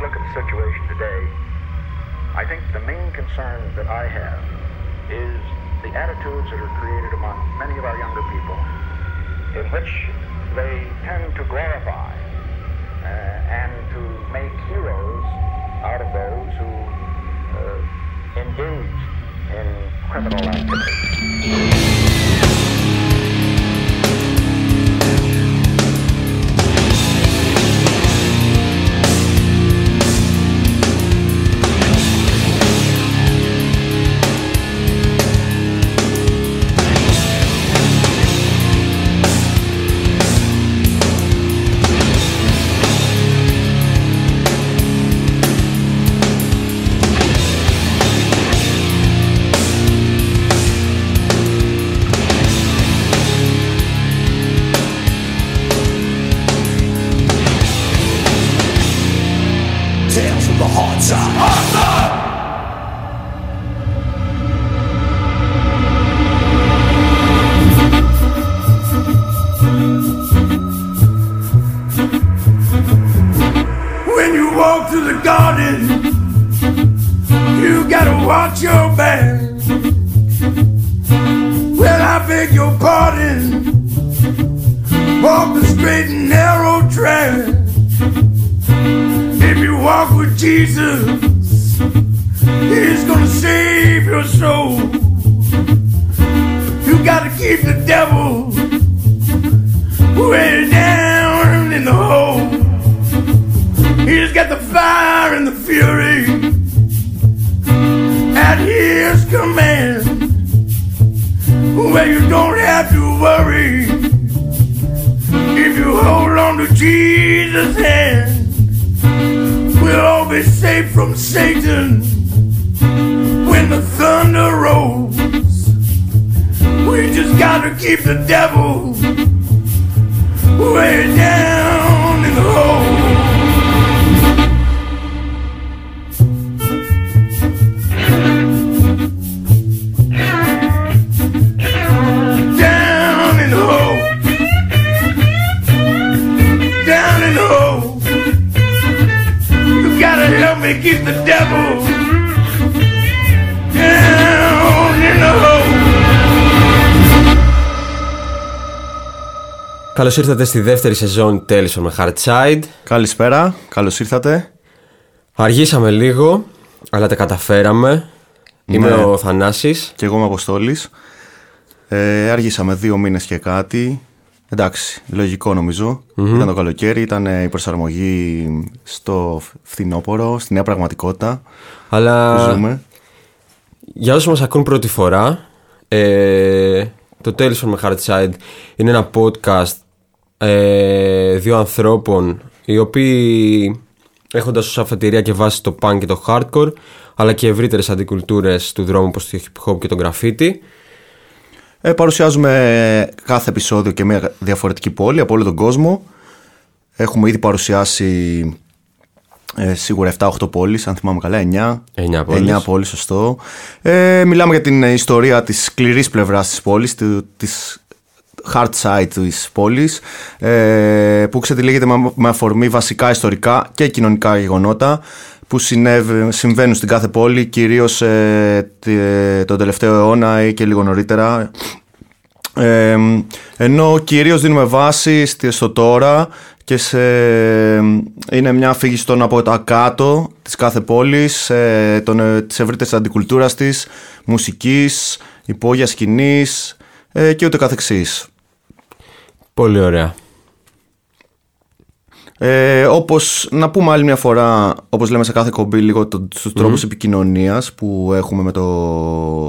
look at the situation today, I think the main concern that I have is the attitudes that are created among many of our younger people, in which they tend to glorify uh, and to make heroes out of those who uh, engage in criminal activity. Καλώς ήρθατε στη δεύτερη σεζόν Tales με Hardside. Καλησπέρα, καλώς ήρθατε. Αργήσαμε λίγο, αλλά τα καταφέραμε. Είμαι Ναι. ο Θανάσης. Και εγώ είμαι Αποστόλης. Ε, άργησαμε δύο μήνες και κάτι. Εντάξει, λογικό νομίζω. Ήταν το καλοκαίρι, ήταν ε, η προσαρμογή στο φθινόπωρο, στη νέα πραγματικότητα που Αλλά ζούμε. για όσους μας ακούν πρώτη φορά, ε, το Tales με Hardside είναι ένα podcast ε, δύο ανθρώπων οι οποίοι έχοντας ως αφετηρία και βάση το punk και το hardcore αλλά και ευρύτερες αντικουλτούρες του δρόμου όπως το hip hop και το graffiti Ε, παρουσιάζουμε κάθε επεισόδιο και μια διαφορετική πόλη από όλο τον κόσμο. Έχουμε ήδη παρουσιάσει ε, σίγουρα 7-8 πόλεις, αν θυμάμαι καλά, 9. Εννιά πόλεις. 9 πόλεις, σωστό. Ε, μιλάμε για την ιστορία της σκληρής πλευράς της πόλης, του, της hard side της πόλης, ε, που ξετυλίγεται με, με αφορμή βασικά ιστορικά και κοινωνικά γεγονότα που συνέβη- συμβαίνουν στην κάθε πόλη, κυρίως ε, τε- τον τελευταίο αιώνα ή και λίγο νωρίτερα. Ε, ενώ κυρίως δίνουμε βάση στη- στο τώρα και σε, είναι μια αφήγηση των από τα κάτω της κάθε πόλης, ε, των, ε, της ευρύτερης αντικουλτούρας της, μουσικής, υπόγειας σκηνής ε, και ούτε καθεξής. Πολύ ωραία Ε, όπως να πούμε άλλη μια φορά, όπως λέμε σε κάθε κομπή, λίγο το, τους τρόπους επικοινωνίας που έχουμε με το...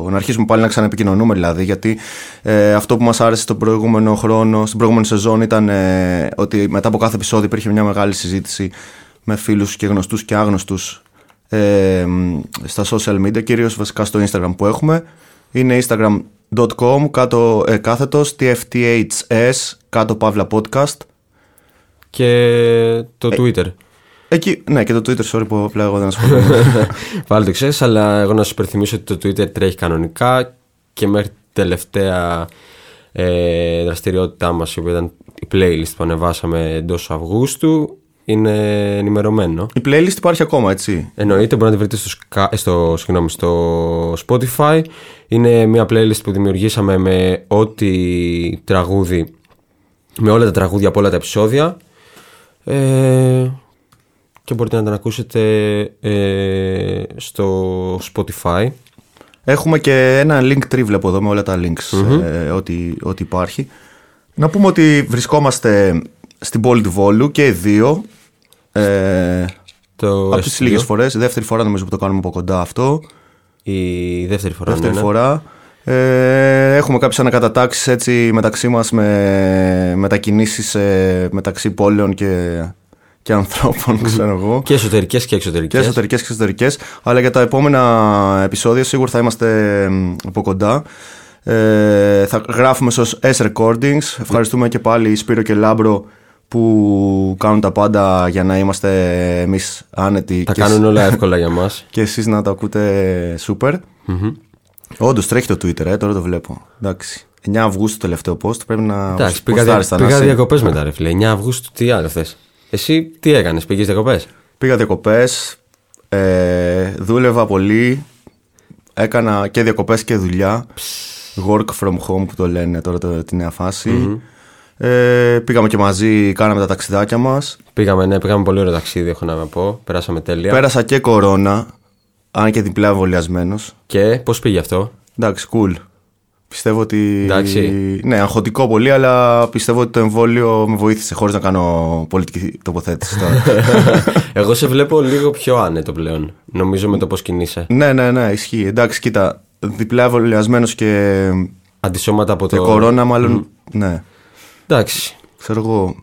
Να αρχίσουμε πάλι να ξαναεπικοινωνούμε δηλαδή, γιατί ε, αυτό που μας άρεσε στον προηγούμενο χρόνο, στην προηγούμενη σεζόν ήταν ε, ότι μετά από κάθε επεισόδιο υπήρχε μια μεγάλη συζήτηση με φίλους και γνωστούς και άγνωστους ε, στα social media, κυρίως βασικά στο Instagram που έχουμε. Είναι instagram.com κάτω, ε, κάθετος tfths κάτω παύλα podcast και το Twitter Εκεί, ναι, και το Twitter, sorry που απλά εγώ δεν ασχολούμαι. Πάλι το ξέρεις, αλλά εγώ να σου υπενθυμίσω ότι το Twitter τρέχει κανονικά και μέχρι την τελευταία ε, δραστηριότητά μας, η οποία ήταν η playlist που ανεβάσαμε εντός Αυγούστου, είναι ενημερωμένο. Η playlist υπάρχει ακόμα, έτσι; Εννοείται, μπορεί να τη βρείτε στο, Sky- ε, στο, συγγνώμη, στο Spotify. Είναι μια playlist που δημιουργήσαμε με ό,τι τραγούδι, με όλα τα τραγούδια από όλα τα επεισόδια. Ε, και μπορείτε να την ακούσετε ε, στο Spotify. Έχουμε και ένα link tree βλέπω εδώ με όλα τα links, ε, ό,τι, ό,τι υπάρχει. Να πούμε ότι βρισκόμαστε στην πόλη του Βόλου και οι δύο. Ε, Το από τις εστίο. λίγες φορές. Δεύτερη φορά νομίζω που το κάνουμε από κοντά αυτό. Η δεύτερη φορά. Δεύτερη ναι, ναι. φορά. Ε, έχουμε κάποιες ανακατατάξεις έτσι μεταξύ μας με μετακινήσεις ε, μεταξύ πόλεων και, και ανθρώπων, ξέρω εγώ. Και εσωτερικές και εξωτερικές. Και εσωτερικές και εξωτερικές. Αλλά για τα επόμενα επεισόδια σίγουρα θα είμαστε μ, από κοντά. Ε, θα γράφουμε στο S Recordings. Ευχαριστούμε και πάλι Σπύρο και Λάμπρο που κάνουν τα πάντα για να είμαστε εμείς άνετοι Τα και, κάνουν όλα εύκολα για μας. και εσείς να τα ακούτε super. Όντως τρέχει το Twitter, ε, τώρα το βλέπω. Εντάξει. 9 Αυγούστου το τελευταίο post, πρέπει να Εντάξει, πήγα, ποστάρεις τα πήγα Νάση. διακοπές μετά, ρε φίλε. 9 Αυγούστου, τι άλλο θες. Εσύ τι έκανες, πήγες διακοπές; Πήγα διακοπές, ε, δούλευα πολύ, έκανα και διακοπές και δουλειά. Work from home που το λένε τώρα το, τη νέα φάση. Ε, πήγαμε και μαζί, κάναμε τα ταξιδάκια μας. Πήγαμε, ναι, πήγαμε πολύ ωραίο ταξίδι, έχω να πω. Περάσαμε τέλεια. Πέρασα και κορώνα, αν και διπλά εμβολιασμένος. Και πώς πήγε αυτό; Εντάξει, cool. Πιστεύω ότι. Εντάξει. Ναι, αγχωτικό πολύ, αλλά πιστεύω ότι το εμβόλιο με βοήθησε χωρίς να κάνω πολιτική τοποθέτηση τώρα. Εγώ σε βλέπω λίγο πιο άνετο πλέον. Νομίζω με το πώς κινείσαι. ναι, ναι, ναι, ισχύει. Εντάξει, κοίτα. Διπλά εμβολιασμένος και, Αντισώματα από και το. κορώνα, μάλλον. Ναι, Εντάξει. ξέρω εγώ.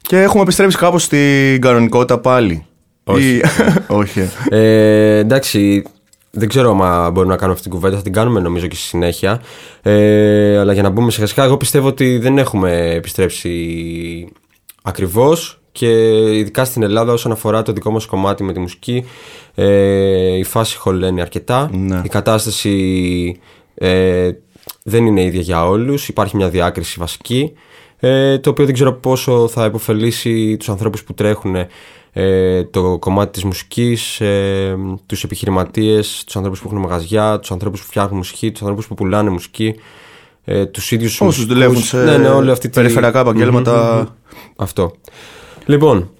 Και έχουμε επιστρέψει κάπως στην κανονικότητα πάλι. Όχι. Ή- Όχι. Ε, εντάξει, δεν ξέρω αν μπορούμε να κάνουμε αυτή την κουβέντα. Θα την κάνουμε νομίζω και στη συνέχεια. Ε, αλλά για να μπούμε σιγά εγώ πιστεύω ότι δεν έχουμε επιστρέψει ακριβώς. Και ειδικά στην Ελλάδα, όσον αφορά το δικό μας κομμάτι με τη μουσική, ε, η φάση χωλαίνει αρκετά. Ναι. Η κατάσταση ε, δεν είναι ίδια για όλους. Υπάρχει μια διάκριση βασική. Ε, το οποίο δεν ξέρω πόσο θα υποφελήσει τους ανθρώπους που τρέχουν ε, το κομμάτι της μουσικής, ε, τους επιχειρηματίες, τους ανθρώπους που έχουν μαγαζιά, τους ανθρώπους που φτιάχνουν μουσική, τους ανθρώπους που πουλάνε μουσική, ε, τους ίδιους Όσους μουσικούς. δουλεύουν σε ναι, ναι, όλη αυτή τη- περιφερειακά επαγγέλματα. Μμμ, μμμ. Αυτό. Λοιπόν,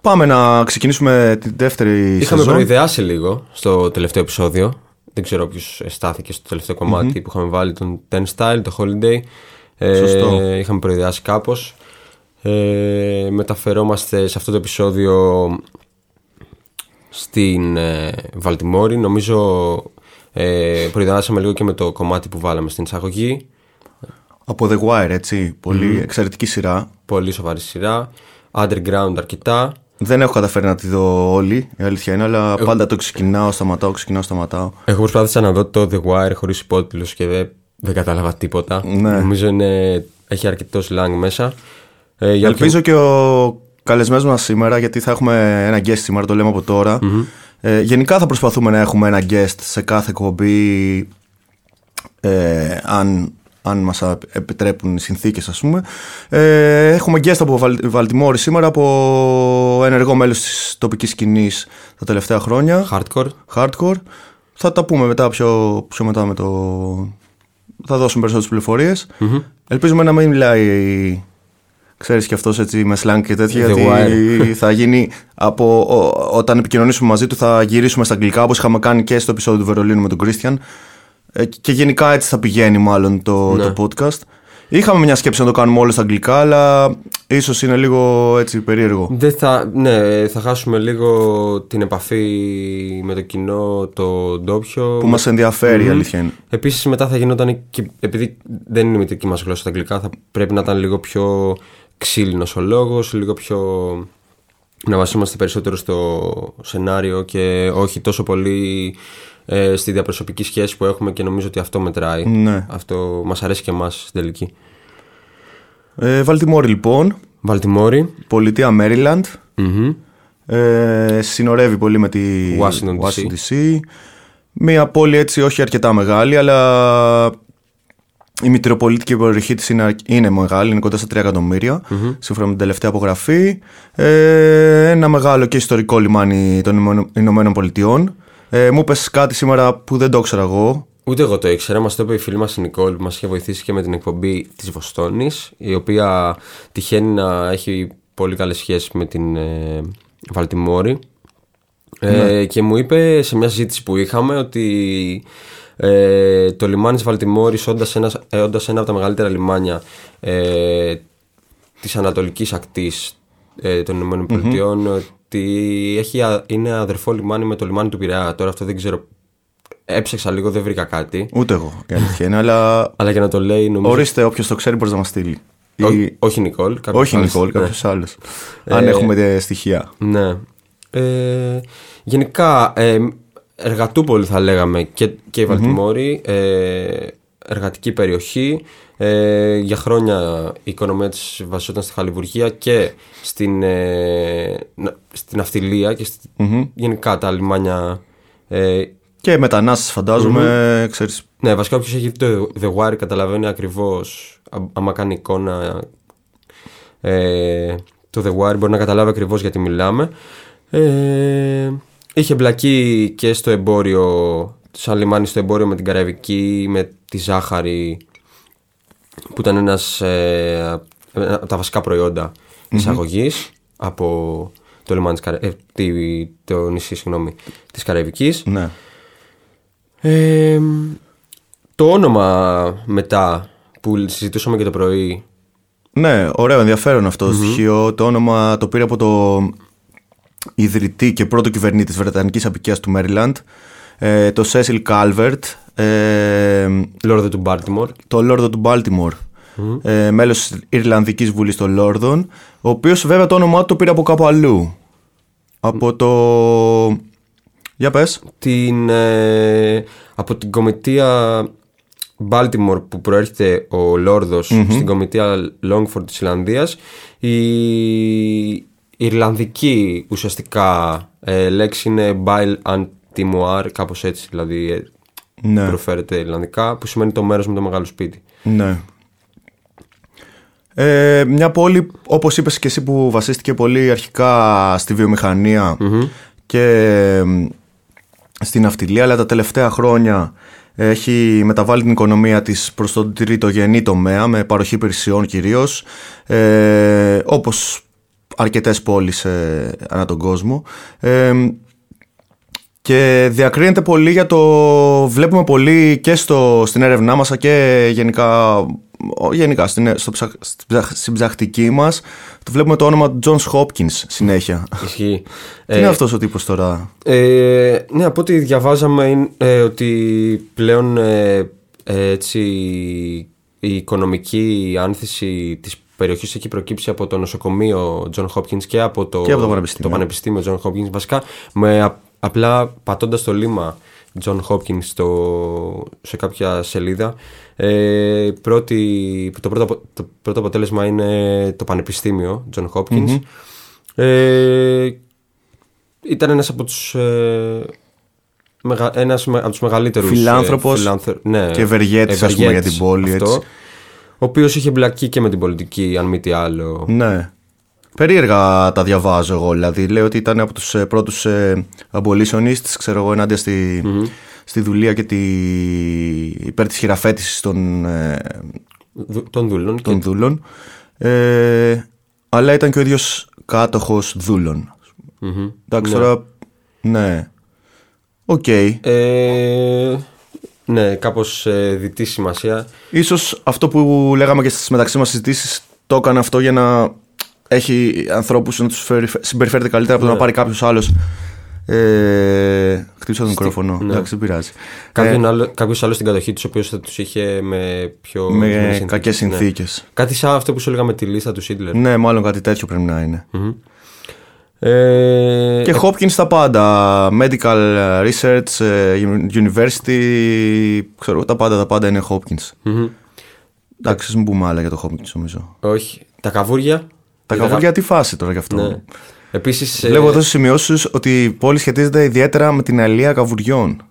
Πάμε να ξεκινήσουμε την δεύτερη Είχαμε σεζόν. προειδεάσει λίγο στο τελευταίο επεισόδιο. Δεν ξέρω ποιος στάθηκε στο τελευταίο κομμάτι που είχαμε βάλει τον Ten Style, το Holiday. Ε, Σωστό. είχαμε προειδεάσει κάπως. Ε, μεταφερόμαστε σε αυτό το επεισόδιο στην ε, Βαλτιμόρη. Νομίζω ε, προειδεάσαμε λίγο και με το κομμάτι που βάλαμε στην εισαγωγή. Από The Wire, έτσι. Πολύ εξαιρετική σειρά. Πολύ σοβαρή σειρά. Underground αρκετά. Δεν έχω καταφέρει να τη δω όλη, η αλήθεια είναι, αλλά πάντα το ξεκινάω, σταματάω, ξεκινάω, σταματάω. Εγώ προσπάθησα να δω το The Wire χωρίς υπότιτλους και δεν, δεν κατάλαβα τίποτα. Ναι. Νομίζω είναι, έχει αρκετό slang μέσα. Ε, για Ελπίζω και ο καλεσμένος μας σήμερα, γιατί θα έχουμε ένα guest σήμερα, το λέμε από τώρα. Ε, γενικά θα προσπαθούμε να έχουμε ένα guest σε κάθε εκπομπή, ε, αν, αν μας α- επιτρέπουν οι συνθήκες ας πούμε. Ε, έχουμε guest από Βαλ, Βαλτιμόρη σήμερα, από ενεργό μέλος της τοπικής σκηνής τα τελευταία χρόνια. Hardcore. Hardcore. Θα τα πούμε μετά πιο, πιο μετά με το... Θα δώσουμε περισσότερες πληροφορίες. Ελπίζουμε να μην μιλάει Ξέρεις και αυτός έτσι με slang και τέτοια The γιατί θα γίνει από, ο- όταν επικοινωνήσουμε μαζί του θα γυρίσουμε στα αγγλικά όπως είχαμε κάνει και στο επεισόδιο του Βερολίνου με τον Κρίστιαν Ε, και γενικά έτσι θα πηγαίνει μάλλον το, Ναι. το podcast Είχαμε μια σκέψη να το κάνουμε όλο στα αγγλικά αλλά ίσως είναι λίγο έτσι περίεργο Δεν θα, ναι, θα χάσουμε λίγο την επαφή με το κοινό, το ντόπιο. που μας ενδιαφέρει η αλήθεια είναι Επίσης μετά θα γινόταν. Και, επειδή δεν είναι η μητρική μας γλώσσα τα αγγλικά, θα πρέπει να ήταν λίγο πιο ξύλινος ο λόγος, λίγο πιο. να βασόμαστε περισσότερο στο σενάριο και όχι τόσο πολύ ε, στη διαπροσωπική σχέση που έχουμε και νομίζω ότι αυτό μετράει. Ναι. Αυτό μας αρέσει και εμάς στην τελική. ε, Βαλτιμόρη λοιπόν, Βαλτιμόρη. πολιτεία Maryland μμμ. ε, συνορεύει πολύ με τη Washington DC. DC. Μια πόλη έτσι όχι αρκετά μεγάλη, αλλά η μητροπολιτική περιοχή της είναι, είναι μεγάλη, είναι κοντά στα 3 εκατομμυρια σύμφωνα με την τελευταία απογραφή. Ε, ένα μεγάλο και ιστορικό λιμάνι των Ηνωμένων- Ηνωμένων Πολιτειών. Ε, μου είπε κάτι σήμερα που δεν το ήξερα εγώ. Ούτε εγώ το ήξερα. Μας το είπε η φίλη μας η Νικόλ που μας είχε βοηθήσει και με την εκπομπή της Βοστόνης, η οποία τυχαίνει να έχει πολύ καλές σχέσεις με την ε, Βαλτιμόρη. Ε, και μου είπε σε μια συζήτηση που είχαμε ότι ε, το λιμάνι της Βαλτιμόρης όντας, ένας, ε, όντας ένα από τα μεγαλύτερα λιμάνια ε, της ανατολικής ακτής ε, των ηνωμενων Πολιτειών ότι έχει, α- είναι αδερφό λιμάνι με το λιμάνι του Πειραιά. Τώρα αυτό δεν ξέρω. Έψαξα λίγο, δεν βρήκα κάτι. Ούτε εγώ η αλήθεια είναι, αλλά Αλλά για να το λέει νομίζω... ορίστε όποιος το ξέρει μπορείς να μας στείλει. Ό- Ή- όχι Νικόλ. κάποιος Όχι άλλος. Νικόλ, Ναι. κάποιο άλλος. Αν έχουμε ε, στοιχεία. Ναι. Ε, γενικά, ε, εργατούπολη θα λέγαμε και, και η Βαλτιμόρη, ε, εργατική περιοχή. Ε, για χρόνια η οικονομία της βασιζόταν στη χαλιβουργία και στην, ε, να- στην αυτιλία και στη, γενικά τα λιμάνια. Ε, Και μετανάστες, φαντάζομαι, ξέρεις, ναι, βασικά όποιος έχει δει το The Wire καταλαβαίνει ακριβώς, α- άμα κάνει εικόνα ε, το The Wire μπορεί να καταλάβει ακριβώς γιατί μιλάμε. Ε, είχε μπλακεί και στο εμπόριο, σαν λιμάνι στο εμπόριο με την Καραϊβική, με τη ζάχαρη, που ήταν ένας ε, ένα από τα βασικά προϊόντα εισαγωγής από το λιμάνι της Καρα... ε, τη- το νησί, συγγνώμη, της Καραϊβικής. ναι. Ε, το όνομα μετά που συζητούσαμε και το πρωί. Ναι, ωραίο, ενδιαφέρον αυτό το στοιχείο. Το όνομα το πήρε από το ιδρυτή και πρώτο κυβερνήτης της Βρετανικής απικίας του Μέριλαντ, ε, το Cecil Calvert, ε, Λόρδο του Μπάλτιμορ. το Λόρδο του Μπάλτιμορ, ε, μέλος της Ιρλανδικής Βουλής των Λόρδων, ο οποίος βέβαια το όνομά του το πήρε από κάπου αλλού. Από το... Για πες. Την, ε, από την κομιτεία Baltimore που προέρχεται ο λορδος στην κομιτεία Longford της Ιρλανδίας η Ιρλανδική ουσιαστικά ε, λέξη είναι Bile Antimoire κάπως έτσι δηλαδή ε, Ναι. προφέρεται Ιρλανδικά που σημαίνει το μέρος με το μεγάλο σπίτι Ναι. Ε, μια πόλη, όπως είπες και εσύ που βασίστηκε πολύ αρχικά στη βιομηχανια και ε, στην αυτιλία, αλλά τα τελευταία χρόνια έχει μεταβάλει την οικονομία της προς τον τριτογενή τομέα με παροχή υπηρεσιών κυρίως, ε, όπως αρκετές πόλεις ε, ανά τον κόσμο. Ε, και διακρίνεται πολύ για το. Βλέπουμε πολύ και στο, στην έρευνά μας και γενικά, ο- γενικά στην, στο, ψαχ- στην ψαχ- στην ψαχτική μας το βλέπουμε το όνομα του Johns Hopkins συνέχεια. Ισχύει. Τι είναι αυτός ο τύπος τώρα; Ε, ναι, από ό,τι διαβάζαμε είναι ε, ότι πλέον ε, ε, έτσι η οικονομική άνθηση της περιοχής έχει προκύψει από το νοσοκομείο John Hopkins και από το, Και από το πανεπιστήμιο. πανεπιστήμιο John Hopkins βασικά με α- απλά πατώντας το λίμα John Hopkins στο, σε κάποια σελίδα ε, πρώτη, το, πρώτο, απο- το πρώτο αποτέλεσμα είναι το πανεπιστήμιο John Hopkins ε, ήταν ένας από τους ε, μεγα, ένας με- από τους μεγαλύτερους Φιλάνθρωπος φιλάνθρω- ναι, και ευεργέτης, ας πούμε, για την πόλη, αυτό, έτσι. ο οποίος είχε μπλακεί και με την πολιτική αν μη τι άλλο Ναι. Περίεργα τα διαβάζω εγώ. Δηλαδή, λέω ότι ήταν από τους ε, πρώτους ε, abolitionists, ξέρω εγώ, ενάντια στη, στη δουλεία και τη, υπέρ της χειραφέτησης των, ε, δου- των δούλων των και, δούλων. Ε, αλλά ήταν και ο ίδιος κάτοχος δούλων. Εντάξει, τώρα, ναι. Οκ. ε, ναι κάπως ε, διττή σημασία Ίσως αυτό που λέγαμε και στις μεταξύ μας συζητήσεις το έκανε αυτό για να έχει ανθρώπους να τους φέρει, συμπεριφέρεται καλύτερα από το να πάρει κάποιος άλλος ε, χτύπησα το μικρόφωνο. Εντάξει, δεν πειράζει. Κάποιον άλλο, κάποιος άλλος στην κατοχή τους ο οποίος θα τους είχε με πιο με ορισμένες κακές ναι. συνθήκες. Κάτι σαν αυτό που σου έλεγα με τη λίστα του Σίντλερ Ναι, μάλλον κάτι τέτοιο πρέπει να είναι. ε, Και Hopkins τα πάντα. Medical research, ε, university, ξέρω, τα πάντα, τα πάντα είναι Hopkins. Εντάξει, ας μην πούμε άλλα για το Hopkins νομίζω. όχι τα καβούρια Τα Είδα- καβούρια τι φάση τώρα γι' αυτό. ναι. Επίσης ε, Βλέπω εδώ στις σημειώσεις ότι η πόλη σχετίζεται ιδιαίτερα με την αλία καβουριών.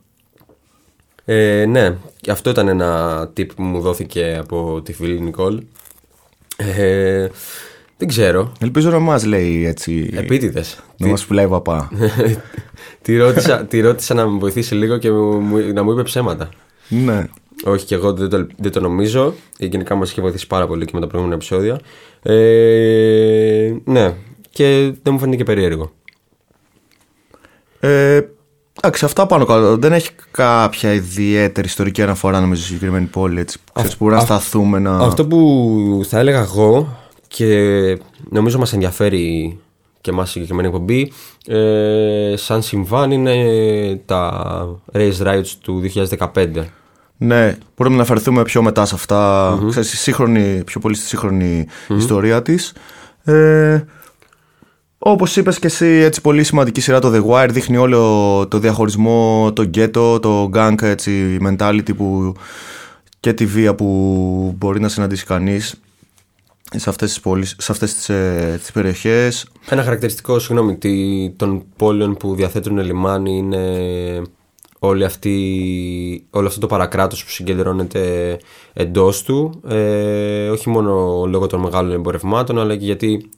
Ε, ναι, αυτό ήταν ένα tip που μου δόθηκε από τη φίλη Νικόλ. Ε, δεν ξέρω. Ελπίζω να μας λέει έτσι. Επίτηδες. Να μας πουλάει παπά. τη, ρώτησα, τη ρώτησα να με βοηθήσει λίγο και μου, να μου είπε ψέματα. ναι. Όχι και εγώ δεν το, δεν το νομίζω. Γενικά μας είχε βοηθήσει πάρα πολύ και με τα προηγούμενα επεισόδια. Ε, ναι, και δεν μου φαίνεται και περίεργο. Ε, εντάξει, αυτά πάνω κάτω. Δεν έχει κάποια ιδιαίτερη ιστορική αναφορά νομίζω στη συγκεκριμένη πόλη. Έτσι, που ξέρεις, που μπορούμε να σταθούμε να. Αυτό που θα έλεγα εγώ και νομίζω μας ενδιαφέρει και εμάς συγκεκριμένη εκπομπή ε, σαν συμβάν είναι τα Race Riots του 2015. Ναι, μπορούμε να αφαιρθούμε πιο μετά σε αυτά. Ξέρεις, η σύγχρονη, πιο πολύ στη σύγχρονη ιστορία της. Ε, όπως είπες και εσύ, έτσι πολύ σημαντική σειρά το The Wire δείχνει όλο το διαχωρισμό, το ghetto, το gang έτσι, mentality που, και τη βία που μπορεί να συναντήσει κανείς σε αυτές τις, πόλεις, σε αυτές τις, ε, τις περιοχές. Ένα χαρακτηριστικό, συγγνώμη, τι- των πόλεων που διαθέτουν λιμάνι είναι όλη αυτή, όλο αυτό το παρακράτος που συγκεντρώνεται εντός του ε, όχι μόνο λόγω των μεγάλων εμπορευμάτων αλλά και γιατί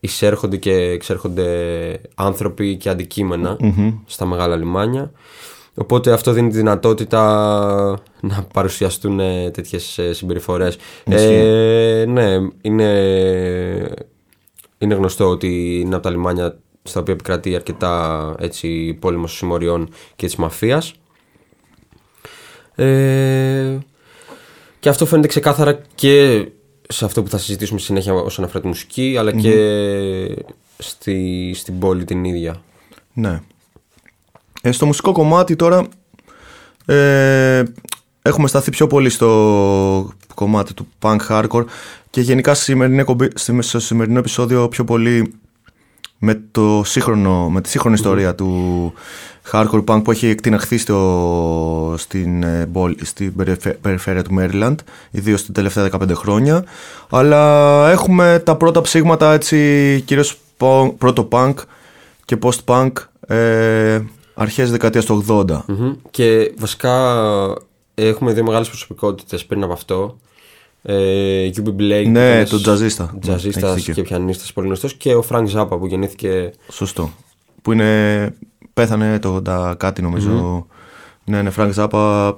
εισέρχονται και εξέρχονται άνθρωποι και αντικειμενα στα μεγάλα λιμάνια. Οπότε αυτό δίνει τη δυνατότητα να παρουσιαστούν ε, τέτοιες ε, συμπεριφορές. Ε, ναι είναι είναι γνωστό ότι είναι από τα λιμάνια στα οποία επικρατεί αρκετά έτσι, πόλεμος συμμοριών και της μαφίας. Ε, και αυτό φαίνεται ξεκάθαρα και σε αυτό που θα συζητήσουμε στη συνέχεια όσον αφορά τη μουσική, αλλά και στη, στην πόλη την ίδια. Ναι. Ε, στο μουσικό κομμάτι τώρα ε, έχουμε σταθεί πιο πολύ στο κομμάτι του punk hardcore και γενικά στη σημερινή εκπομπή- στη- στο σημερινό επεισόδιο πιο πολύ με, το σύγχρονο, με τη σύγχρονη ιστορία του hardcore punk που έχει εκτιναχθεί στο, στην, ε, πόλη- στην περιφε- περιφέρεια του Maryland ιδίως τα τελευταία 15 χρόνια αλλά έχουμε τα πρώτα ψήγματα έτσι κυρίως punk- proto punk και post-punk ε, αρχές δεκαετίας του 80 Μμμ. Και βασικά έχουμε δύο μεγάλες προσωπικότητες πριν από αυτό. Ε, Eubie Blake, Ναι, ένας τον τζαζίστα. Ναι, τζαζίστας έχεις δίκιο. και πιανίστας πολύ γνωστός και ο Frank Zappa που γεννήθηκε Σωστό. Που είναι. Πέθανε το 80 κάτι νομίζω. Ναι, ναι, Frank Zappa.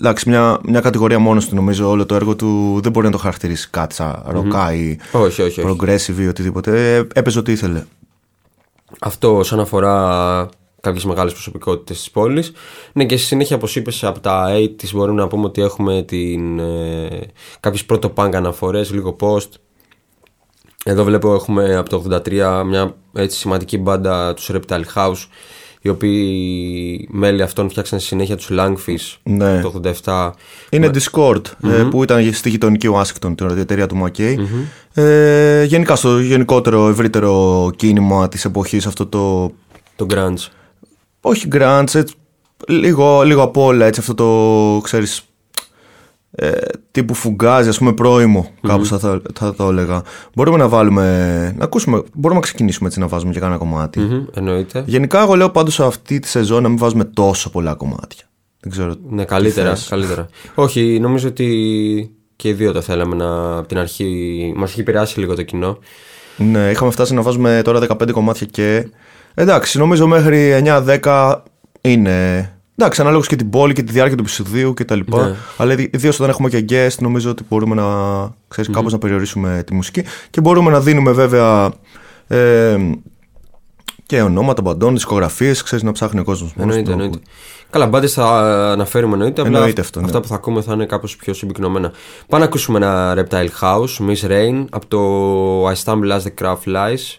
Εντάξει, μια, μια κατηγορία μόνος του νομίζω. Όλο το έργο του δεν μπορεί να το χαρακτηρίσει κάτι σαν ροκά ή όχι, όχι, όχι. progressive ή οτιδήποτε. Ε, Έπαιζε ό,τι ήθελε. Αυτό όσον αφορά κάποιες μεγάλες προσωπικότητες της πόλης. Ναι και στη συνέχεια όπως είπες από τα 80's μπορούμε να πούμε ότι έχουμε την, ε, κάποιες πρώτο punk αναφορές, λίγο post. Εδώ βλέπω έχουμε από το 83 μια έτσι σημαντική μπάντα τους Reptile House οι οποίοι μέλη αυτών φτιάξαν στη συνέχεια τους Langfish Ναι. το 87. Είναι Discord ε, που ήταν στη γειτονική Ουάσιγκτον, την εταιρεία του McKay. Ε, γενικά στο γενικότερο ευρύτερο κίνημα της εποχής αυτό το Το Grunge. Όχι grunge, έτσι, λίγο, λίγο απ' όλα, έτσι αυτό το, ξέρεις, ε, τύπου φουγκάζι, ας πούμε πρόημο, κάπως θα, θα, θα το έλεγα. Μπορούμε να βάλουμε, να ακούσουμε, μπορούμε να ξεκινήσουμε έτσι να βάζουμε και κανένα κομμάτι. Μμμ, εννοείται. Γενικά εγώ λέω πάντως αυτή τη σεζόν να μην βάζουμε τόσο πολλά κομμάτια. Δεν ξέρω. Ναι, καλύτερα, θες. καλύτερα. Όχι, νομίζω ότι και οι δύο το θέλαμε να από την αρχή. Μας έχει επηρεάσει λίγο το κοινό. Ναι, είχαμε φτάσει να βάζουμε τώρα 15 κομμάτια και. Εντάξει, νομίζω μέχρι 9-10 είναι. Εντάξει, ανάλογα και την πόλη και τη διάρκεια του επεισοδίου κτλ. Ναι. Αλλά ιδίως όταν έχουμε και guest, νομίζω ότι μπορούμε να ξέρεις, κάπως να περιορίσουμε τη μουσική και μπορούμε να δίνουμε βέβαια ε, και ονόματα μπαντών, δισκογραφίες, ξέρεις να ψάχνει ο κόσμος μόνος. Εννοείται, εννοείται. Καλά, μπάντε θα αναφέρουμε εννοείται. Απλά Εννοείται αυτό, ναι. αυτά που θα ακούμε θα είναι κάπως πιο συμπυκνωμένα. Πάμε να ακούσουμε ένα Reptile House, Miss Rain, από το I Stumble as the Craft Lies.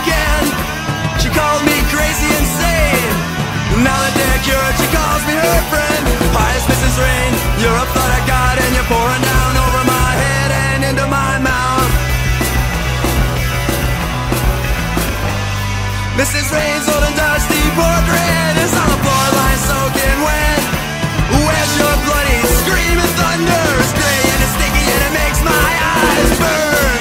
again. She called me crazy insane. Now that they're cured, she calls me her friend. Pious Mrs. Rain, you're a flood of God, and you're pouring down over my head and into my mouth. Mrs. Rain's old and dusty portrait is on the floor, lying soaking wet. Where's your bloody screaming thunder? It's gray and it's sticky, and it makes my eyes burn.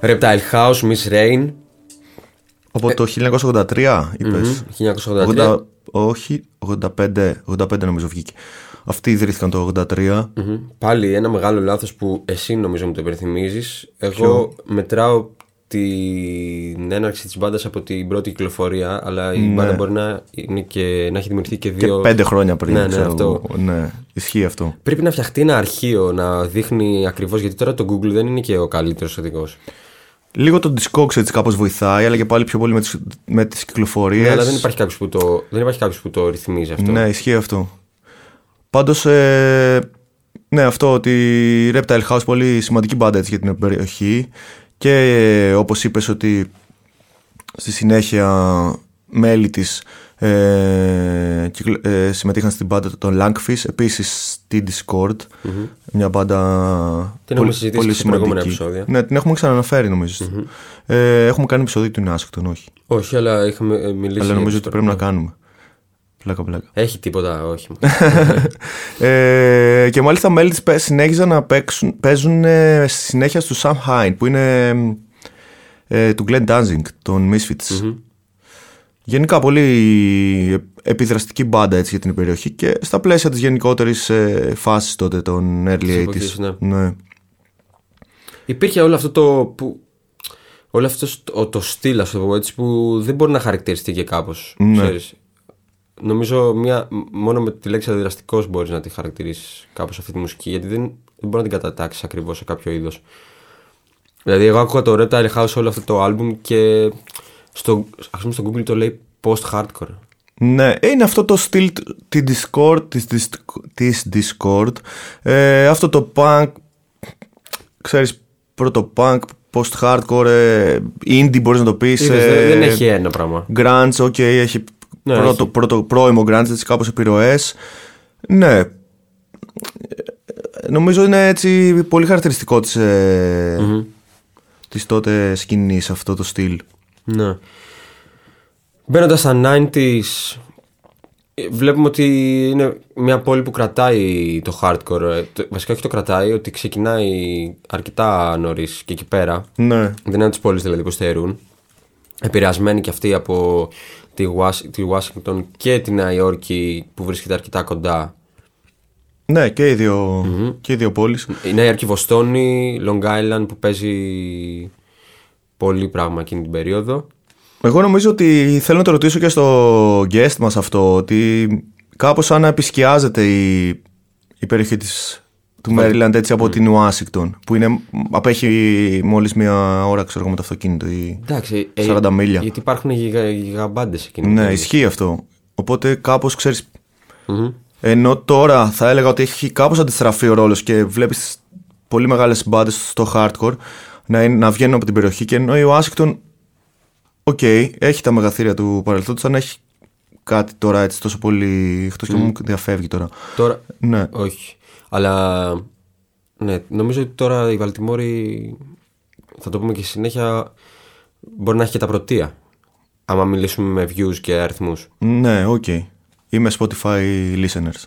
Reptile House, Miss Rain. Από το 1983 είπες. 1983. 80 όχι, 85, 85 νομίζω βγήκε. Αυτοί ιδρύθηκαν το 83. Μμμ. Πάλι ένα μεγάλο λάθος που εσύ νομίζω μου το υπενθυμίζεις. Εγώ μετράω την έναρξη της μπάντας από την πρώτη κυκλοφορία, αλλά η μπάντα μπορεί να, είναι και, να έχει δημιουργηθεί και Ναι. Και δύο... πέντε χρόνια πριν. Ναι, ναι, ξέρω αυτό. εγώ. Ναι, ισχύει αυτό. Πρέπει να φτιαχτεί ένα αρχείο να δείχνει ακριβώς, γιατί τώρα το Google δεν είναι και ο καλύτερος οδηγός. Λίγο το Discogs έτσι κάπως βοηθάει, αλλά και πάλι πιο πολύ με τις, με τις κυκλοφορίες. Ναι, αλλά δεν υπάρχει κάποιος που το, δεν υπάρχει κάποιος που το ρυθμίζει αυτό. Ναι, ισχύει αυτό. Πάντως, ε, ναι, αυτό ότι η Reptile House πολύ σημαντική μπάντα έτσι, για την περιοχή και ε, όπως είπες ότι στη συνέχεια μέλη της ε, κυκλο- ε, συμμετείχαν στην μπάντα των Langfish, επίσης στη Discord, μια μπάντα Την έχουμε συζητήσει και σε προηγούμενα επεισόδια. Ναι, την έχουμε ξαναναφέρει νομίζω. Ε, έχουμε κάνει επεισόδιο του Ινάσκτον, όχι. Όχι, αλλά είχαμε ε, μιλήσει. Αλλά για νομίζω το ότι πρέπει να τώρα. κάνουμε. Πλάκα, πλάκα. Έχει τίποτα, όχι. Ε, και μάλιστα μέλη της πε- συνέχιζαν να παίξουν, παίζουν ε, στη συνέχεια στο Sam Hine που είναι ε, του Glenn Danzig, των Misfits. Γενικά πολύ επιδραστική μπάντα έτσι, για την περιοχή και στα πλαίσια της γενικότερης ε, φάσης τότε των early Της 80s. εποχής, ναι. Ναι. Υπήρχε όλο αυτό το. Που, όλο αυτό το, το στυλ, ας το πω έτσι, που δεν μπορεί να χαρακτηριστεί και κάπως. Ναι. Νομίζω μια, μόνο με τη λέξη αντιδραστικός μπορείς να τη χαρακτηρίσεις κάπως αυτή τη μουσική, γιατί δεν, δεν μπορεί να την κατατάξεις ακριβώς σε κάποιο είδος. Δηλαδή, εγώ άκουγα το Reptile House όλο αυτό το album και στο, ας πούμε, στο Google το λέει post-hardcore. Ναι, είναι αυτό το στυλ τη Discord, της, της, της Discord. Ε, αυτό το punk, ξέρεις, πρώτο punk, post-hardcore, ε, indie μπορείς να το πεις. Είδες, ε, δεν, δεν έχει ένα πράγμα. Grunge, ok, έχει, Ναι, πρώτο, έχει. πρώτο πρώιμο grunge, έτσι κάπως επιρροές. Ναι. Ε, Νομίζω είναι έτσι πολύ χαρακτηριστικό της, ε, της τότε σκηνής αυτό το στυλ. Ναι. Μπαίνοντας στα 90s, ε, βλέπουμε ότι είναι μια πόλη που κρατάει το hardcore. ε, το- Βασικά όχι το κρατάει, ότι ξεκινάει αρκετά νωρίς και εκεί πέρα. Ναι. Δεν είναι τις πόλεις δηλαδή που στερούν. Επηρεασμένοι και αυτοί από τη, Ουάσ- τη Washington και τη Νέα Υόρκη που βρίσκεται αρκετά κοντά. Ναι, και οι δύο, και οι δύο πόλεις. Η Νέα Υόρκη, Βοστόνη, Long Island που παίζει πολύ πράγμα εκείνη την περίοδο. Εγώ νομίζω ότι θέλω να το ρωτήσω και στο guest μας αυτό, ότι κάπως σαν να επισκιάζεται η, η περιοχή της, του Maryland έτσι από την Ουάσιγκτον, που είναι, απέχει μόλις μία ώρα ξέρω εγώ με το αυτοκίνητο. Ή... Εντάξει, ε, 40 μίλια. Γιατί υπάρχουν γιγα, γιγαμπάντες εκείνη. την Ναι, περίοδο. ισχύει αυτό. Οπότε κάπως ξέρεις, ενώ τώρα θα έλεγα ότι έχει κάπως αντιστραφεί ο ρόλος και βλέπεις πολύ μεγάλες μπάντες στο hardcore να, είναι, να βγαίνουν από την περιοχή και ενώ η Ουάσιγκτον Οκ, έχει τα μεγαθήρια του παρελθόντος, αν έχει κάτι τώρα έτσι τόσο πολύ. εκτός και μου διαφεύγει τώρα. Τώρα, Ναι. όχι. Αλλά, ναι, νομίζω ότι τώρα η Βαλτιμόρη, θα το πούμε και στη συνέχεια, μπορεί να έχει και τα πρωτεία. Άμα μιλήσουμε με views και αριθμούς. Ναι, οκ. Είμαι Spotify listeners.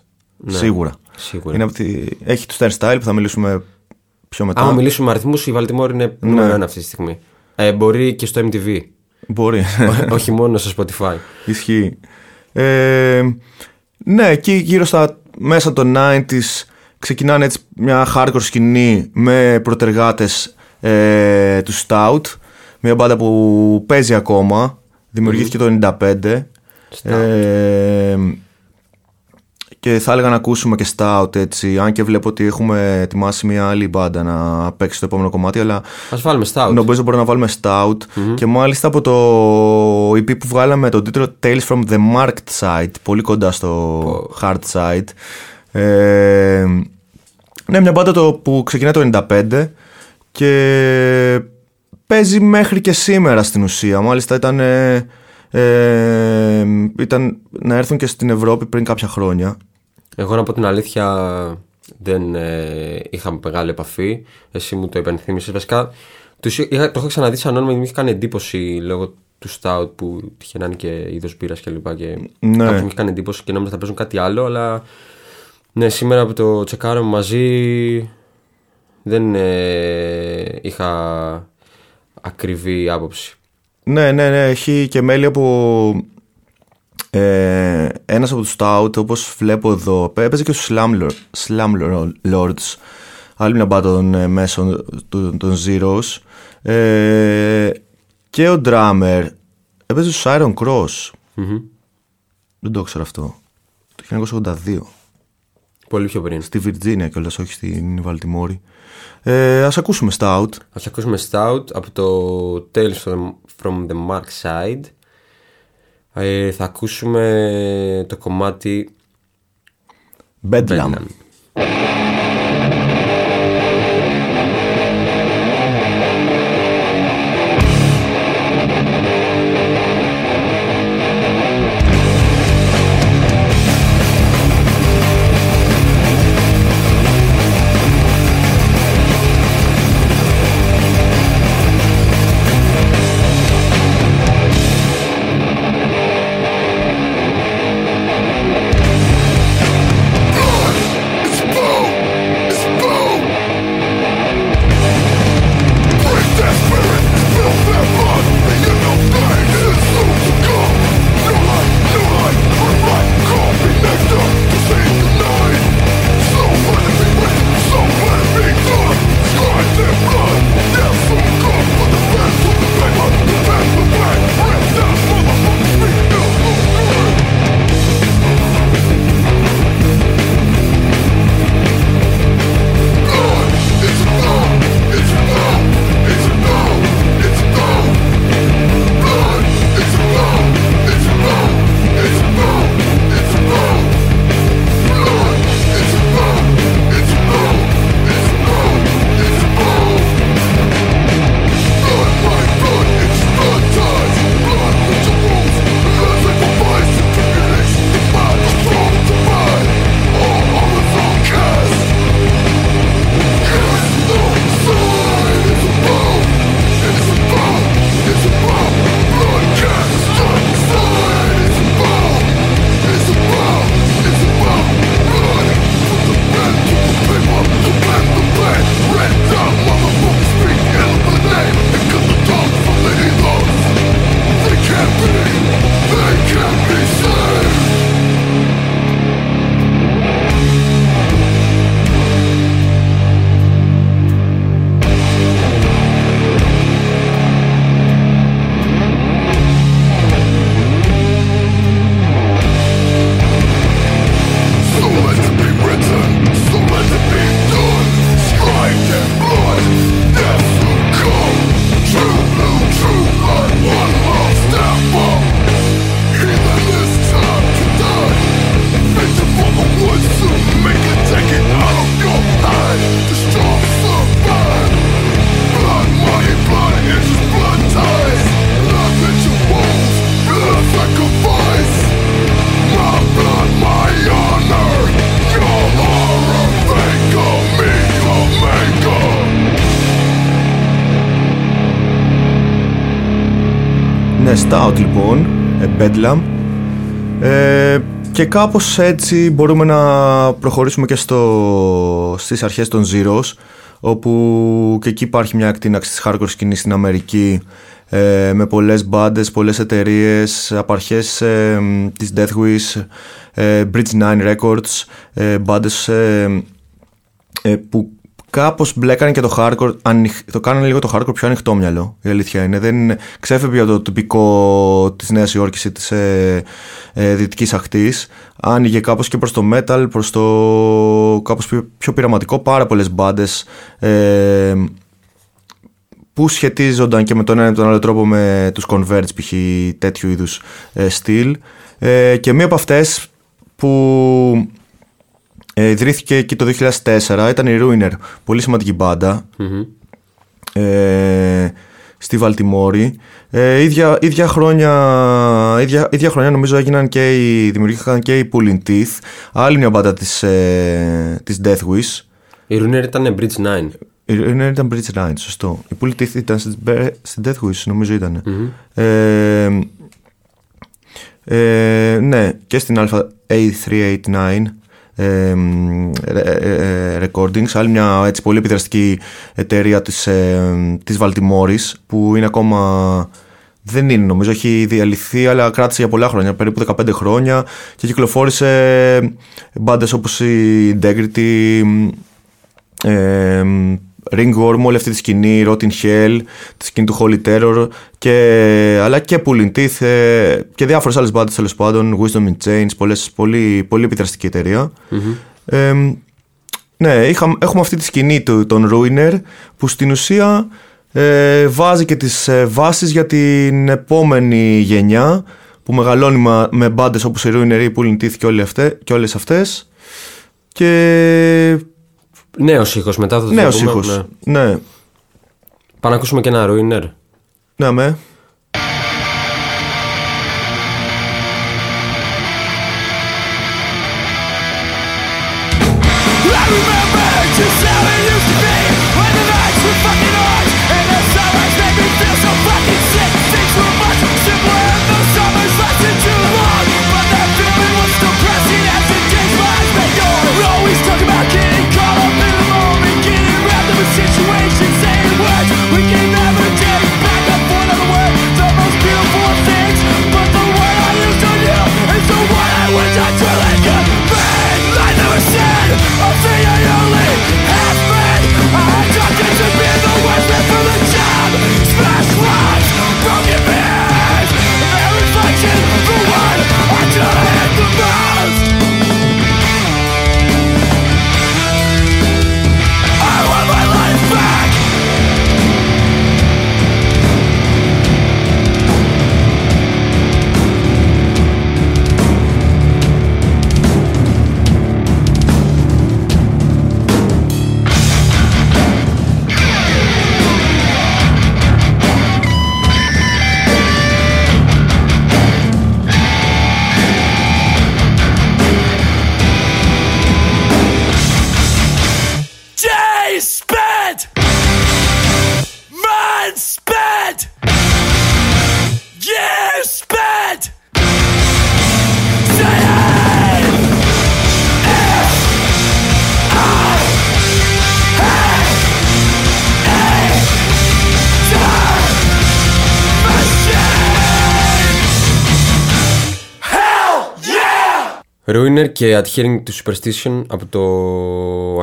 Σίγουρα. Σίγουρα. Είναι από τη... Έχει το Stern Style που θα μιλήσουμε πιο μετά. Άμα μιλήσουμε με αριθμούς, η Βαλτιμόρη είναι Ναι. νούμερο ένα αυτή τη στιγμή. Ε, μπορεί και στο MTV. Μπορεί. όχι μόνο στο Spotify. Ισχύει. Ε, ναι, εκεί γύρω στα μέσα των 90s ξεκινάνε έτσι μια hardcore σκηνή με προτεργάτες ε, του Stout. Μια μπάντα που παίζει ακόμα. Δημιουργήθηκε το 1995. Ε, και θα έλεγα να ακούσουμε και Stout έτσι. Αν και βλέπω ότι έχουμε ετοιμάσει μια άλλη μπάντα να παίξει το επόμενο κομμάτι. Αλλά Ας βάλουμε Stout. νομίζω μπορούμε να βάλουμε Stout. Και μάλιστα από το EP που βγάλαμε τον τίτλο Tales from the Marked Side. Πολύ κοντά στο Hard Side. Ε, ναι, μια μπάντα το, που ξεκινάει το 95 και παίζει μέχρι και σήμερα στην ουσία. Μάλιστα ήταν, ε, ε, ήταν να έρθουν και στην Ευρώπη πριν κάποια χρόνια. Εγώ να πω την αλήθεια δεν ε, είχα μεγάλη επαφή. Εσύ μου το υπενθύμησες. Βασικά τους, είχα, το έχω ξαναδεί σαν όνομα γιατί μου είχε κάνει εντύπωση λόγω του Stout που τυχε να είναι και είδος μπύρας και λοιπά. Και Ναι. κάπως μου είχε κάνει εντύπωση και νόμιζα θα παίζουν κάτι άλλο. Αλλά ναι, σήμερα που το τσεκάραμε μαζί δεν ε, είχα ακριβή άποψη. Ναι, ναι, ναι, έχει και μέλη από ε, ένας από τους Stout, όπως βλέπω εδώ, έπαιζε και στους Slam, Lord- Slam Lords, άλλη μια μπάντα των ε, μέσων των, των Zeros, ε, και ο drummer έπαιζε στους Iron Cross, δεν το ξέρω αυτό, το 1982, Πολύ πιο πριν. στη Virginia κιόλας, όχι στην Βαλτιμόρη. Ε, ας ακούσουμε Stout. Ας ακούσουμε Stout από το Tales from, from the Mark Side. Ε, θα ακούσουμε το κομμάτι Bedlam. Bedlam. Ναι, Stout λοιπόν, ε, Bedlam. Ε, και κάπως έτσι μπορούμε να προχωρήσουμε και στο, στις αρχές των Zeros όπου και εκεί υπάρχει μια εκτείναξη της hardcore σκηνής στην Αμερική ε, με πολλές μπάντες, πολλές εταιρείες από αρχές ε, της Deathwish, ε, Bridge 9 Records, ε, μπάντες ε, ε, που κάπως μπλέκανε και το hardcore, ανοιχ- το κάνανε λίγο το hardcore πιο ανοιχτό μυαλό, η αλήθεια είναι. Δεν ξέφευγε από το τυπικό της Νέας Υόρκης ή της ε, ε, δυτικής ακτής. Άνοιγε κάπως και προς το metal, προς το κάπως πιο, πιο πειραματικό, πάρα πολλές μπάντες ε, που σχετίζονταν και με τον ένα ή τον άλλο τρόπο με τους Converge π.χ. τέτοιου είδους ε, στυλ ε, και μία από αυτές που ε, ιδρύθηκε εκεί το 2004 ήταν η Ruiner, πολύ σημαντική μπάντα, ε, στη Βαλτιμόρη. Ε, ίδια, ίδια, χρόνια, ίδια, ίδια χρόνια νομίζω έγιναν και οι, δημιουργήθηκαν και οι Pulling Teeth, άλλη μια μπάντα της, ε, της Death Wish. Η Runner ήταν Bridge 9. Η Ruiner ήταν Bridge Nine, σωστό. Η Pulling Teeth ήταν στην, Be- στην Death Wish, νομίζω ήταν. Ε, ε, ναι, και στην Alpha A389 ε, ε, ε, Recordings, άλλη μια έτσι, πολύ επιδραστική εταιρεία της, ε, της Βαλτιμόρης που είναι ακόμα δεν είναι νομίζω, έχει διαλυθεί αλλά κράτησε για πολλά χρόνια, περίπου 15 χρόνια και κυκλοφόρησε μπάντες όπως η Integrity, ε, Ringworm, όλη αυτή τη σκηνή, Rotten Hell, τη σκηνή του Holy Terror, και, αλλά και Pulling Teeth ε, και διάφορες άλλες μπάντες τέλος πάντων, Wisdom in Chains, πολλές, πολύ, πολύ επιδραστική εταιρεία. Ε, ναι, είχα, έχουμε αυτή τη σκηνή του, των Ruiner που στην ουσία ε, βάζει και τις ε, βάσεις για την επόμενη γενιά που μεγαλώνει μα- με μπάντες όπως η Ruiner, η Pulling Teeth και, όλοι αυτές, και όλες αυτές και Νέος ήχος μετά θα το νέος πούμε, ήχος. ναι. Ναι, Πάμε να ακούσουμε και ένα Ruiner. ναι, με. Ruiner και Adhering to Superstition από το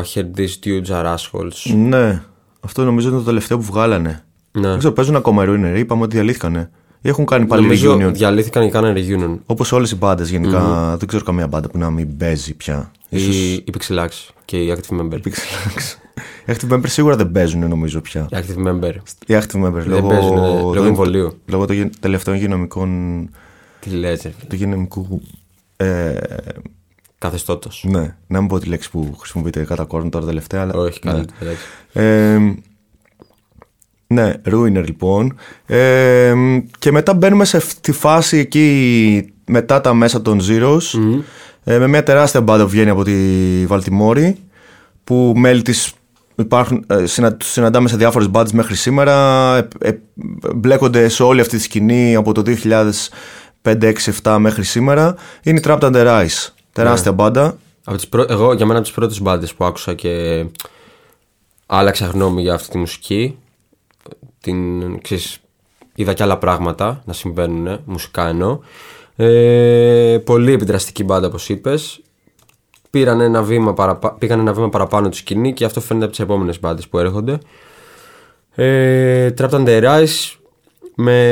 I Heard This Dudes Are Assholes. Ναι, αυτό νομίζω είναι το τελευταίο που βγάλανε. Ναι. Δεν ξέρω, παίζουν ακόμα οι Ruiner. Είπαμε ότι διαλύθηκαν. Ή έχουν κάνει πάλι Νομίζω reunion. διαλύθηκαν και κάνανε reunion. Όπως όλες οι μπάντες γενικά. Δεν ξέρω καμία μπάντα που να μην παίζει πια. Η, η Pixelax και η Active Member. Pixelax. Οι Active Members σίγουρα δεν παίζουν νομίζω πια. Η Active Member. Οι Active Members λόγω, παίζουν, ναι, λόγω λόγω- εμβολίου. λόγω των γεν- τελευταίων υγειονομικών. Τι λες, ρε, του υγειονομικού. Ε, καθεστώτος. ναι, να μην πω τη λέξη που χρησιμοποιείται κατά κόρον τώρα τελευταία. Αλλά, Όχι, ναι. καλά. εντάξει. Ε, ναι, Ruiner λοιπόν. Ε, και μετά μπαίνουμε σε αυτή τη φάση εκεί μετά τα μέσα των Zeros ε, με μια τεράστια μπάντα που βγαίνει από τη Βαλτιμόρη που μέλη της υπάρχουν, ε, συνα, τους συναντάμε σε διάφορες μπάντες μέχρι σήμερα ε, ε, μπλέκονται σε όλη αυτή τη σκηνή από το 2005, 6, 7 μέχρι σήμερα είναι η Trapped Under Ice τεράστια μπάντα Από τις πρω... Εγώ για μένα από τις πρώτες μπάντες που άκουσα και άλλαξα γνώμη για αυτή τη μουσική. Την, ξέρεις, είδα και άλλα πράγματα να συμβαίνουν, μουσικά εννοώ. Ε, πολύ επιδραστική μπάντα όπως είπες. πήραν ένα βήμα παραπα... πήγαν ένα βήμα παραπάνω τη σκηνή και αυτό φαίνεται από τις επόμενες μπάντες που έρχονται. Ε, Trapped Under Ice, με...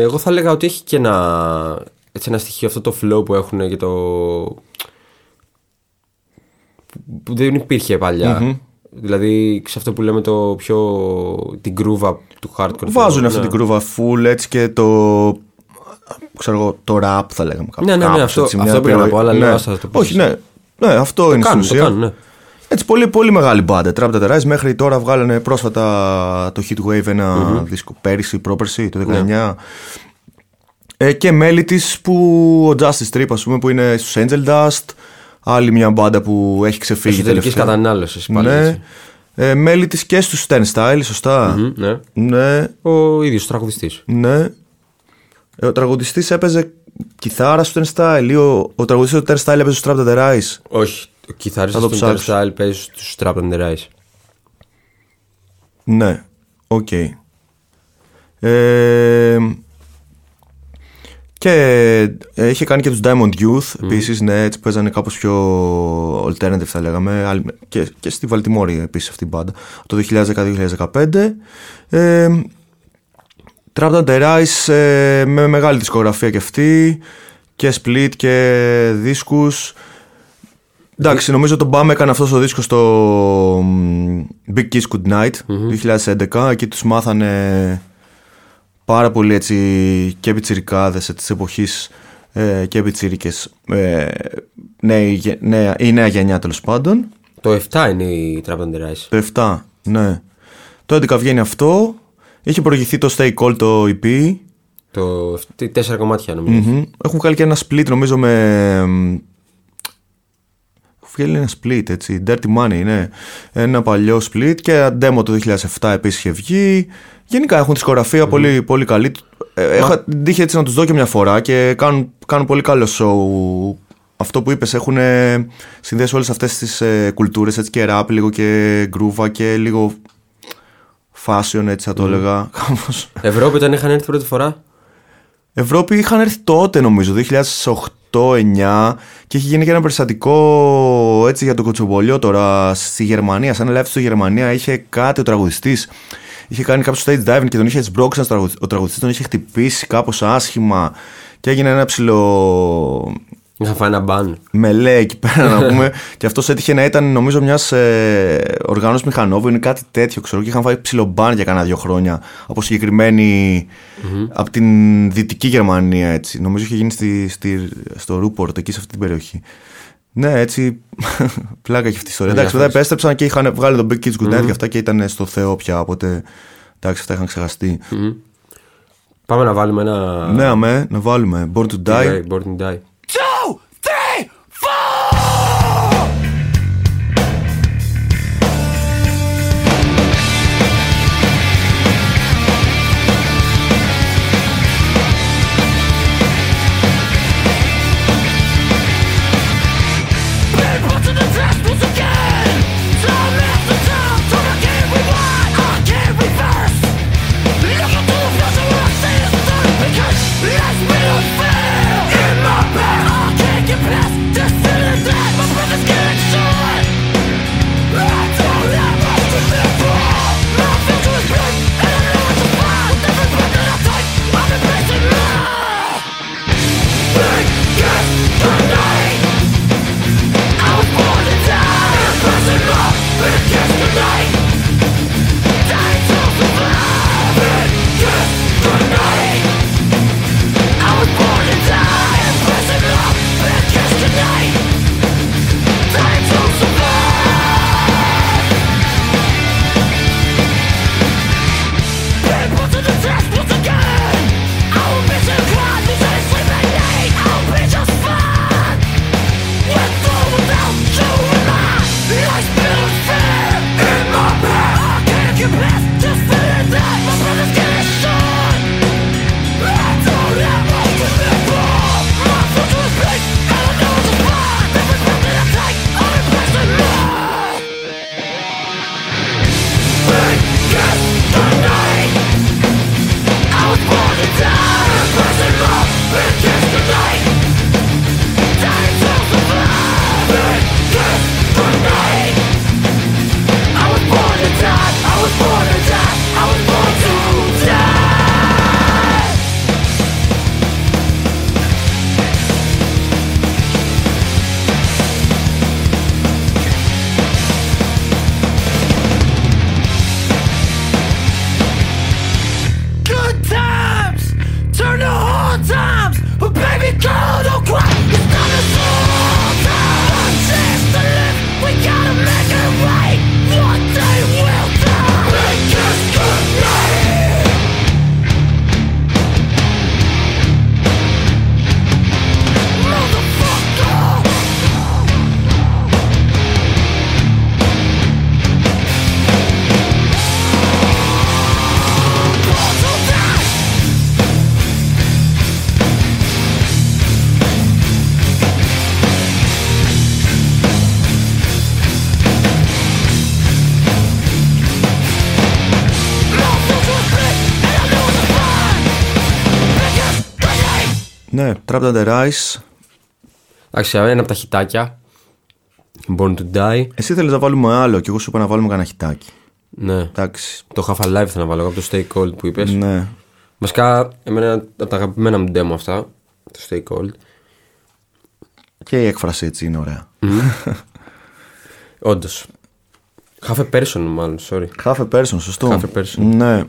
εγώ θα έλεγα ότι έχει και ένα, έτσι ένα στοιχείο αυτό το flow που έχουν και το. που δεν υπήρχε παλιά. Δηλαδή σε αυτό που λέμε το πιο. την κρούβα του hardcore. Βάζουν Ναι. αυτή την κρούβα full έτσι και το. ξέρω εγώ, το rap θα λέγαμε κάπου. Ναι, ναι, ναι, κάπως, αυτό- έτσι, αυτό μια πήγα να πω, αλλά ναι. λέω, άστα, θα το πεις Όχι, εσύ. ναι. Ναι, αυτό είναι στην κάνουν, το ουσία. κάνουν, ναι. Έτσι, πολύ, πολύ μεγάλη μπάντα. Trap the Rise μέχρι τώρα βγάλανε πρόσφατα το Hit Wave ένα δίσκο πέρυσι, πρόπερσι, το 19. Ε, και μέλη της που ο Justice Trip, ας πούμε, που είναι στους Angel Dust. Άλλη μια μπάντα που έχει ξεφύγει. Εσωτερικής τελευταία. κατανάλωσης πάλι. Ναι. έτσι. Ε, μέλη της και στους Ten Style, σωστά. Μμμ, ναι. Ναι, Ο ίδιος τραγουδιστής. ναι. Ε, ο τραγουδιστής έπαιζε κιθάρα στο Ten Style ή ο, ο τραγουδιστής του Ten Style έπαιζε στο Trap the Rise. Όχι. Ο κιθαρίστας Θα το του Inter ψάξω. Turnstile παίζει στους Trapped Under Ice. Ναι, οκ. Ε, και ε, είχε κάνει και τους Diamond Youth επίσης, ναι, έτσι παίζανε κάπως πιο alternative θα λέγαμε Άλλη- και, και στη Βαλτιμόρη επίσης αυτή η μπάντα το 2010-2015 ε, Trapped Under Ice ε, με μεγάλη δισκογραφία και αυτή και split και δίσκους Εντάξει, νομίζω τον Μπάμ έκανε αυτός το δίσκος στο μ, Big Kiss Good Night 2011. Εκεί τους μάθανε πάρα πολύ έτσι και πιτσιρικάδες της εποχής ε, και πιτσιρίκες ε, νέη, γε- νέα, η νέα γενιά τέλος πάντων. Το 7 είναι η Trap and the Rise. Το 7, ναι. Το 11 βγαίνει αυτό. Είχε προηγηθεί το Stay Cold το EP. Το τι- τέσσερα κομμάτια νομίζω. Μμμ. Έχουν βγάλει και ένα split νομίζω με. Μ, Έχουν βγάλει ένα split έτσι. Dirty Money, ναι. Ένα παλιό split και ένα demo το 2007 επίσης είχε βγει. Γενικά έχουν δισκογραφία πολύ, πολύ καλή. Ε, Έχω την τύχη έτσι να τους δω και μια φορά και κάνουν, κάνουν πολύ καλό show. Αυτό που είπες έχουν ε, συνδέσει όλες αυτές τις ε, κουλτούρες έτσι και rap λίγο και groove και λίγο fashion έτσι θα το έλεγα κάπως. Ευρώπη όταν είχαν έρθει πρώτη φορά; Ευρώπη είχαν έρθει τότε νομίζω, 2008-2009 και είχε γίνει και ένα περιστατικό έτσι για το κοτσομπολιό τώρα στη Γερμανία. Σαν live στη Γερμανία είχε κάτι ο τραγουδιστής. Είχε κάνει κάποιο stage diving και τον είχε σμπρώξει ένας τραγουδιστής. Ο τραγουδιστής τον είχε χτυπήσει κάπως άσχημα και έγινε ένα ψηλό Είχα φάει ένα μπαν. μελέ εκεί πέρα να πούμε. και αυτός έτυχε να ήταν νομίζω μιας ε, οργάνωσης μηχανόβου ή κάτι τέτοιο. Ξέρω και είχαν φάει ψιλομπάν για κάνα δύο χρόνια από συγκεκριμένη. από την δυτική Γερμανία έτσι. Νομίζω είχε γίνει στη, στη, στο Ρούπορτ εκεί σε αυτή την περιοχή. Ναι, έτσι. πλάκα έχει αυτή η ιστορία. Εντάξει, μετά Ενδιαφέρον. επέστρεψαν και είχαν βγάλει τον Big Kids Good Night και αυτά και ήταν στο Θεό πια. Οπότε εντάξει, αυτά είχαν ξεχαστεί. Πάμε να βάλουμε ένα. Ναι, αμέ, να βάλουμε. Born to Die. Born to Die. Ναι, Trapped Under Ice. Εντάξει, ένα από τα χιτάκια. Born to Die. Εσύ θέλεις να βάλουμε άλλο και εγώ σου είπα να βάλουμε κανένα χιτάκι. Ναι. Εντάξει. Το Half Alive θέλω να βάλω εγώ από το Stay Cold που είπες. Ναι. Βασικά, εμένα από τα αγαπημένα μου demo αυτά. Το Stay Cold. Και η έκφραση έτσι είναι ωραία. Όντως. Half a person, μάλλον, sorry. Half a person, σωστό. Half a person. Ναι.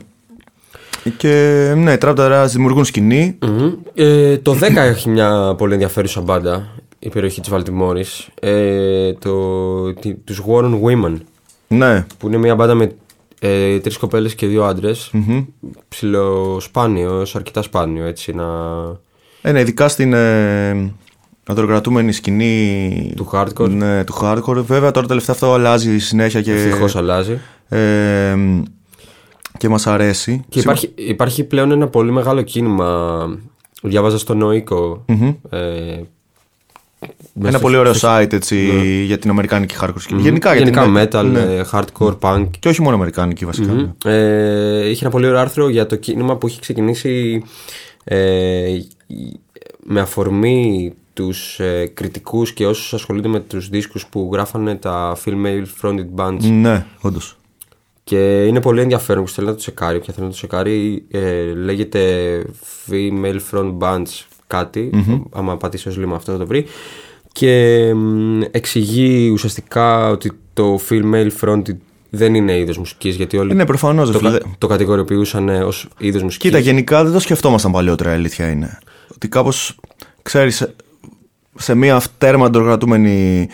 Και ναι, οι Trapped Under Ice δημιουργούν σκηνή. Μμμ. Ε, το 10 έχει μια πολύ ενδιαφέρουσα μπάντα. Η περιοχή της Βαλτιμόρης. Ε, το, τη, τους Warren Women. Ναι. Που είναι μια μπάντα με ε, τρεις κοπέλες και δύο άντρες. Ψιλοσπάνιος, σε αρκετά σπάνιο έτσι να... Ε, ναι, ειδικά στην ε, αντροκρατούμενη σκηνή Του hardcore. Ναι, του hardcore. Βέβαια τώρα τελευταία αυτό αλλάζει συνέχεια και, Ευτυχώς αλλάζει. ε, και μας αρέσει. Και υπάρχει, υπάρχει πλέον ένα πολύ μεγάλο κίνημα. Διάβαζα στο νοικο Ε, μέσα Ένα στο- πολύ ωραίο site έτσι, για την αμερικάνικη hardcore σκηνή. Μμμ. Γενικά, για Γενικά την, metal, ναι. ε, hardcore, punk. Και όχι μόνο αμερικάνικη βασικά. ναι. Μμμ. Ε, είχε ένα πολύ ωραίο άρθρο για το κίνημα που έχει ξεκινήσει ε, με αφορμή τους ε, κριτικούς και όσους ασχολούνται με τους δίσκους που γράφανε τα female fronted bands Ναι, όντως. Και είναι πολύ ενδιαφέρον που θέλει να το τσεκάρει. Όποια θέλει να το τσεκάρει ε, λέγεται female front bands κατι άμα πατήσει ως λίμα αυτό θα το βρει. Και μ, εξηγεί ουσιαστικά ότι το female fronted δεν είναι είδος μουσικής γιατί όλοι Ναι, προφανώς, το, ρε φίλε. κα- το κατηγοριοποιούσαν ως είδος μουσικής. Κοίτα, γενικά δεν το σκεφτόμασταν παλιότερα, η αλήθεια είναι. Ότι κάπως, ξέρεις, σε, σε μια τέρμα αντροκρατούμενη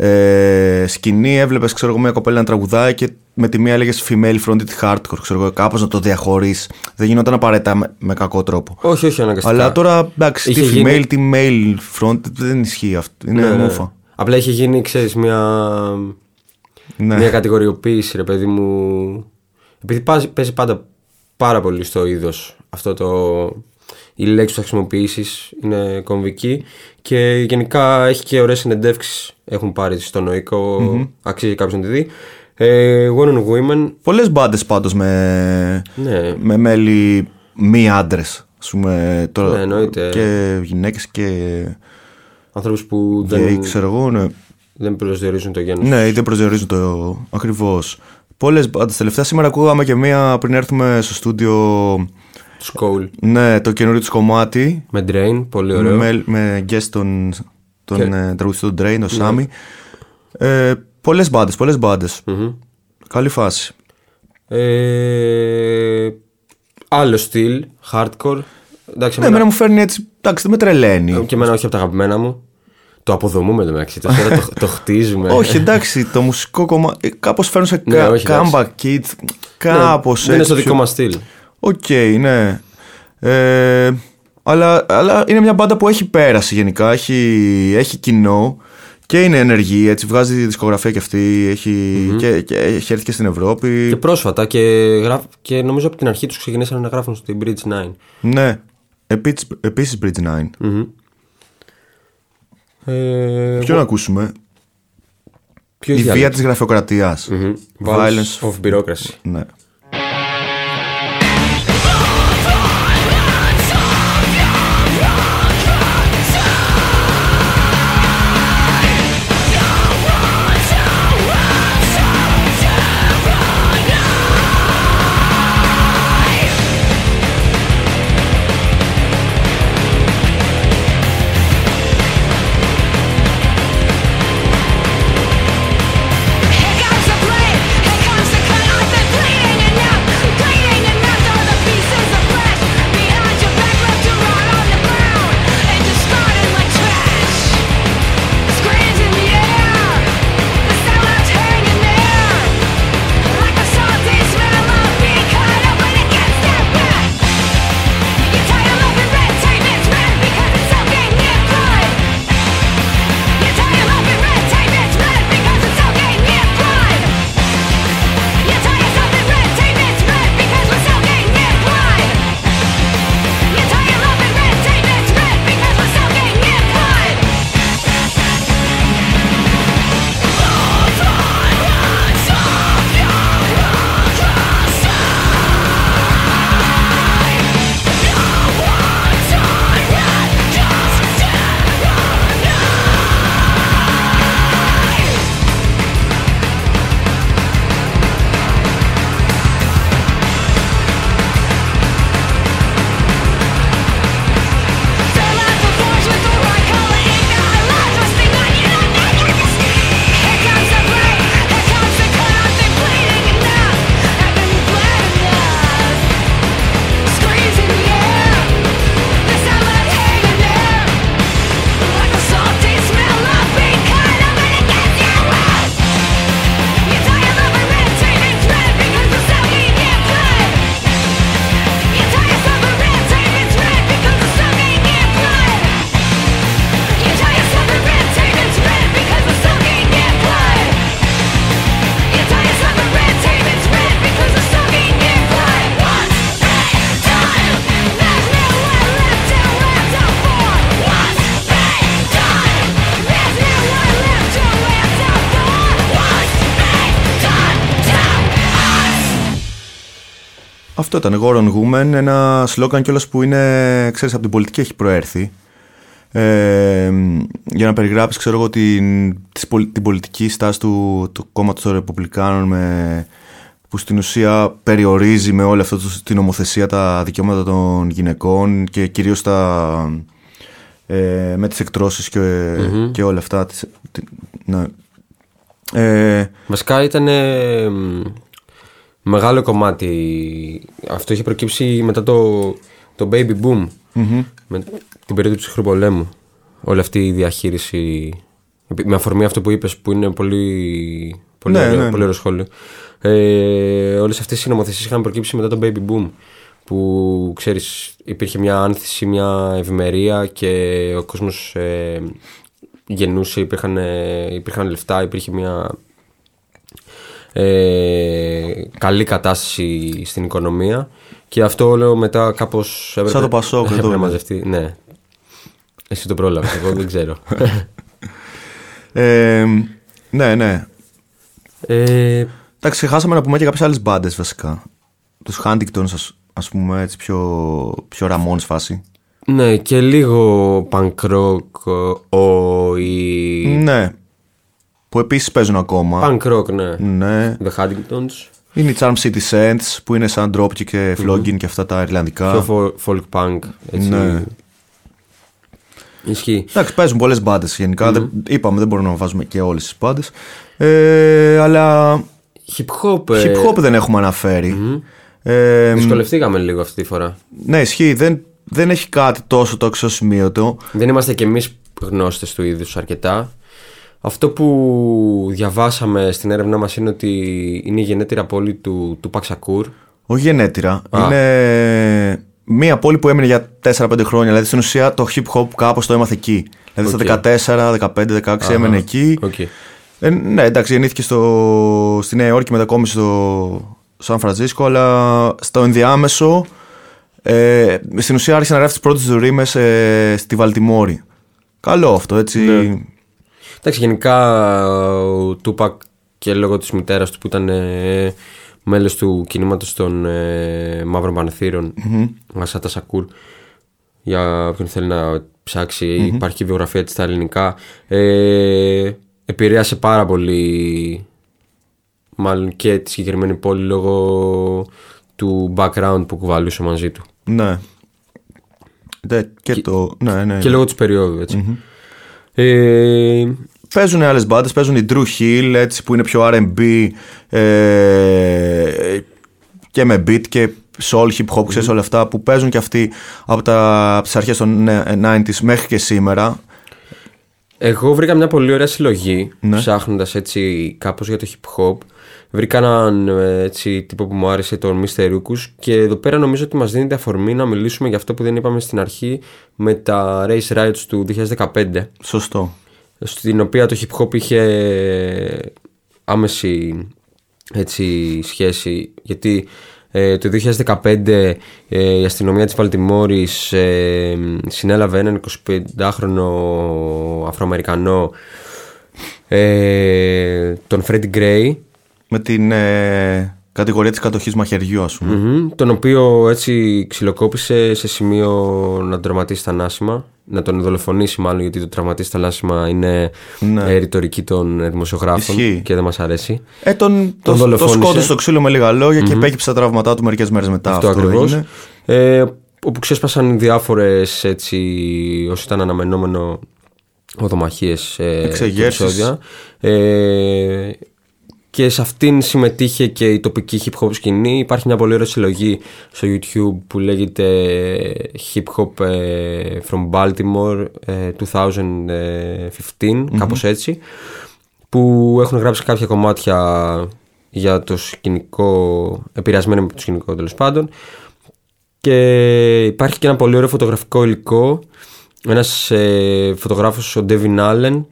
ε, σκηνή έβλεπες, ξέρω εγώ, μια κοπέλα να τραγουδάει και με τη μία έλεγες female fronted hardcore, ξέρω εγώ, κάπως να το διαχωρίσει. Δεν γινόταν απαραίτητα με, με κακό τρόπο. όχι όχι αναγκαστικά Αλλά τώρα, εντάξει, τι Είχε female, γίνει- τι male fronted δεν ισχύει αυτό. Είναι Ναι, ναι. μούφα. Απλά είχε γίνει, ξέρεις, μια, Ναι. μια κατηγοριοποίηση, ρε παιδί μου. Επειδή πάζει- παίζει πάντα πάρα πολύ στο είδος αυτό το. Η λέξη που θα χρησιμοποιήσεις είναι κομβική και γενικά έχει και ωραίες συνεντεύξεις. Έχουν πάρει στο νοικο αξίζει κάποιος να τη δει. Ε, One on Women. Πολλές μπάντες πάντως με, Ναι, με μέλη μη άντρες. πούμε, τώρα, Ναι, εννοείται. και γυναίκες και ανθρώπους που γκέι, δεν, ξέρω εγώ. Ναι. δεν προσδιορίζουν το γένος. Ναι, ή δεν προσδιορίζουν το ακριβώς. Πολλές μπάντες. Τελευταία σήμερα ακούγαμε και μία πριν έρθουμε στο στούντιο. Skull Ναι, το καινούριο του κομμάτι. με Drain, πολύ ωραίο. Με, με guest τον, τον Και- ε, τραγουδιστή του Drain, τον Σάμι. Ε, πολλές μπάντες, πολλές μπάντες. Μμμ. Καλή φάση. Ε, άλλο στυλ, hardcore. Εντάξει, Ναι, εμένα μου φέρνει έτσι. Εντάξει, δεν με τρελαίνει. και εμένα όχι από τα αγαπημένα μου. Το αποδομούμε το μεταξύ. Το, το, το χτίζουμε. όχι, εντάξει, το μουσικό κομμάτι. Κάπως φέρνω σε Ναι, κα- όχι, comeback kid. Κάπως Δεν είναι στο δικό μας στυλ. Οκ, ναι. Ε, αλλά, αλλά είναι μια μπάντα που έχει πέραση γενικά. Έχει, έχει κοινό και είναι ενεργή. Έτσι, βγάζει δισκογραφία και αυτή. Έχει, και, και έχει έρθει και στην Ευρώπη. Και πρόσφατα και, γράφ, και νομίζω από την αρχή τους ξεκινήσαν να γράφουν στην Bridge 9. Ναι. Επίσης Bridge 9. Μμμ. Ε, Ποιο να ακούσουμε; ποιος Η έχει βία άλλο; της γραφειοκρατίας. Μμμ. Violence. of Bureaucracy. Ναι. Αυτό ήταν War on Women, ένα σλόγκαν κιόλας που είναι, ξέρεις, από την πολιτική έχει προέρθει. Ε, για να περιγράψεις, ξέρω εγώ, την, της πολ- την πολιτική στάση του, του κόμματος των Ρεπουμπλικάνων με, που στην ουσία περιορίζει με όλη αυτή την νομοθεσία τα δικαιώματα των γυναικών και κυρίως τα, ε, με τις εκτρώσεις και, και όλα αυτά. τις- τη- ναι. Ε, Βασικά ήταν ε, μ, μεγάλο κομμάτι. Αυτό είχε προκύψει μετά το, το baby boom. Με την περίοδο του ψυχρού πολέμου. Όλη αυτή η διαχείριση. Με αφορμή αυτό που είπες που είναι πολύ, πολύ, Ναι, ωραίο, ναι, ναι. πολύ ωραίο σχόλιο. Ε, όλες αυτές οι νομοθεσίες είχαν προκύψει μετά το baby boom. Που ξέρεις υπήρχε μια άνθηση, μια ευημερία και ο κόσμος ε, γεννούσε, υπήρχαν, ε, υπήρχαν λεφτά, υπήρχε μια ε, καλή κατάσταση στην οικονομία και αυτό όλο μετά κάπως έπρεπε, Σαν το Πασόκ, έπρεπε εδώ να είναι. μαζευτεί. Ναι. Εσύ το πρόλαβες, εγώ δεν ξέρω. ε, ναι, ναι. ε, Εντάξει, χάσαμε να πούμε και κάποιες άλλες μπάντες βασικά. Τους Huntingtons, ας, ας πούμε, έτσι πιο, πιο Ramones φάση. ναι, και λίγο punk rock ο, η... Ναι. Που επίσης παίζουν ακόμα. Punk rock, ναι. Ναι. The Huntingtons. Είναι η Charm City Saints που είναι σαν Dropkick και Flogging και αυτά τα Ιρλανδικά. Πιο fo- folk punk, έτσι. Ναι. Ισχύει. Εντάξει, παίζουν πολλές μπάντες γενικά. Δεν, είπαμε, δεν μπορούμε να βάζουμε και όλες τις μπάντες. Ε, αλλά Hip hop. ε, hip hop δεν έχουμε αναφέρει. Ε, Δυσκολευτήκαμε λίγο αυτή τη φορά. ναι, ισχύει. Δεν, δεν έχει κάτι τόσο το αξιοσημείωτο. Δεν είμαστε κι εμείς γνώστες του είδους αρκετά. Αυτό που διαβάσαμε στην έρευνά μας είναι ότι είναι η γενέτειρα πόλη του, του Tupac Shakur. Όχι γενέτειρα. Α. Είναι μία πόλη που έμεινε για 4-5 χρόνια. Δηλαδή στην ουσία το hip hop κάπως το έμαθε εκεί. Δηλαδή Οκ. στα 14, 15, 16 έμενε εκεί. Οκ. Ε, ναι, εντάξει, γεννήθηκε στο, στη Νέα Υόρκη, μετακόμισε στο Σαν Φρανσίσκο, αλλά στο ενδιάμεσο ε, στην ουσία άρχισε να γράφει τις πρώτες του ρίμες ε, στη Βαλτιμόρη. Καλό αυτό, έτσι. Ναι. Εντάξει, γενικά ο Τούπακ και λόγω της μητέρας του που ήταν ε, μέλος του κινήματος των ε, Μαύρων Πανεθύρων, Ασάτα Σακούρ, για όποιον θέλει να ψάξει, υπάρχει και βιογραφία της στα ελληνικά, ε, επηρέασε πάρα πολύ μάλλον και τη συγκεκριμένη πόλη λόγω του background που κουβαλούσε μαζί του. Ναι. Ναι, και, το. Ναι, ναι. Και λόγω της περίοδου, έτσι. Ε, Παίζουν άλλες μπάντες, παίζουν η Drew Hill έτσι, που είναι πιο RB ε, και με beat και soul, hip hop, ξέρεις όλα αυτά που παίζουν και αυτοί από, τα, από τις αρχές των ναι, 90s μέχρι και σήμερα. Εγώ βρήκα μια πολύ ωραία συλλογή Ναι. ψάχνοντας έτσι κάπως για το hip hop. Βρήκα έναν ε, έτσι, τύπο που μου άρεσε, τον Mr. Rukus και εδώ πέρα νομίζω ότι μας δίνεται αφορμή να μιλήσουμε για αυτό που δεν είπαμε στην αρχή με τα Race Riots του 2015 Σωστό. στην οποία το hip hop είχε άμεση έτσι, σχέση γιατί ε, το 2015 ε, η αστυνομία της Βαλτιμόρης ε, συνέλαβε έναν 25χρονο Αφροαμερικανό ε, τον Φρέντι Γκρέι Με την ε, κατηγορία της κατοχής μαχαιριού ας πούμε. Μμμ, τον οποίο έτσι ξυλοκόπησε σε σημείο να τον τραυματίσει θανάσιμα. Να τον δολοφονήσει μάλλον γιατί το τραυματίσει θανάσιμα είναι Ναι. ε, ρητορική των δημοσιογράφων Ισχύει. και δεν μας αρέσει. Ε, τον, Τον το, το δολοφόνησε. σκότωσε στο ξύλο με λίγα λόγια και επέκυψε τα τραύματά του μερικές μέρες μετά. Αυτό, Αυτό, ακριβώς. έγινε. Ε, όπου ξέσπασαν διάφορες έτσι όσο ήταν αναμενόμενο οδομαχίες ε, Εξεγέρσεις. και επεισόδια. Ε, και σε αυτήν συμμετείχε και η τοπική hip hop σκηνή. Υπάρχει μια πολύ ωραία συλλογή στο YouTube που λέγεται Hip Hop ε, from Baltimore ε, 2015, κάπως έτσι, που έχουν γράψει κάποια κομμάτια για το σκηνικό, επηρεασμένο από το σκηνικό τέλος πάντων. Και υπάρχει και ένα πολύ ωραίο φωτογραφικό υλικό. Ένας ε, φωτογράφος, ο Devin Allen,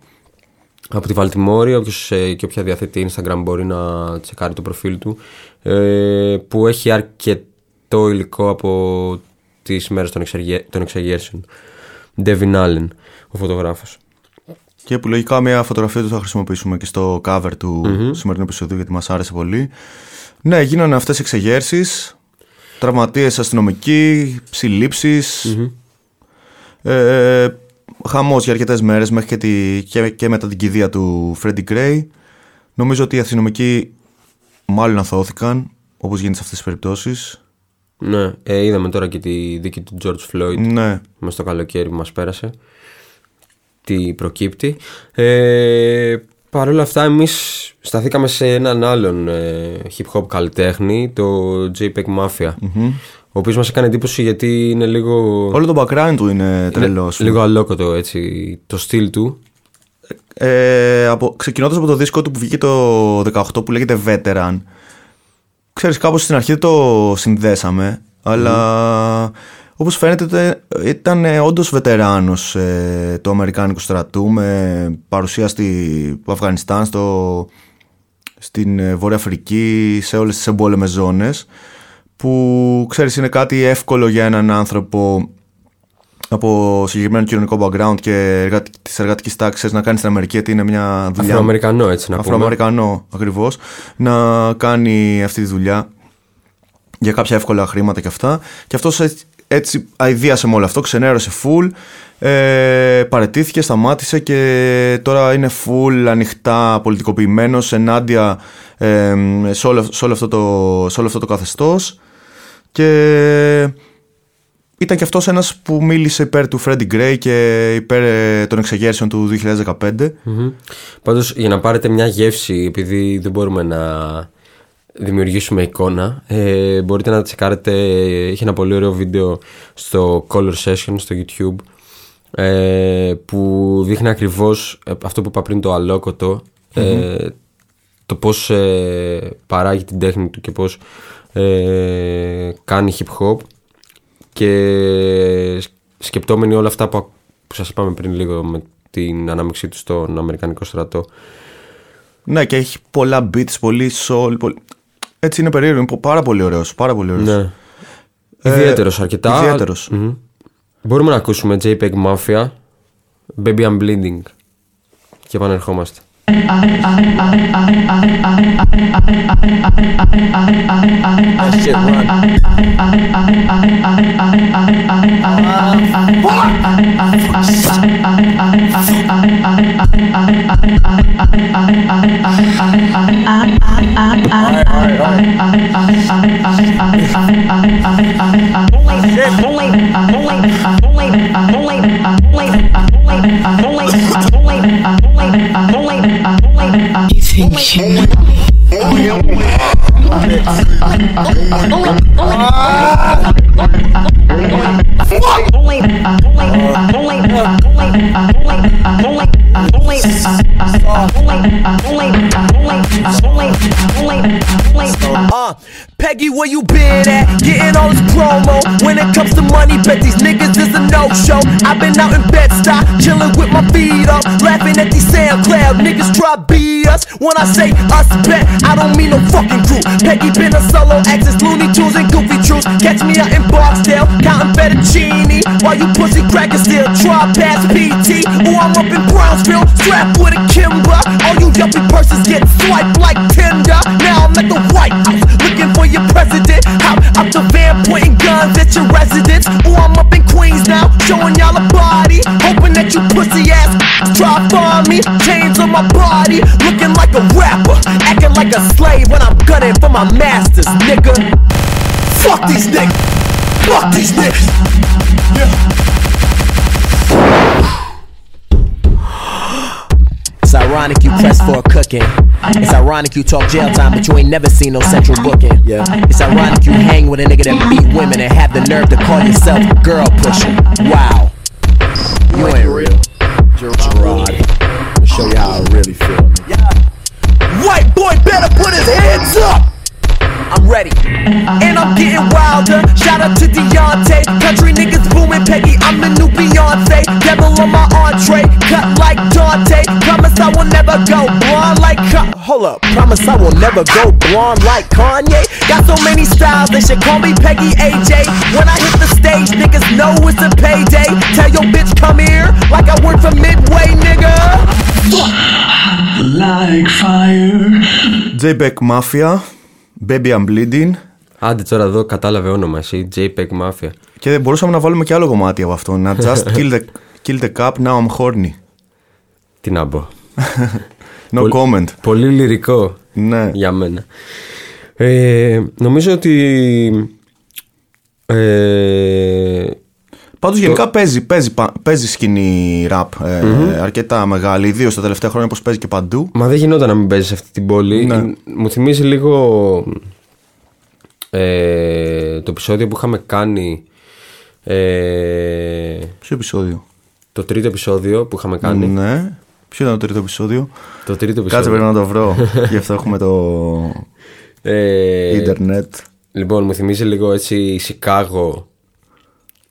από τη Βαλτιμόρη, όποιος ε, και όποια διαθέτει Instagram μπορεί να τσεκάρει το προφίλ του, ε, που έχει αρκετό υλικό από τις μέρες των, εξεργε... των εξεγέρσεων. Devin Allen, ο φωτογράφος. Και που λογικά μια φωτογραφία του θα χρησιμοποιήσουμε και στο cover του σημερινού επεισοδίου γιατί μας άρεσε πολύ. Ναι, γίνανε αυτές οι εξεγέρσεις. Τραυματίες αστυνομικοί, συλλήψεις. Ε, χαμός για αρκετές μέρες μέχρι και, τη, και, και μετά την κηδεία του Φρέντι Γκρέι. Νομίζω ότι οι αστυνομικοί μάλλον αθώθηκαν, όπως γίνεται σε αυτές τις περιπτώσεις. Ναι, ε, είδαμε τώρα και τη δίκη του George Floyd Ναι, μες στο καλοκαίρι που μας πέρασε. Τι προκύπτει. Ε, Παρ' όλα αυτά εμείς σταθήκαμε σε έναν άλλον ε, hip hop καλλιτέχνη, το JPEG Mafia. Ο οποίος μας έκανε εντύπωση γιατί είναι λίγο... όλο το background του είναι είναι τρελός. Λίγο αλόκοτο έτσι, το στυλ του. Ε, από, ξεκινώντας από το δίσκο του που βγήκε το 18 που λέγεται Veteran ξέρεις κάπως στην αρχή δεν το συνδέσαμε αλλά όπως φαίνεται τε- ήταν ε, όντως βετεράνος ε, του Αμερικάνικου στρατού με παρουσία στη Αφγανιστάν, στο, στην ε, Βόρεια Αφρική, σε όλες τις εμπόλεμες ζώνες που ξέρεις είναι κάτι εύκολο για έναν άνθρωπο από συγκεκριμένο κοινωνικό background και εργατι- της εργατικής τάξης να κάνει στην Αμερική γιατί είναι μια δουλειά. Αφροαμερικανό έτσι να πούμε. Αφροαμερικανό ακριβώς. Να κάνει αυτή τη δουλειά για κάποια εύκολα χρήματα και αυτά. Και αυτός έτσι, έτσι αηδίασε με όλο αυτό, ξενέρωσε full ε, παρετήθηκε, σταμάτησε και τώρα είναι full ανοιχτά πολιτικοποιημένος ενάντια ε, σε, όλο, σε, όλο αυτό το, σε όλο αυτό το καθεστώς και ήταν και αυτός ένας που μίλησε υπέρ του Freddie Gray και υπέρ ε, των εξεγέρσεων του 2015 Μμμ. Πάντως για να πάρετε μια γεύση επειδή δεν μπορούμε να δημιουργήσουμε εικόνα ε, μπορείτε να τσεκάρετε είχε ένα πολύ ωραίο βίντεο στο Color Session στο YouTube ε, που δείχνει ακριβώς ε, αυτό που είπα πριν το αλόκοτο ε, το πως ε, παράγει την τέχνη του και πως ε, κάνει hip hop και σκεπτόμενοι όλα αυτά που, που σας είπαμε πριν λίγο με την ανάμειξή τους στον Αμερικανικό στρατό Ναι, και έχει πολλά beats, πολύ soul. Πολύ... Έτσι είναι περίεργο. Είναι πάρα πολύ ωραίος. Πάρα πολύ ωραίος. Ναι. Ε, Ιδιαίτερος αρκετά. ιδιαίτερος. Μμμ. Μπορούμε να ακούσουμε JPEG Mafia, Baby I'm Bleeding και επανερχόμαστε. I shit. attention. Uh, Peggy, where you been at? Getting all this promo. When it comes to money, bet these niggas is a no-show. I've been out in Bed-Stuy, chilling with my feet up, laughing at these SoundCloud niggas try beat us. When I say us bet, I don't mean no fucking crew. Peggy been a solo access, Looney Tunes and Goofy Truths. Catch me out in Barksdale, counting fettuccine. While you pussy crackers still try past PT. Ooh, I'm up in Brownsville, strapped with a Kimber. All you yuppie purses get swiped like Tinder. Now I'm at the White House, looking for your president. Hop out the van, pointing guns at your residence. Ooh, I'm up in Queens now, showing y'all a body. Hoping that you pussy ass try find me. Chains on my body, looking like a rapper. Acting like a slave when I'm gunning for my masters, nigga. Fuck these niggas. Fuck these niggas. It's ironic you press for a cooking. It's ironic you talk jail time, but you ain't never seen no central booking. Yeah. It's ironic you hang with a nigga that beat women and have the nerve to call yourself girl pusher. Wow. You ain't real. Gerard. I'll show you how I really feel. White boy better put his hands up. I'm ready. And I'm getting wilder. Shout out to Deontay. Country niggas booming Peggy. I'm the new Beyonce. Devil on my entree. Cut like Dante. Promise I will never go blonde like Ka- Hold up. Promise I will never go blonde like Kanye. Got so many styles, they should call me Peggy AJ. When I hit the stage, niggas know it's a payday. Tell your bitch come here, like I work for Midway, nigga. Like fire. JBEC Mafia, Baby I'm Bleeding. Άντε τώρα εδώ κατάλαβε όνομα εσύ, JPEG Mafia. Και μπορούσαμε να βάλουμε και άλλο κομμάτι από αυτό. Να just kill the, kill the cup, now I'm horny. Τι να πω. No Πολύ- comment. Πολύ λυρικό Ναι. για μένα. Ε, νομίζω ότι. Ε, Πάντως γενικά παίζει, παίζει, πα- παίζει σκηνή rap ε, αρκετά μεγάλη, ιδίως τα τελευταία χρόνια όπως παίζει και παντού. μα δεν γινόταν να μην παίζεις σε αυτή την πόλη. Ναι. Μου θυμίζει λίγο ε, το επεισόδιο που είχαμε κάνει. Ε, Ποιο επεισόδιο; το τρίτο επεισόδιο που είχαμε κάνει. Ναι. Ποιο ήταν το τρίτο επεισόδιο; Το τρίτο Κάτσε επεισόδιο. πρέπει να το βρω. Γι' αυτό έχουμε το Ε, ίντερνετ. Λοιπόν, μου θυμίζει λίγο έτσι Σικάγο.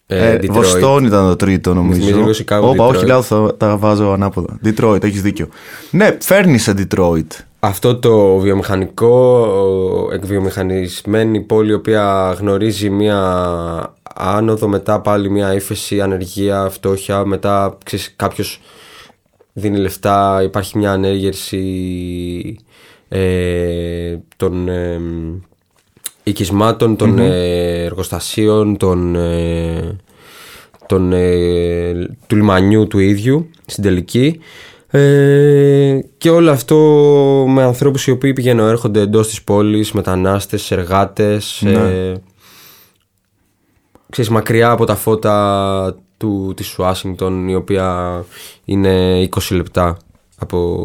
Ε, Ε, Detroit. Βοστόν ήταν το τρίτο θυμίζει νομίζω. λίγο Chicago, Όπα, Detroit. όχι, λάθο, θα τα βάζω ανάποδα. Detroit, έχεις δίκιο. Ναι, φέρνει σε Detroit. Αυτό το βιομηχανικό, εκβιομηχανισμένη πόλη η οποία γνωρίζει μια άνοδο, μετά πάλι μια ύφεση, ανεργία, φτώχεια, μετά ξέρεις, κάποιος δίνει λεφτά, υπάρχει μια ανέγερση ε, των ε, οικισμάτων, των ε, εργοστασίων, των, ε, των, ε, του λιμανιού του ίδιου στην τελική ε, και όλο αυτό με ανθρώπους οι οποίοι πηγαίνουν έρχονται εντός της πόλης, μετανάστες, εργάτες ε, ξέρεις, μακριά από τα φώτα του, της Ουάσιγκτον η οποία είναι 20 λεπτά από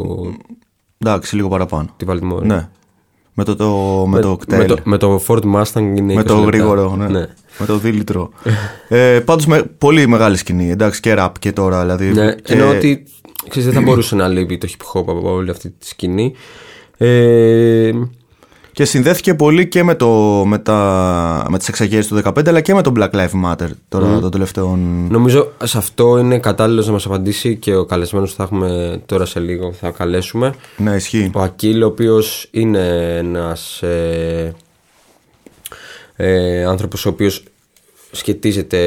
Εντάξει, λίγο παραπάνω. τη Βαλτιμόρη. Ναι. Με το, το, με, το κτέλ. με, το, με το Ford Mustang είναι 20 Με το λεπτά. γρήγορο, ναι. ναι. Με το δίλητρο. ε, Πάντως με πολύ μεγάλη σκηνή. Εντάξει, και ραπ και τώρα. Δηλαδή, Ναι, και... Ενώ ότι ξέρεις, δεν θα μπορούσε να λείπει το hip hop από όλη αυτή τη σκηνή. Ε, Και συνδέθηκε πολύ και με, το, με, τα, με τις εξαγέρσεις του 2015 αλλά και με το Black Lives Matter τώρα των τελευταίων... νομίζω σε αυτό είναι κατάλληλος να μας απαντήσει και ο καλεσμένος που θα έχουμε τώρα σε λίγο θα καλέσουμε. Ναι, ισχύει. Ο Ακίλ, ο οποίος είναι ένας ε, ε, άνθρωπος ο οποίος σχετίζεται,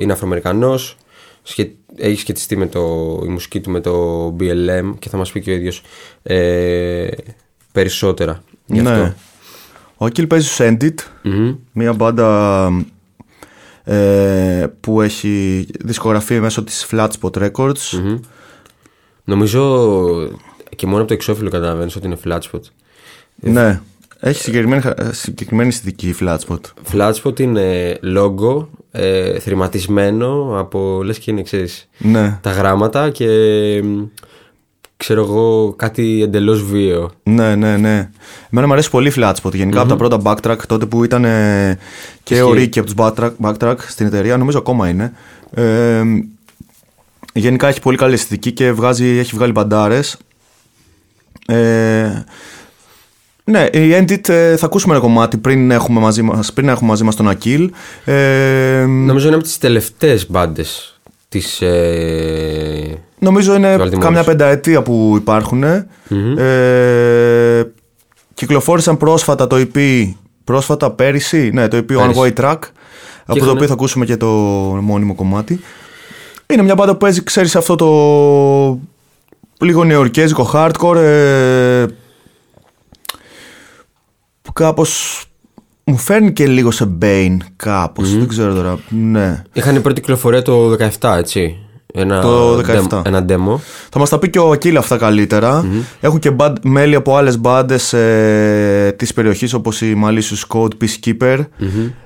είναι Αφροαμερικανός, σχε, έχει σχετιστεί με το, η μουσική του με το BLM και θα μας πει και ο ίδιος ε, περισσότερα γι' αυτό. Ναι. Ο Ακίλ παίζει στους Endit, Μμμ. μια μπάντα ε, που έχει δισκογραφεί μέσω της Flatspot Records. Μμμ. Νομίζω και μόνο από το εξώφυλλο καταλαβαίνεις ότι είναι Flatspot. Ναι, έχει συγκεκριμένη, χα- συγκεκριμένη αισθητική η Flatspot. Flatspot είναι logo ε, θρηματισμένο από λες και είναι ξέρεις Ναι, τα γράμματα και μ, ξέρω εγώ κάτι εντελώς βίαιο. ναι, ναι, ναι. Εμένα μου αρέσει πολύ η Flatspot. γενικα από τα πρώτα backtrack τότε που ήταν ε, και ο Ισχύει. Ricky από τους backtrack, backtrack στην εταιρεία, νομίζω ακόμα είναι. Ε, γενικά έχει πολύ καλή αισθητική και βγάζει, έχει βγάλει μπαντάρες. Ε, ναι, η Endit ε, θα ακούσουμε ένα κομμάτι πριν έχουμε μαζί μας, πριν έχουμε μαζί μας τον Ακίλ. Ε, Νομίζω είναι από τις τελευταίες μπάντες της... Ε, Νομίζω είναι Βαλτιμόρης. κάμια πενταετία που υπάρχουν. Ε, κυκλοφόρησαν πρόσφατα το EP, πρόσφατα πέρυσι, ναι, το EP One Πέρυσι. Way Track, από το είχανε- οποίο θα ακούσουμε και το μόνιμο κομμάτι. Είναι μια μπάντα που παίζει, ξέρεις, αυτό το λίγο νεορκέζικο hardcore, ε, που κάπως μου φέρνει και λίγο σε Bane κάπως, δεν ξέρω τώρα, ναι. είχαν η πρώτη κυκλοφορία το 17 έτσι. Ένα, Το 17. demo- ένα demo. Θα μας τα πει και ο Ακίλ αυτά καλύτερα. Έχουν και band, μέλη από άλλες μπάντες ε, της περιοχής όπως η Malicious Code, Peacekeeper,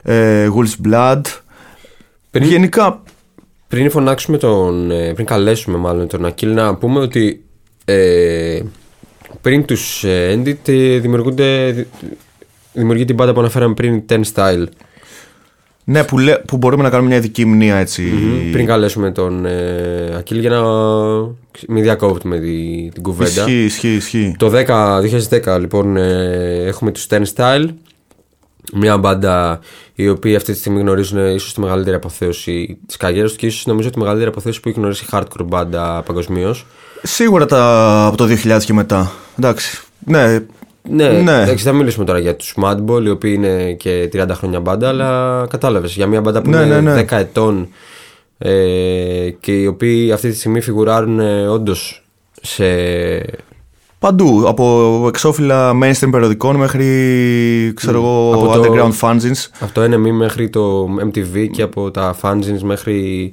ε, Wolf's Blood. Πριν- Γενικά, Πριν φωνάξουμε τον. ε, πριν καλέσουμε μάλλον τον Ακίλ να πούμε ότι ε, πριν τους ε, Endit ε, δημιουργούνται. δη- Δημιουργεί την πάντα που αναφέραμε πριν, η Ten Style. Ναι, που, λέ- που μπορούμε να κάνουμε μια ειδική μνήμα έτσι. Πριν καλέσουμε τον ε, Ακίλ για να μην διακόπτουμε τη, την κουβέντα. Ισχύει, ισχύει, ισχύει. Το 10, 2010 λοιπόν ε, έχουμε τους Ten Style μια μπάντα η οποία αυτή τη στιγμή γνωρίζουν ίσως τη μεγαλύτερη αποθέωση της καριέρας τους και ίσως νομίζω τη μεγαλύτερη αποθέωση που έχει γνωρίσει hardcore μπάντα παγκοσμίως. Σίγουρα τα, από το 2000 και μετά. Εντάξει. Ναι, Ναι, Ναι. εντάξει, θα μιλήσουμε τώρα για τους Madball οι οποίοι είναι και 30 χρόνια μπάντα αλλά κατάλαβες για μια μπάντα που Ναι, είναι ναι, ναι. 10 ετών ε, και οι οποίοι αυτή τη στιγμή φιγουράρουν ε, όντως σε Παντού, από εξώφυλλα mainstream περιοδικών μέχρι ξέρω εγώ Από το- underground fanzines. Από το NME μέχρι το MTV και από τα fanzines μέχρι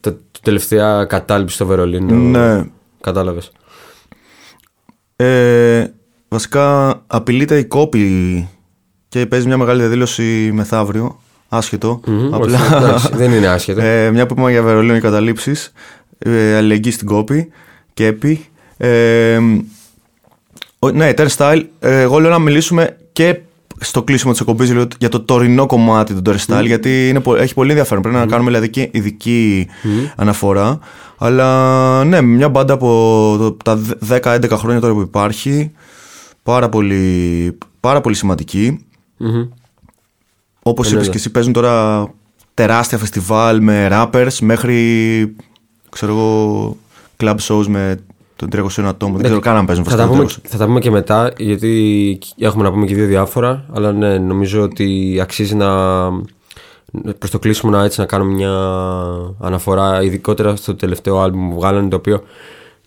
τα το τελευταία κατάληψη στο Βερολίνο. Ναι. Κατάλαβες. Ε, βασικά απειλείται η κόπη και παίζει μια μεγάλη διαδήλωση μεθαύριο. Άσχετο. Μμμ, όχι, εντάξει, δεν είναι άσχετο. Ε, μια που είπαμε για Βερολίνο και καταλήψεις. Ε, αλληλεγγύη στην κόπη. Κέπη. Ε, ο- ναι, Turnstile. Ε, εγώ λέω να μιλήσουμε και στο κλείσιμο της εκπομπής για το τωρινό κομμάτι του Turnstile, γιατί είναι, πο- έχει πολύ ενδιαφέρον. Πρέπει να κάνουμε δηλαδή και ειδική αναφορά. Αλλά ναι, μια μπάντα από το- τα 10-11 χρόνια τώρα που υπάρχει. Πάρα πολύ, πάρα πολύ σημαντική. Μμμ. Όπως είπες Εννοείται. και εσύ, παίζουν τώρα τεράστια φεστιβάλ με rappers μέχρι ξέρω εγώ club shows με των 300 ατόμων. Δεν ξέρω καν αν παίζουν θα τα, φεστιβάλ. πούμε, θα τα πούμε και μετά, γιατί έχουμε να πούμε και δύο διάφορα. Αλλά ναι, νομίζω ότι αξίζει να προς το κλείσιμο να, έτσι, να κάνουμε μια αναφορά, ειδικότερα στο τελευταίο άλμπουμ που βγάλανε, το οποίο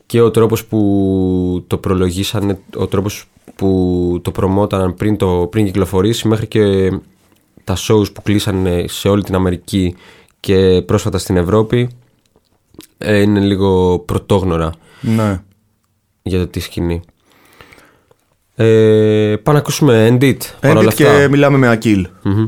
και ο τρόπος που το προλογίσανε, ο τρόπος που το προμόταναν πριν, το, πριν κυκλοφορήσει, μέχρι και τα shows που κλείσανε σε όλη την Αμερική και πρόσφατα στην Ευρώπη, ε, είναι λίγο πρωτόγνωρα Ναι. για το τι σκηνή. Ε, πάμε να ακούσουμε Endit παρόλα Endit και αυτά. μιλάμε με Ακίλ. Μμμ.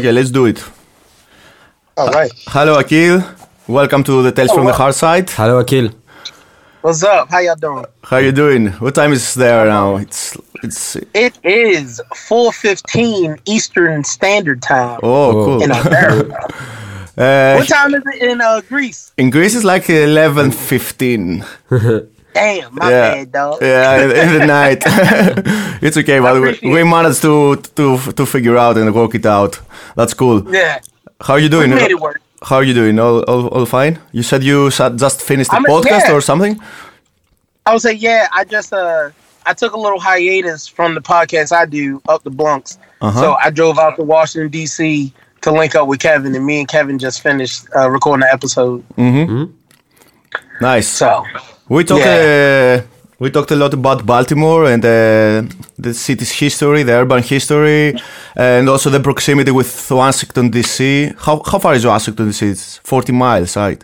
Okay, let's do it. All right. Hello Akil. Welcome to the Tales from the Hard Side. Hello, Akil. What's up? How y'all doing? How you doing? What time is there now? It's it's It is 4:15 Eastern Standard Time oh cool. in America. Uh, what time is it in uh, Greece? in Greece it's like eleven fifteen. Damn, my yeah, bad, dog. yeah, in, in the night. it's okay, but we, appreciate we managed to to to figure out and work it out. That's cool. Yeah, How are you we doing? made it work. How are you doing? All all, all fine? You said you sa- just finished the I'm- podcast yeah. or something? I would say, yeah, I just uh, I took a little hiatus from the podcast I do up the Bronx, Uh-huh. so I drove out to Washington D.C. to link up with Kevin, and me and Kevin just finished uh, recording the episode. Nice. So We talked. Yeah. Uh, we talked a lot about Baltimore and uh, the city's history, the urban history, and also the proximity with Washington D.C. How how far is Washington D.C.? It's forty miles, right?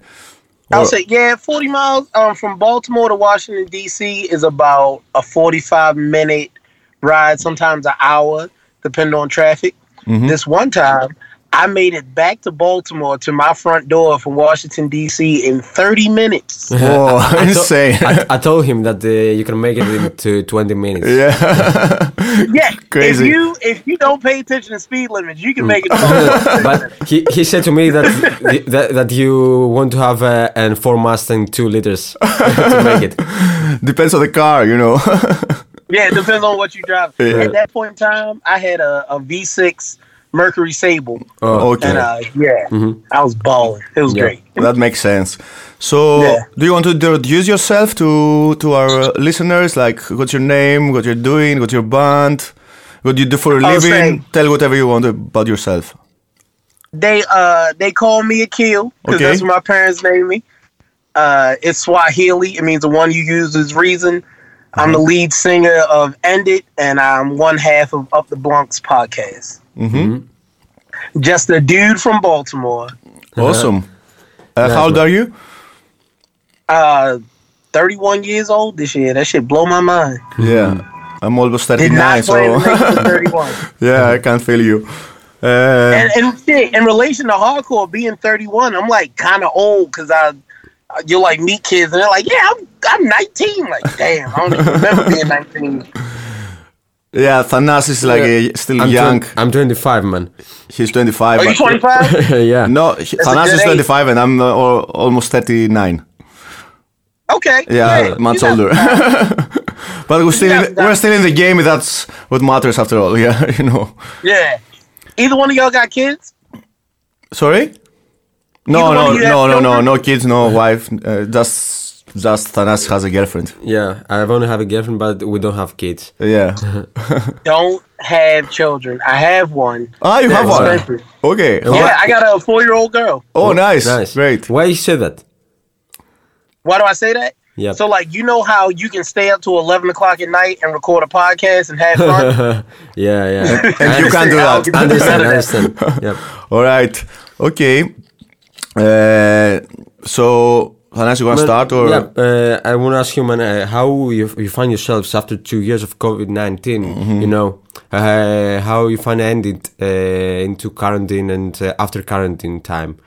I'll say yeah, forty miles um, from Baltimore to Washington D.C. is about a forty-five minute ride, sometimes an hour, depending on traffic. Mm-hmm. This one time, I made it back to Baltimore to my front door from Washington D.C. in thirty minutes. Whoa, I to- insane. I, I told him that uh, you can make it into 20 minutes. yeah. yeah, Crazy. If you if you don't pay attention to speed limits, you can make it. but he, he said to me that, that that you want to have uh, an four Mustang two liters to make it. Depends on the car, you know. Yeah, it depends on what you drive. Yeah. At that point in time, I had a, a V6 Mercury Sable, Oh, okay. and uh, yeah, I was balling. It was Yeah. great. That makes sense. So, Yeah. do you want to introduce yourself to to our uh, listeners? Like, what's your name? What you're doing? What's your band? What you do for a living? say- Tell whatever you want about yourself. They uh they call me Akil because Okay. that's what my parents named me. Uh, it's Swahili. It means the one you use is reason. I'm the lead singer of End It, and I'm one half of Up the Bronx podcast. Mm-hmm. Just a dude from Baltimore. Awesome. Uh, how old are you? Uh, 31 years old this year. That shit blow my mind. Yeah, I'm almost 39, not plan to so make it to 31. yeah, I can't feel you. Uh, and, and shit, in relation to hardcore, being 31, I'm like kind of old because I, you'll like meet kids and they're like, yeah, I'm, I'm 19. Like, damn, I don't even remember being 19. Yeah, Thanas is like Yeah. uh, still I'm, young. twen- I'm 25, man. He's 25. Are you 25? yeah. No, he- a Thanas good is age. 25 and I'm uh, almost 39. Okay. Yeah, months you older. but we're still in, we're still in the game. That's what matters after all. Yeah, you know. Yeah. Either one of y'all got kids? Sorry? No, Either no, of you have no, no, no, no kids, no wife. Uh, just, just Thanas has a girlfriend. Yeah, I've only have a girlfriend, but we don't have kids. Yeah. Don't have children. I have one. ah, you have one. expensive. Okay. Yeah, I got a four year old girl. Oh, nice. Nice. Great. Why you say that? Why do I say that? Yeah. So, like, you know how you can stay up to 11 o'clock at night and record a podcast and have fun? yeah, yeah. And you can't do that. get understand, better that. understand. Yep. All right. Okay. Uh, so, Thanas, you want to start or? yeah, uh, I want to ask you, man, uh, how you, you find yourselves after two years of COVID 19? Mm-hmm. You know, uh, how you find ended uh, into quarantine and uh, after quarantine time?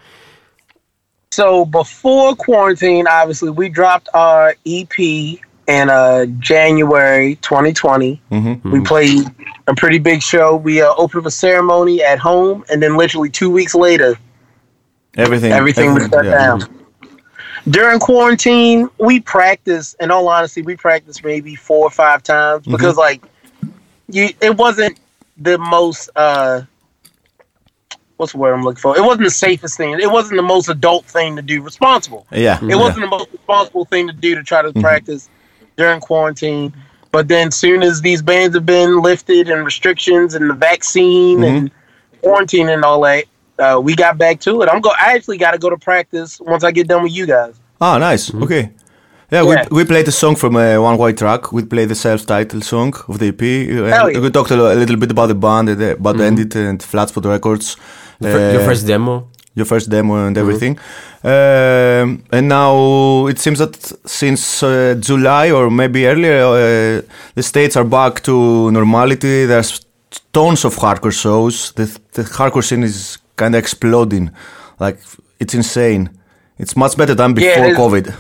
So before quarantine, obviously, we dropped our EP in uh, January 2020. Mm-hmm. We played a pretty big show. We uh, opened up a ceremony at home, and then literally two weeks later, Everything. everything was shut yeah. down. During quarantine, we practiced. In all honesty, we practiced maybe four or five times Mm-hmm. because, like, you it wasn't the most. uh What's the word I'm looking for? It wasn't the safest thing. It wasn't the most adult thing to do. Responsible. Yeah. It wasn't the most responsible thing to do to try to practice during quarantine. But then, soon as these bans have been lifted and restrictions and the vaccine and quarantine and all that, uh, we got back to it. I'm go. I actually got to go to practice once I get done with you guys. Ah, nice. Okay. Yeah, Yeah. We, we played a song from uh, One White Track. We played the self-titled song of the EP. Uh, Hell yeah. We talked a, little bit about the band, and, uh, about Endit and Flatspot Records. The fir- your first demo? your first demo and everything. Um, and now it seems that since uh, July or maybe earlier, uh, the states are back to normality. There's tons of hardcore shows. The, the hardcore scene is kind of exploding. Like it's insane. It's much better than before is. COVID.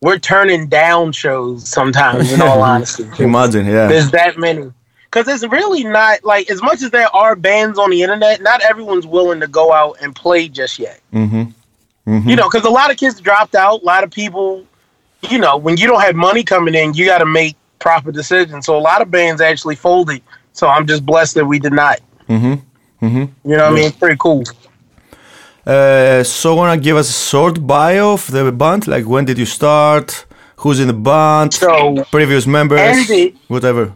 We're turning down shows sometimes. In all honesty, Imagine, yeah. there's that many. Because it's really not like as much as there are bands on the internet, not everyone's willing to go out and play just yet. Mm-hmm. You know, because a lot of kids dropped out. A lot of people, you know, when you don't have money coming in, you got to make proper decisions. So a lot of bands actually folded. So I'm just blessed that we did not. Mm-hmm. Mm-hmm. You know what I mean? It's pretty cool. Uh, so wanna give us a short bio of the band? Like when did you start? Who's in the band? So previous members, Ended. whatever.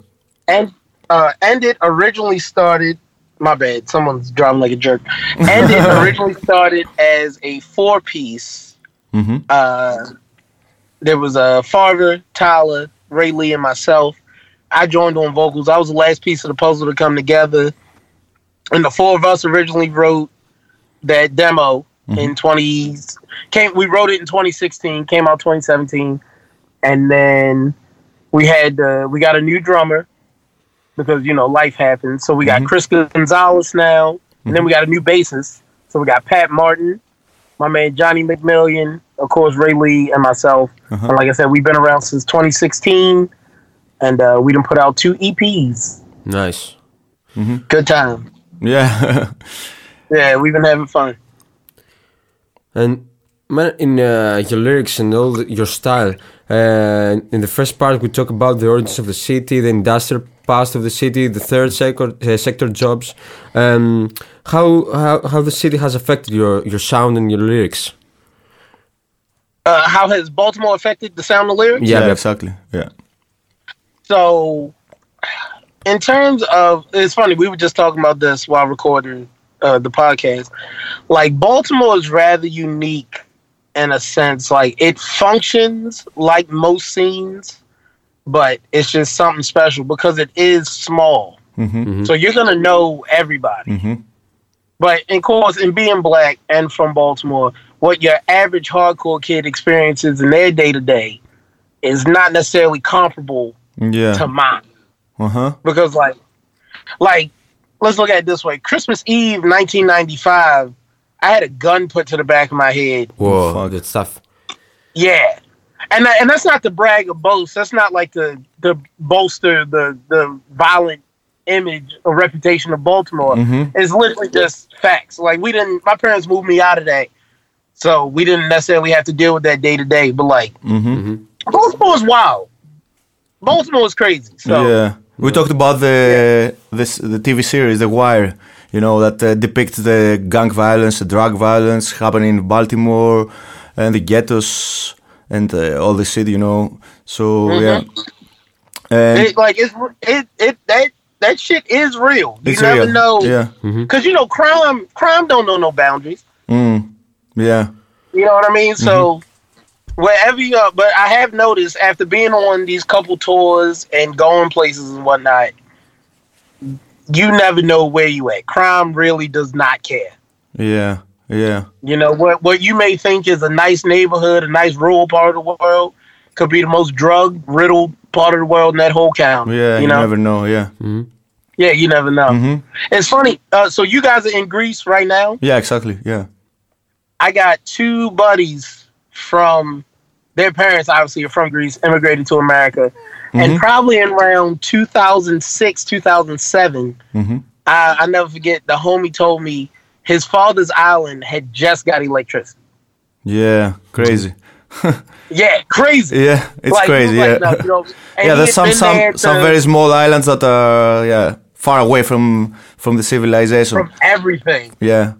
and uh, Ended originally started. My bad. Someone's driving like a jerk. Ended originally started as a four piece. Mm-hmm. Uh, there was a uh, Farver, Tyler, Ray Lee, and myself. I joined on vocals. I was the last piece of the puzzle to come together. And the four of us originally wrote that demo mm-hmm. in 20 came we wrote it in 2016 came out 2017 and then we had uh, we got a new drummer because you know life happens. So we got mm-hmm. chris gonzalez now. And then we mm-hmm. got a new bassist. So we got pat martin my man johnny mcmillian of course ray lee and myself. Uh-huh. And like i said we've been around since 2016 and uh, we done put out two eps Nice. good time Yeah. yeah we've been having fun And man, in uh, your lyrics and all the, your style, uh, in the first part we talk about the origins of the city, the industrial past of the city, the third sector, uh, sector jobs. Um, how, how how the city has affected your your sound and your lyrics? uh, how has baltimore affected the sound of lyrics Yeah, yeah, exactly. Yeah. So, in terms of, it's funny. We were just talking about this while recording uh, the podcast. Like Baltimore is rather unique in a sense. Like it functions like most scenes, but it's just something special because it is small. Mm-hmm. Mm-hmm. So you're gonna know everybody. Mm-hmm. But in course, in being black and from Baltimore, what your average hardcore kid experiences in their day to day is not necessarily comparable Yeah. to mine Uh huh. because like like let's look at it this way. Christmas eve 1995 i had a gun put to the back of my head. Whoa, fuck. that stuff. yeah. And that, and that's not to brag or boast. That's not like to to bolster the the violent image or reputation of baltimore. Mm-hmm. It's literally just facts. Like we didn't my parents moved me out of that. So we didn't necessarily have to deal with that day to day but like mm-hmm. Mm-hmm. baltimore is wild. Baltimore is crazy. So yeah. We talked about the this the TV series The Wire, you know, that uh, depicts the gang violence, the drug violence happening in Baltimore and the ghettos and uh, all the city, you know. So yeah. And it like it's it it that that shit is real. You it's never real. know, Yeah. because you know crime crime don't know no boundaries. Mm. Yeah. You know what I mean? So wherever you are, but I have noticed after being on these couple tours and going places and whatnot, you never know where you at. Crime really does not care. Yeah. Yeah. You know what what you may think is a nice neighborhood, a nice rural part of the world, could be the most drug riddled part of the world in that whole county. Yeah. You, you know. never know. Yeah. Yeah, you never know. Mm-hmm. It's funny. Uh, so you guys are in Greece right now. Yeah. Exactly. Yeah. I got two buddies from their parents, obviously, are from Greece, immigrated to America, and mm-hmm. probably in around 2006, 2007. Mm-hmm. I, I never forget. The homie told me his father's island had just got electricity. Yeah. Crazy. Yeah, crazy. Yeah. It's Like, crazy. Yeah. like, no, you know, yeah. There's some some there some very small islands that are yeah far away from from the civilization. from everything. yeah.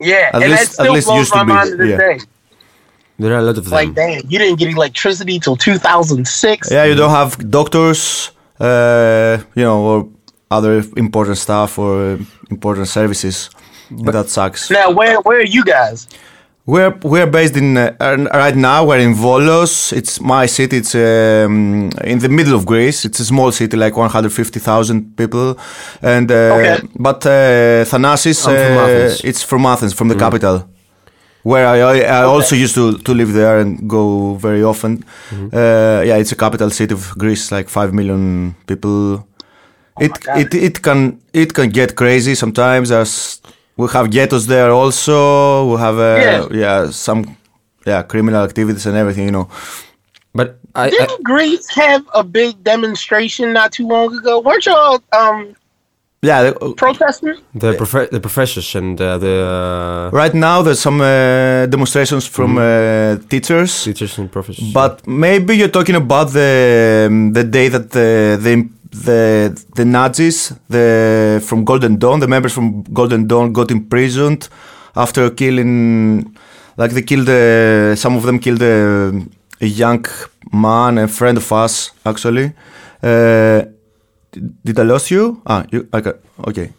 Yeah, At and least- that at still least blows used to my be, mind to this yeah. day. There are a lot of them. Like, damn, you didn't get electricity till 2006. Yeah, you don't have doctors, uh, you know, or other important stuff or uh, important services. But that sucks. Now, where where are you guys? We're we're based in uh, right now. We're in Volos. It's my city. It's um, in the middle of Greece. It's a small city, like one hundred fifty thousand people. And uh, Okay. but uh, Thanasis, I'm from uh, Athens. it's from Athens, from the capital. Where I, I, I also used to, to live there and go very often. Uh, yeah, it's a capital city of Greece, like five million people. it, it it can it can get crazy sometimes. As we have ghettos there also. We have uh, Yeah. yeah some yeah criminal activities and everything. You know. But I, I Didn't Greece have a big demonstration not too long ago? Weren't y'all um Yeah. the- protesting? the prof- the professors and uh, the uh, Right now, there's some uh, demonstrations from uh, teachers. teachers and professors. But maybe you're talking about the um, the day that the the the, the Nazis the from Golden Dawn, the members from Golden Dawn got imprisoned after killing, like they killed uh, some of them killed a, a young man, a friend of us actually. Uh, did I lose you? Ah, you okay? Okay.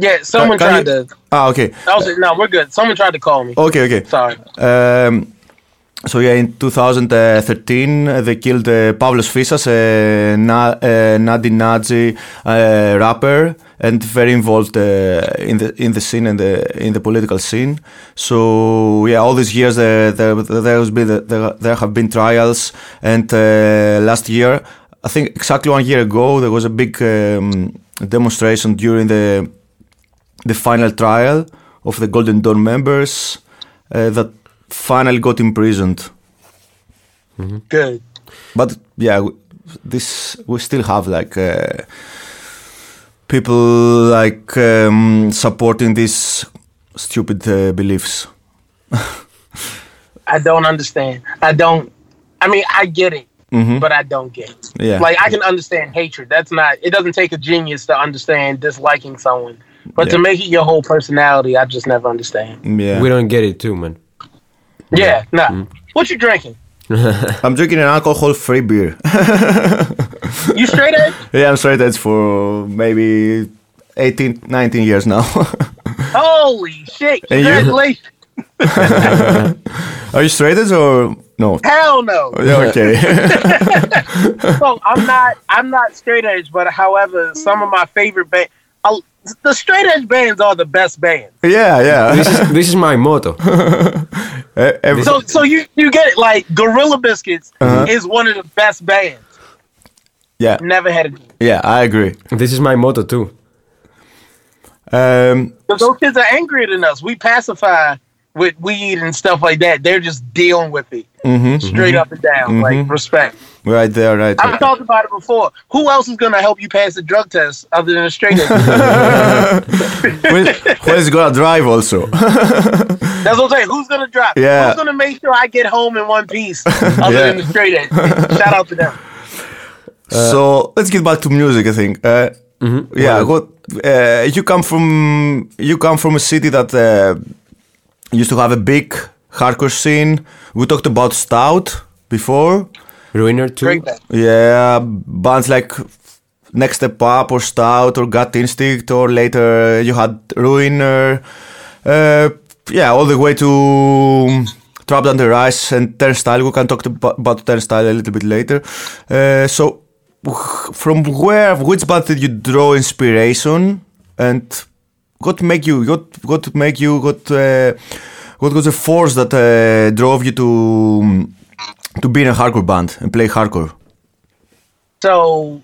Yeah, someone Can tried you- to. Ah, okay. Was no, we're good. Someone tried to call me. Okay, okay. Sorry. Um, so yeah, in 2013 uh, they killed uh, Pavlos Fisas, a na- uh, Nadi Nazi uh, rapper, and very involved uh, in the in the scene and the in the political scene. So yeah, all these years there there, there has been there, there have been trials, and uh, last year, I think exactly one year ago, there was a big um, demonstration during the the final trial of the Golden Dawn members uh, that finally got imprisoned. Good. But yeah, this we still have like uh, people like um, supporting these stupid uh, beliefs. I don't understand. I don't. I mean, I get it, Mm-hmm. but I don't get it. Yeah. Like I can understand hatred. That's not. It doesn't take a genius to understand disliking someone. But to make it your whole personality, I just never understand. Yeah, We don't get it too, man. Yeah. Nah. Mm-hmm. What you drinking? I'm drinking an alcohol-free beer. You straight edge? yeah, I'm straight edge for maybe 18, 19 years now. Holy shit! And you? Congratulations. Are you straight edge or no? Hell no. Yeah, okay. So I'm not. I'm not straight edge, but however, some of my favorite band. Uh, the straight edge bands are the best bands. yeah, yeah. This is this is my motto. Uh, So, so you you get it. Like Gorilla Biscuits Uh-huh. is one of the best bands. yeah, Never had a. yeah, I agree. This is my motto too. Um, But those kids are angrier than us. We pacify with weed and stuff like that. They're just dealing with it mhm, straight up and down. Like respect. right there, right. There. I've talked about it before. Who else is gonna help you pass the drug test other than a straight edge? Who who is gonna drive also? That's what I'm saying. Who's gonna drive? Yeah. Who's gonna make sure I get home in one piece other Yeah. than the straight edge? Shout out to them. so let's get back to music. I think. Uh, Yeah, what uh, you come from? You come from a city that uh, used to have a big hardcore scene. We talked about Stout before. Ruiner too. Yeah, bands like Next Step Up or Stout or Gut Instinct or later you had Ruiner. Uh, yeah, all the way to Trapped Under Ice and Turnstile. We can talk about, about Turnstile a little bit later. Uh, so, from where, which band did you draw inspiration and what make you, what, what make you, what, uh, what was the force that uh, drove you to to be in a hardcore band and play hardcore? So,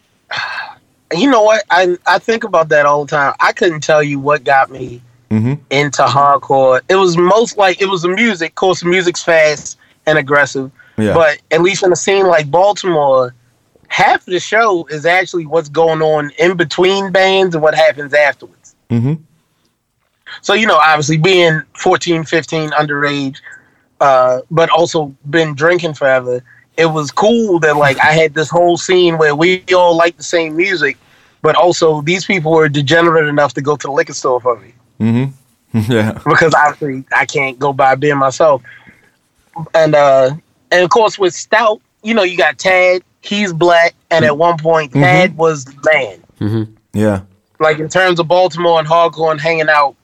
you know what? I I think about that all the time. I couldn't tell you what got me Mm-hmm. into hardcore. It was most like it was the music. Of course, the music's fast and aggressive. Yeah. But at least in a scene like Baltimore, half of the show is actually what's going on in between bands and what happens afterwards. Mm-hmm. So, you know, obviously being 14, 15, underage, uh, but also been drinking forever, it was cool that, like, I had this whole scene where we all like the same music, but also these people were degenerate enough to go to the liquor store for me Mm-hmm. yeah. because obviously I can't go buy beer myself. And uh and of course with Stout, you know, you got Tad, he's black, and at one point Tad was man. Mm-hmm. Yeah. Like in terms of Baltimore and hardcore and hanging out,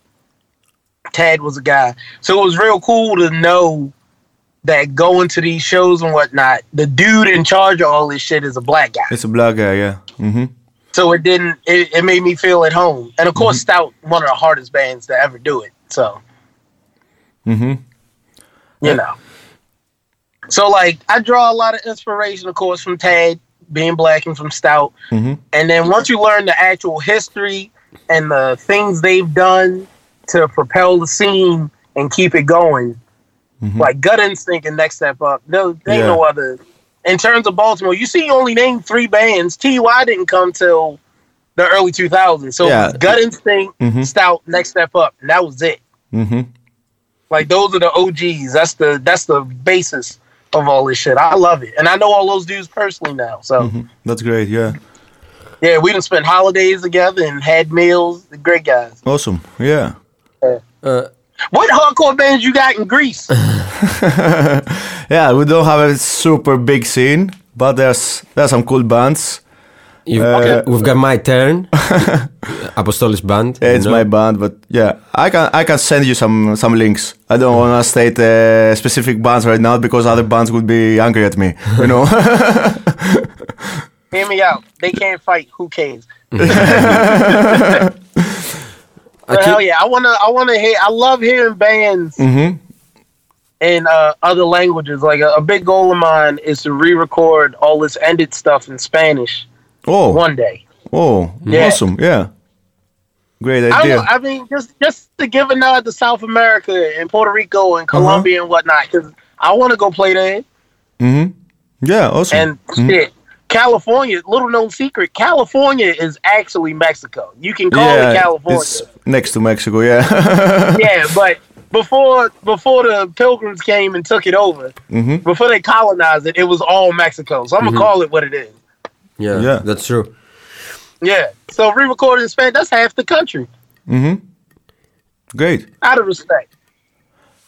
Tad was a guy. So it was real cool to know that going to these shows and whatnot, the dude in charge of all this shit is a black guy. It's a black guy, yeah. Mm-hmm. So it didn't it, it made me feel at home. And of course Stout, one of the hardest bands to ever do it. So Mm-hmm. you know. So like I draw a lot of inspiration, of course, from Tad being black and from Stout. Mhm. And then once you learn the actual history and the things they've done to propel the scene and keep it going, like Gut Instinct and Next Step Up, no, there ain't Yeah. no other. In terms of Baltimore, you see, you only named three bands. TUI didn't come till the early 2000s. So Yeah. Gut Instinct, Mhm. Stout, Next Step Up, and that was it. Mm-hmm. Like those are the OGs. That's the that's the basis of all this shit. I love it, and I know all those dudes personally now. So That's great, yeah. yeah, we done spent holidays together and had meals. The great guys. Awesome. Yeah. Uh, What hardcore bands you got in Greece? Yeah, we don't have a super big scene, but there's there's some cool bands. You've, Uh, we've got my turn. Apostolis band. It's know? my band, but yeah, I can I can send you some some links. I don't want to state uh, specific bands right now because other bands would be angry at me. You know. Hear me out. They can't fight. Who cares? But hell yeah, I wanna, I wanna hear. I love hearing bands mm-hmm. in uh, other languages. Like a, a big goal of mine is to re-record all this ended stuff in Spanish Oh, one day. oh, Yeah. awesome! Yeah, great I idea. know. I mean, just just to give a nod to South America and Puerto Rico Uh-huh. and Colombia and whatnot, because I want to go play there. mm-hmm. Yeah, awesome. And shit, California. Little known secret: California is actually Mexico. You can call yeah, it California. it's next to Mexico. Yeah. yeah, but before before the Pilgrims came and took it over, Mhm. before they colonized it, it was all Mexico. So I'm gonna call it what it is. Yeah, Yeah. that's true. Yeah. So re-recorded in Spanish, that's half the country. mm-hmm. Great. Out of respect,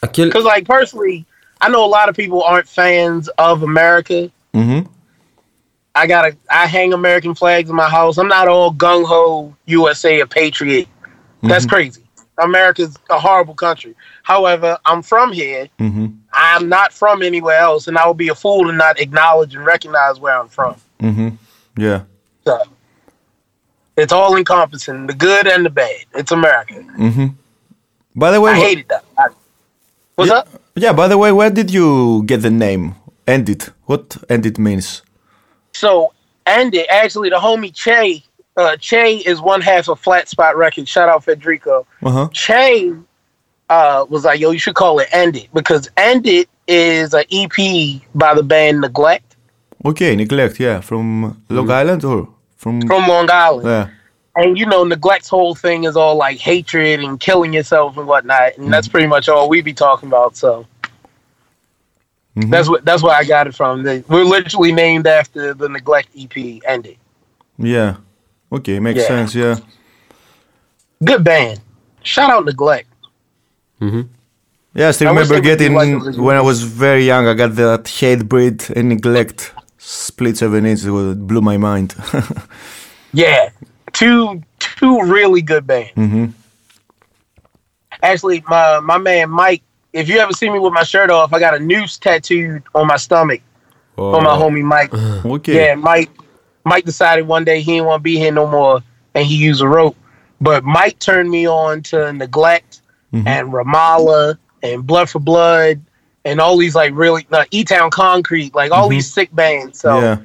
because like personally, I know a lot of people aren't fans of America. Mm-hmm. I gotta I hang American flags in my house. I'm not all gung ho USA a patriot. That's crazy. America's a horrible country. However, I'm from here. Mm-hmm. I'm not from anywhere else, and I would be a fool to not acknowledge and recognize where I'm from. Mm-hmm. Yeah. So it's all encompassing, the good and the bad. It's America. Mm-hmm. By the way, I wha- hate it though. I- What's yeah, up? Yeah. By the way, where did you get the name? Ended. What ended means? So Andy, actually, the homie Che, uh, Che is one half of Flat Spot Records. Shout out Federico. Uh huh. Che uh, was like, "Yo, you should call it End It because End It is an EP by the band Neglect Okay, neglect. Yeah, from Long Island or from. from Long Island." yeah. And you know, Neglect's whole thing is all like hatred and killing yourself and whatnot, and that's pretty much all we be talking about. So Mhm. that's what that's where I got it from. They, we're literally named after the Neglect EP. End It. Yeah. Okay, makes Yeah. sense. Yeah. Good band. Shout out Neglect. Mm-hmm. Yeah, I still I remember they would do getting like when I was very young. I got that hate breed and neglect split seven inches. It blew my mind. Yeah, two two really good bands. hmm Actually, my my man Mike. If you ever see me with my shirt off, I got a noose tattooed on my stomach oh, for my homie Mike. Okay. Yeah, Mike. Mike decided one day he didn't want to be here no more, and he used a rope. But Mike turned me on to Neglect mm-hmm. and Ramallah and Blood for Blood and all these like really uh, E Town Concrete, like all mm-hmm. these sick bands. So Yeah.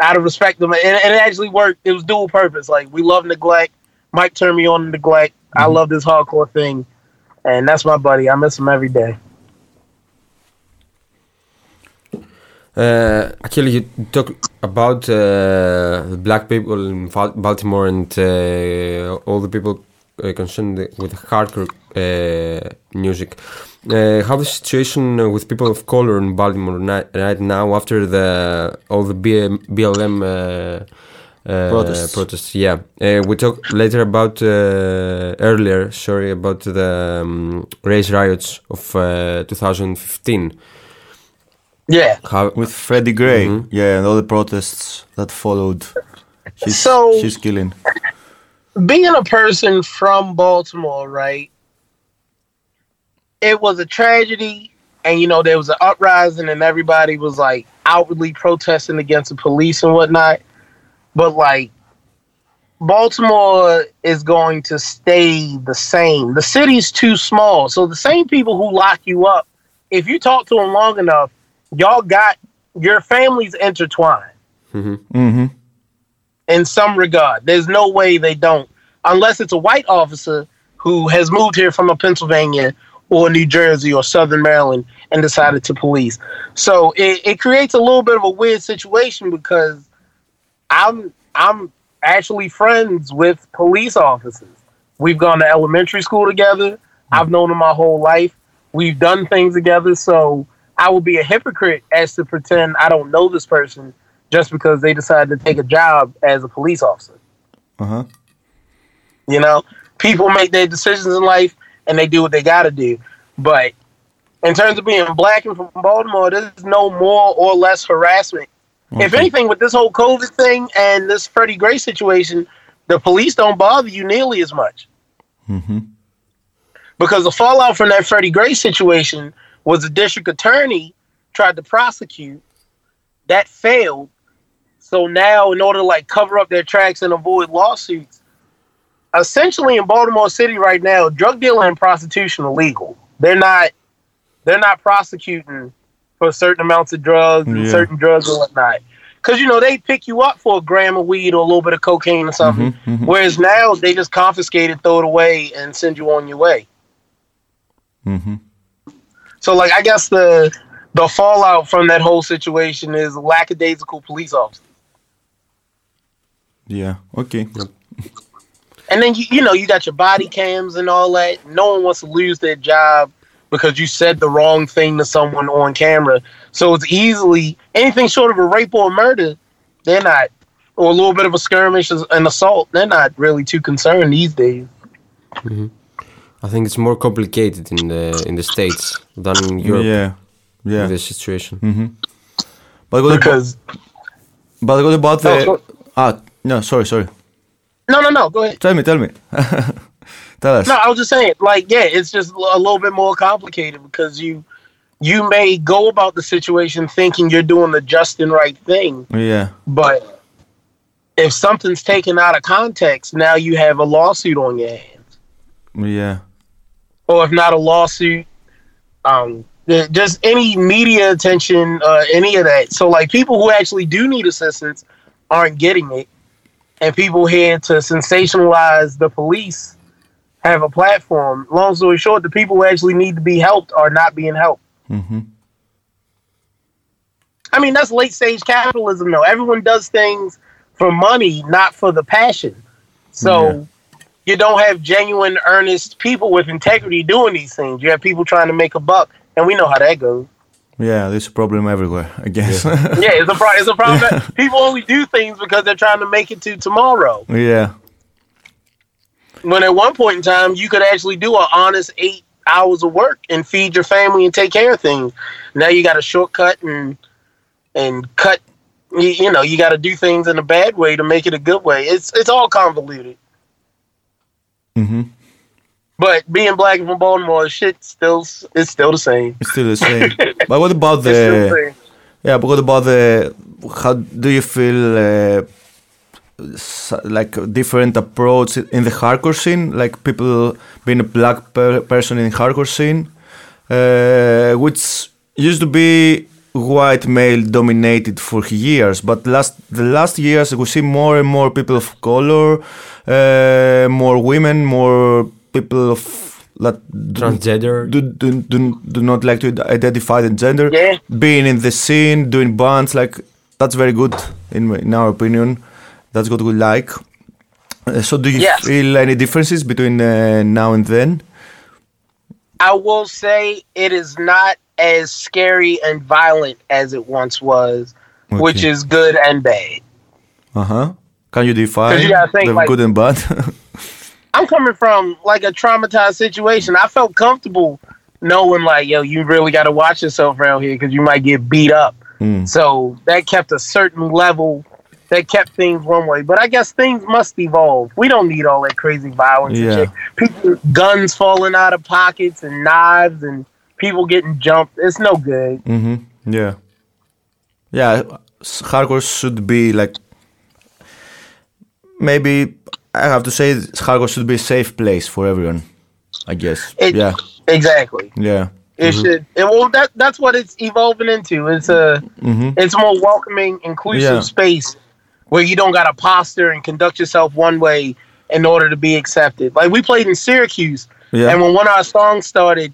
out of respect them, and, and it actually worked. It was dual purpose. Like we love Neglect. Mike turned me on to Neglect. I mm-hmm. love this hardcore thing, and that's my buddy. I miss him every day. Uh, actually, you talk about uh, black people in Baltimore and uh, all the people uh, concerned with hardcore uh, music. Uh, how the situation with people of color in Baltimore right now after the all the BLM Protests. protests? Yeah, uh, we talk later about uh, earlier. Sorry about the um, race riots of uh, 2015. Yeah. How With Freddie Gray. Mm-hmm. Yeah, and all the protests that followed. His, So- his killing. being a person from Baltimore, right? It was a tragedy, and you know there was an uprising, and everybody was like outwardly protesting against the police and whatnot. But like, Baltimore is going to stay the same. The city's too small, so the same people who lock you up, if you talk to them long enough, y'all got your families intertwined Mm-hmm. in some regard. There's no way they don't, unless it's a white officer who has moved here from a Pennsylvania or New Jersey or Southern Maryland and decided to police. So it, it creates a little bit of a weird situation because I'm I'm actually friends with police officers. We've gone to elementary school together. I've known them my whole life. We've done things together. So I would be a hypocrite as to pretend I don't know this person just because they decided to take a job as a police officer. Uh huh. You know, people make their decisions in life and they do what they got to do. But in terms of being black and from Baltimore, there's no more or less harassment If anything, with this whole COVID thing and this Freddie Gray situation, the police don't bother you nearly as much. Mm-hmm. Because the fallout from that Freddie Gray situation was the district attorney tried to prosecute, that failed. So now, in order to like cover up their tracks and avoid lawsuits, essentially in Baltimore City right now, drug dealing and prostitution are legal. They're not they're not prosecuting for certain amounts of drugs and Yeah. certain drugs and whatnot. Because you know they pick you up for a gram of weed or a little bit of cocaine or something. Whereas now they just confiscate it, throw it away, and send you on your way. Mm-hmm. So like I guess the the fallout from that whole situation is lackadaisical police officers. Yeah. Okay. And then you you know you got your body cams and all that. No one wants to lose their job because you said the wrong thing to someone on camera. So it's easily anything short of a rape or a murder, they're not or a little bit of a skirmish an assault, they're not really too concerned these days. I think it's more complicated in the in the states than in Europe. Yeah. Yeah. This situation. But what about, Because but what about the? Oh, so- ah, no. Sorry. Sorry. no no no, go ahead. Tell me. Tell me. tell us. No, I was just saying, like, yeah, it's just a little bit more complicated because you you may go about the situation thinking you're doing the just and right thing, Yeah. but if something's taken out of context, now you have a lawsuit on your hands. Yeah. Or if not a lawsuit, um, just any media attention, uh, any of that. So, like, people who actually do need assistance aren't getting it, and people here to sensationalize the police have a platform. Long story short, the people who actually need to be helped are not being helped. hmm I mean, that's late stage capitalism, though. Everyone does things for money, not for the passion. So Yeah. you don't have genuine, earnest people with integrity doing these things. You have people trying to make a buck, and we know how that goes. Yeah. There's a problem everywhere. I guess. Yeah, it's a pro- it's a problem. that people only do things because they're trying to make it to tomorrow. yeah. When at one point in time, you could actually do an honest eight hours of work and feed your family and take care of things. Now you got a shortcut and and cut. You, you know, you got to do things in a bad way to make it a good way. It's it's all convoluted. Mm-hmm. But being black from Baltimore, shit still it's still the same. It's still the same. but what about the the? same. Yeah. But what about the? How do you feel? Uh, like different approach in the hardcore scene, like people being a black per- person in hardcore scene, uh, which used to be white male dominated for years, but last the last years we see more and more people of color, uh, more women, more people of that Transgender. do, do, do, do not like to identify the gender Yeah. being in the scene doing bands like that's very good in, in our opinion that's what we like Uh, so do you Yes. feel any differences between uh, now and then I will say it is not as scary and violent as it once was, which is good and bad. uh-huh can you define you think, the like- good and bad I'm coming from like a traumatized situation. I felt comfortable knowing like, yo, you really got to watch yourself around here because you might get beat up. Mm. So that kept a certain level. That kept things one way, but I guess things must evolve. We don't need all that crazy violence Yeah. and shit. People, guns falling out of pockets and knives and people getting jumped. It's no good. Mm-hmm. yeah yeah hardcore should be like maybe i have to say hardcore should be a safe place for everyone i guess It- yeah Exactly. yeah It should. It, well, that that's what it's evolving into. It's a mm-hmm. it's a more welcoming, inclusive Yeah. space where you don't got to posture and conduct yourself one way in order to be accepted. Like we played in Syracuse, yeah and when one of our songs started,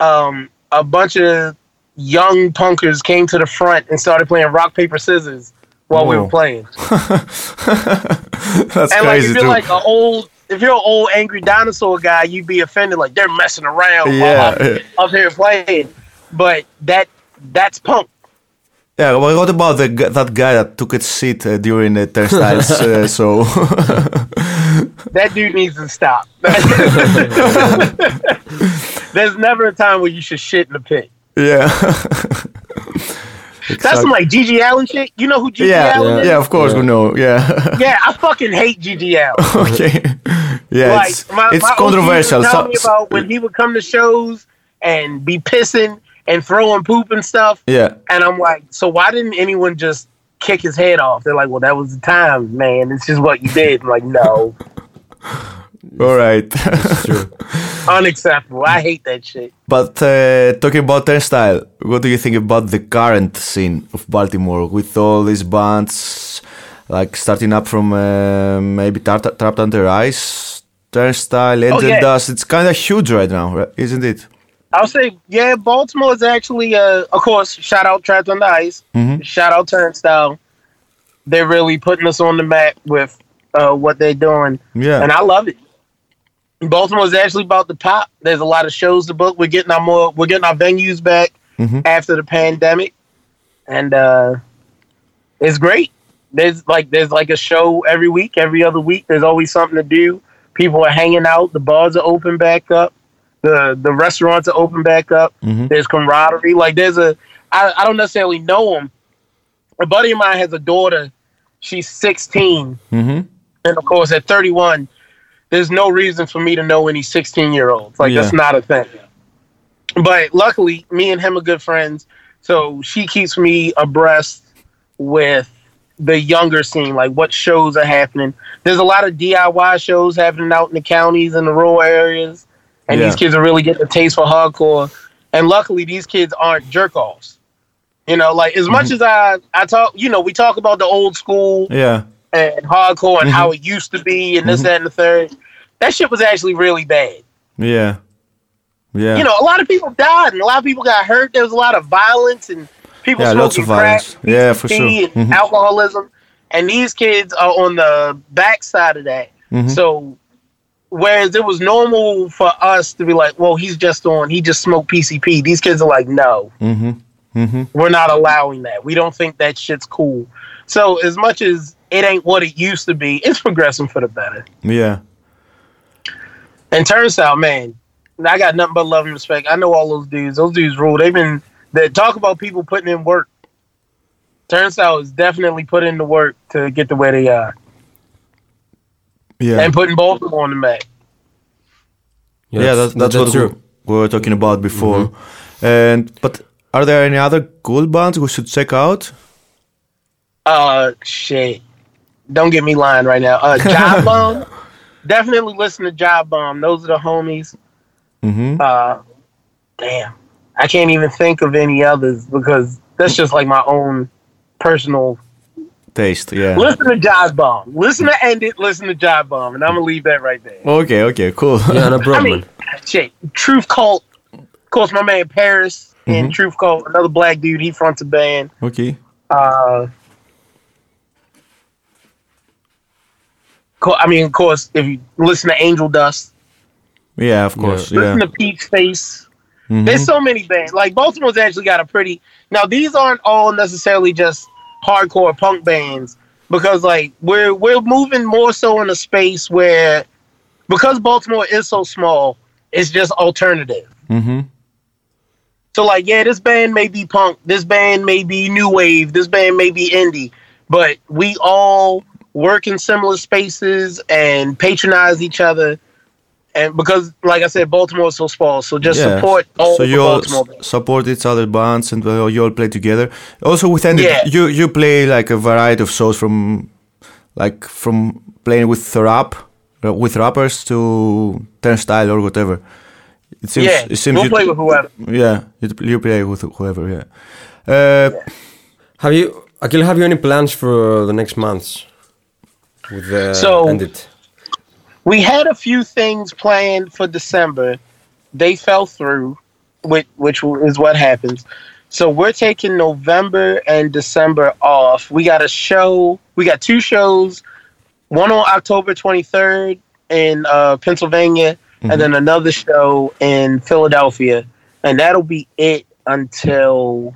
um, a bunch of young punkers came to the front and started playing rock paper scissors while we were playing. that's And like crazy if you're too like an old, if you're an old angry dinosaur guy, you'd be offended. Like they're messing around while I'm yeah. up here playing. But that that's punk. Yeah, well, what about the that guy that took a seat uh, during the turnstiles? uh, so That dude needs to stop. There's never a time where you should shit in the pit. yeah, That's some like Gigi Allen shit. You know who Gigi Yeah, Allen yeah, is? of course we know. Yeah, Yeah, I fucking hate Gigi Allen. okay. Yeah, like it's, my, it's my controversial. tell So- me about when he would come to shows and be pissing and throwing poop and stuff. yeah, And I'm like, so why didn't anyone just kick his head off? They're like, well, that was the time, man. It's just what you did. I'm like, no, all right. unacceptable. I hate that shit. but uh, talking about Turnstile, what do you think about the current scene of Baltimore with all these bands, like starting up from uh, maybe Tar- Trapped Under Ice, Turnstile, Angel yeah. Dust? It's kind of huge right now, right? isn't it? I'll say, yeah, Baltimore is actually, uh, of course, shout out Trapped on the Ice, shout out Turnstile. They're really putting us on the map with uh, what they're doing, Yeah. and I love it. Baltimore is actually about to pop. There's a lot of shows to book. We're getting our more, we're getting our venues back after the pandemic, and uh, it's great. There's like there's like a show every week, every other week. There's always something to do. People are hanging out. The bars are open back up. The the restaurants are open back up. There's camaraderie. Like there's a I, I don't necessarily know him. A buddy of mine has a daughter. She's 16, Mm-hmm. and of course at 31, there's no reason for me to know any 16 year olds. Like that's not a thing. But luckily, me and him are good friends, so she keeps me abreast with the younger scene, like what shows are happening. There's a lot of DIY shows happening out in the counties and the rural areas, and Yeah. these kids are really getting a taste for hardcore. And luckily, these kids aren't jerk offs. You know, like as much as I I talk, you know, we talk about the old school Yeah. and hardcore and how it used to be and this, that, and the third. That shit was actually really bad. Yeah. Yeah. You know, a lot of people died and a lot of people got hurt. There was a lot of violence and people Yeah, smoking violence. crack, Yeah, for sure. Mm-hmm. and alcoholism. And these kids are on the backside of that. Mm-hmm. So, whereas it was normal for us to be like, well, he's just on, he just smoked PCP. These kids are like, no, Mm-hmm. Mm-hmm. we're not allowing that. We don't think that shit's cool. So, as much as it ain't what it used to be, it's progressing for the better. Yeah. And Turnstile, man, I got nothing but love and respect. I know all those dudes. Those dudes rule. They've been they talk about people putting in work. Turnstile is definitely put in the work to get to where they are Yeah. and putting Baltimore on the map. yeah, that's, that's, what true. we were talking about before. And but are there any other cool bands we should check out? Uh, shit. Don't get me lying right now. Uh, Job Bomb. definitely listen to Job Bomb. Those are the homies. Mm-hmm. Uh, damn. I can't even think of any others because that's just like my own personal Taste, yeah. Listen to Job Bomb. Listen to End It. Listen to Job Bomb. And I'm going to leave that right there. Okay, okay, cool. Yeah, no I mean, shit. Truth Cult. Of course, my man Paris in Truth Cult, another black dude. He fronts a band. okay. Uh, I mean, of course, if you listen to Angel Dust, Yeah, of course. Yeah. listen to Peach Face. Mhm. There's so many bands. Like Baltimore's actually got a pretty. Now these aren't all necessarily just hardcore punk bands because like we're we're moving more so in a space where because Baltimore is so small, it's just alternative. Mm-hmm. So like yeah, this band may be punk, this band may be new wave, this band may be indie, but we all work in similar spaces and patronize each other. And because, like I said, Baltimore is so small, so just Yeah. support all so the you all Baltimore. support each other bands and uh, you all play together. Also with Ended, Yeah. you you play like a variety of shows from like from playing with rap uh, with rappers to turnstile or whatever. It seems yeah, it seems we'll you, play with whoever. yeah you, you play with whoever yeah. Uh, Have you, Akil, have you any plans for the next months? With the So- End It? We had a few things planned for December. They fell through, which, which is what happens. So we're taking November and December off. We got a show. We got two shows. One on October 23rd in uh, Pennsylvania, and then another show in Philadelphia, and that'll be it until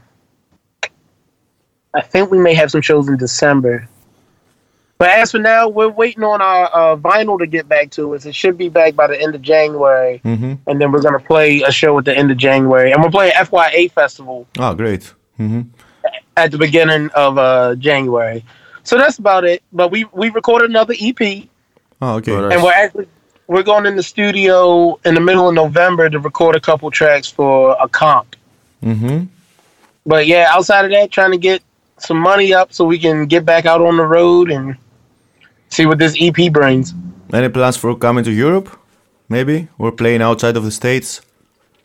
I think we may have some shows in December. But as for now, we're waiting on our uh, vinyl to get back to us. It should be back by the end of January, mm-hmm. and then we're gonna play a show at the end of January, and we're playing FYA Festival. Oh, great! Mm-hmm. At the beginning of uh, January, so that's about it. But we we recorded another EP. Oh, okay. And we're actually we're going in the studio in the middle of November to record a couple tracks for a comp. Mm-hmm. But yeah, outside of that, trying to get some money up so we can get back out on the road and see what this EP brings. Any plans for coming to Europe? Maybe? Or playing outside of the States?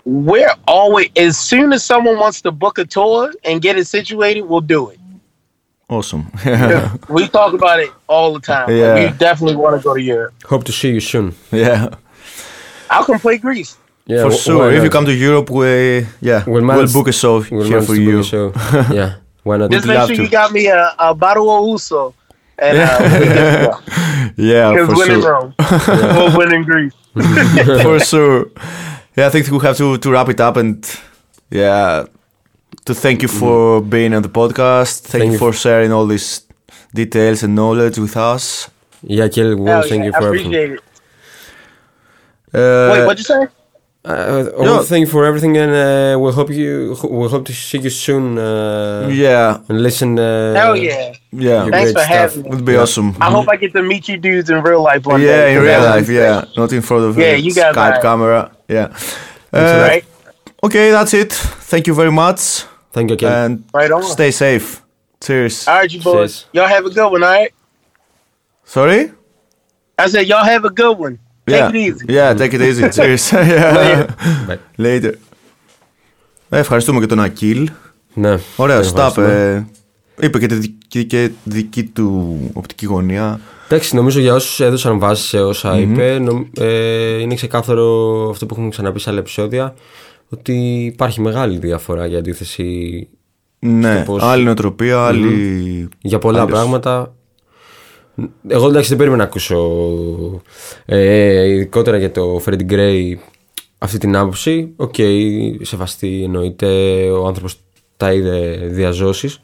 We're always as soon as someone wants to book a tour and get it situated, we'll do it. Awesome. we talk about it all the time. Like, Yeah. we definitely want to go to Europe. Hope to see you soon. yeah. I'll come play Greece. Yeah, for sure. If you come to Europe, we yeah, We'll we'll, book a show We'll here for you. a show. yeah, why not? Just Would make sure to. you got me a, a bottle of Uso. And uh, Yeah, because for win sure. Rome. we'll win in Greece. for sure. Yeah, I think we have to, to wrap it up and yeah, to thank you for being on the podcast. Thank, Thank you you. for sharing all these details and knowledge with us. Yeah, Kel, well, Hell thank yeah, you I for everything. it. Uh, Wait, what'd you say? Uh, well, Yeah. thank you for everything, and uh, we'll hope you we'll hope to see you soon. Uh, yeah, and listen. Uh, Hell yeah. yeah, Thanks great for stuff. having me. would be awesome. I hope I get to meet you dudes in real life one yeah, day. in real life, yeah, not in front of Yeah, you got Skype that. camera. Yeah. Uh, Right? Okay, that's it. Thank you very much, Thank you, Kel. and Right on. stay safe. Cheers. All right, you boys. Y'all have a good one, all right? Sorry. I said, y'all have a good one. Take yeah. it easy. Yeah, take it easy. Cheers. yeah. Later. Bye. Later. Ε, ευχαριστούμε και τον Ακίλ. Ναι. Ωραία, Τον Σταπ. ευχαριστούμε. Ε, είπε και τη δική, και δική του οπτική γωνία. Εντάξει, νομίζω για όσους έδωσαν βάση σε όσα είπε, νομ- ε, είναι ξεκάθαρο αυτό που έχουμε ξαναπεί σε άλλα επεισόδια, ότι υπάρχει μεγάλη διαφορά για αντίθεση Ναι, πώς- άλλη νοοτροπία, άλλη. για πολλά άλλος. πράγματα. Εγώ εντάξει δεν περίμενα να ακούσω ε, ειδικότερα για το Freddie Gray αυτή την άποψη. Οκ, σεβαστή εννοείται, ο άνθρωπος τα είδε διαζώσεις.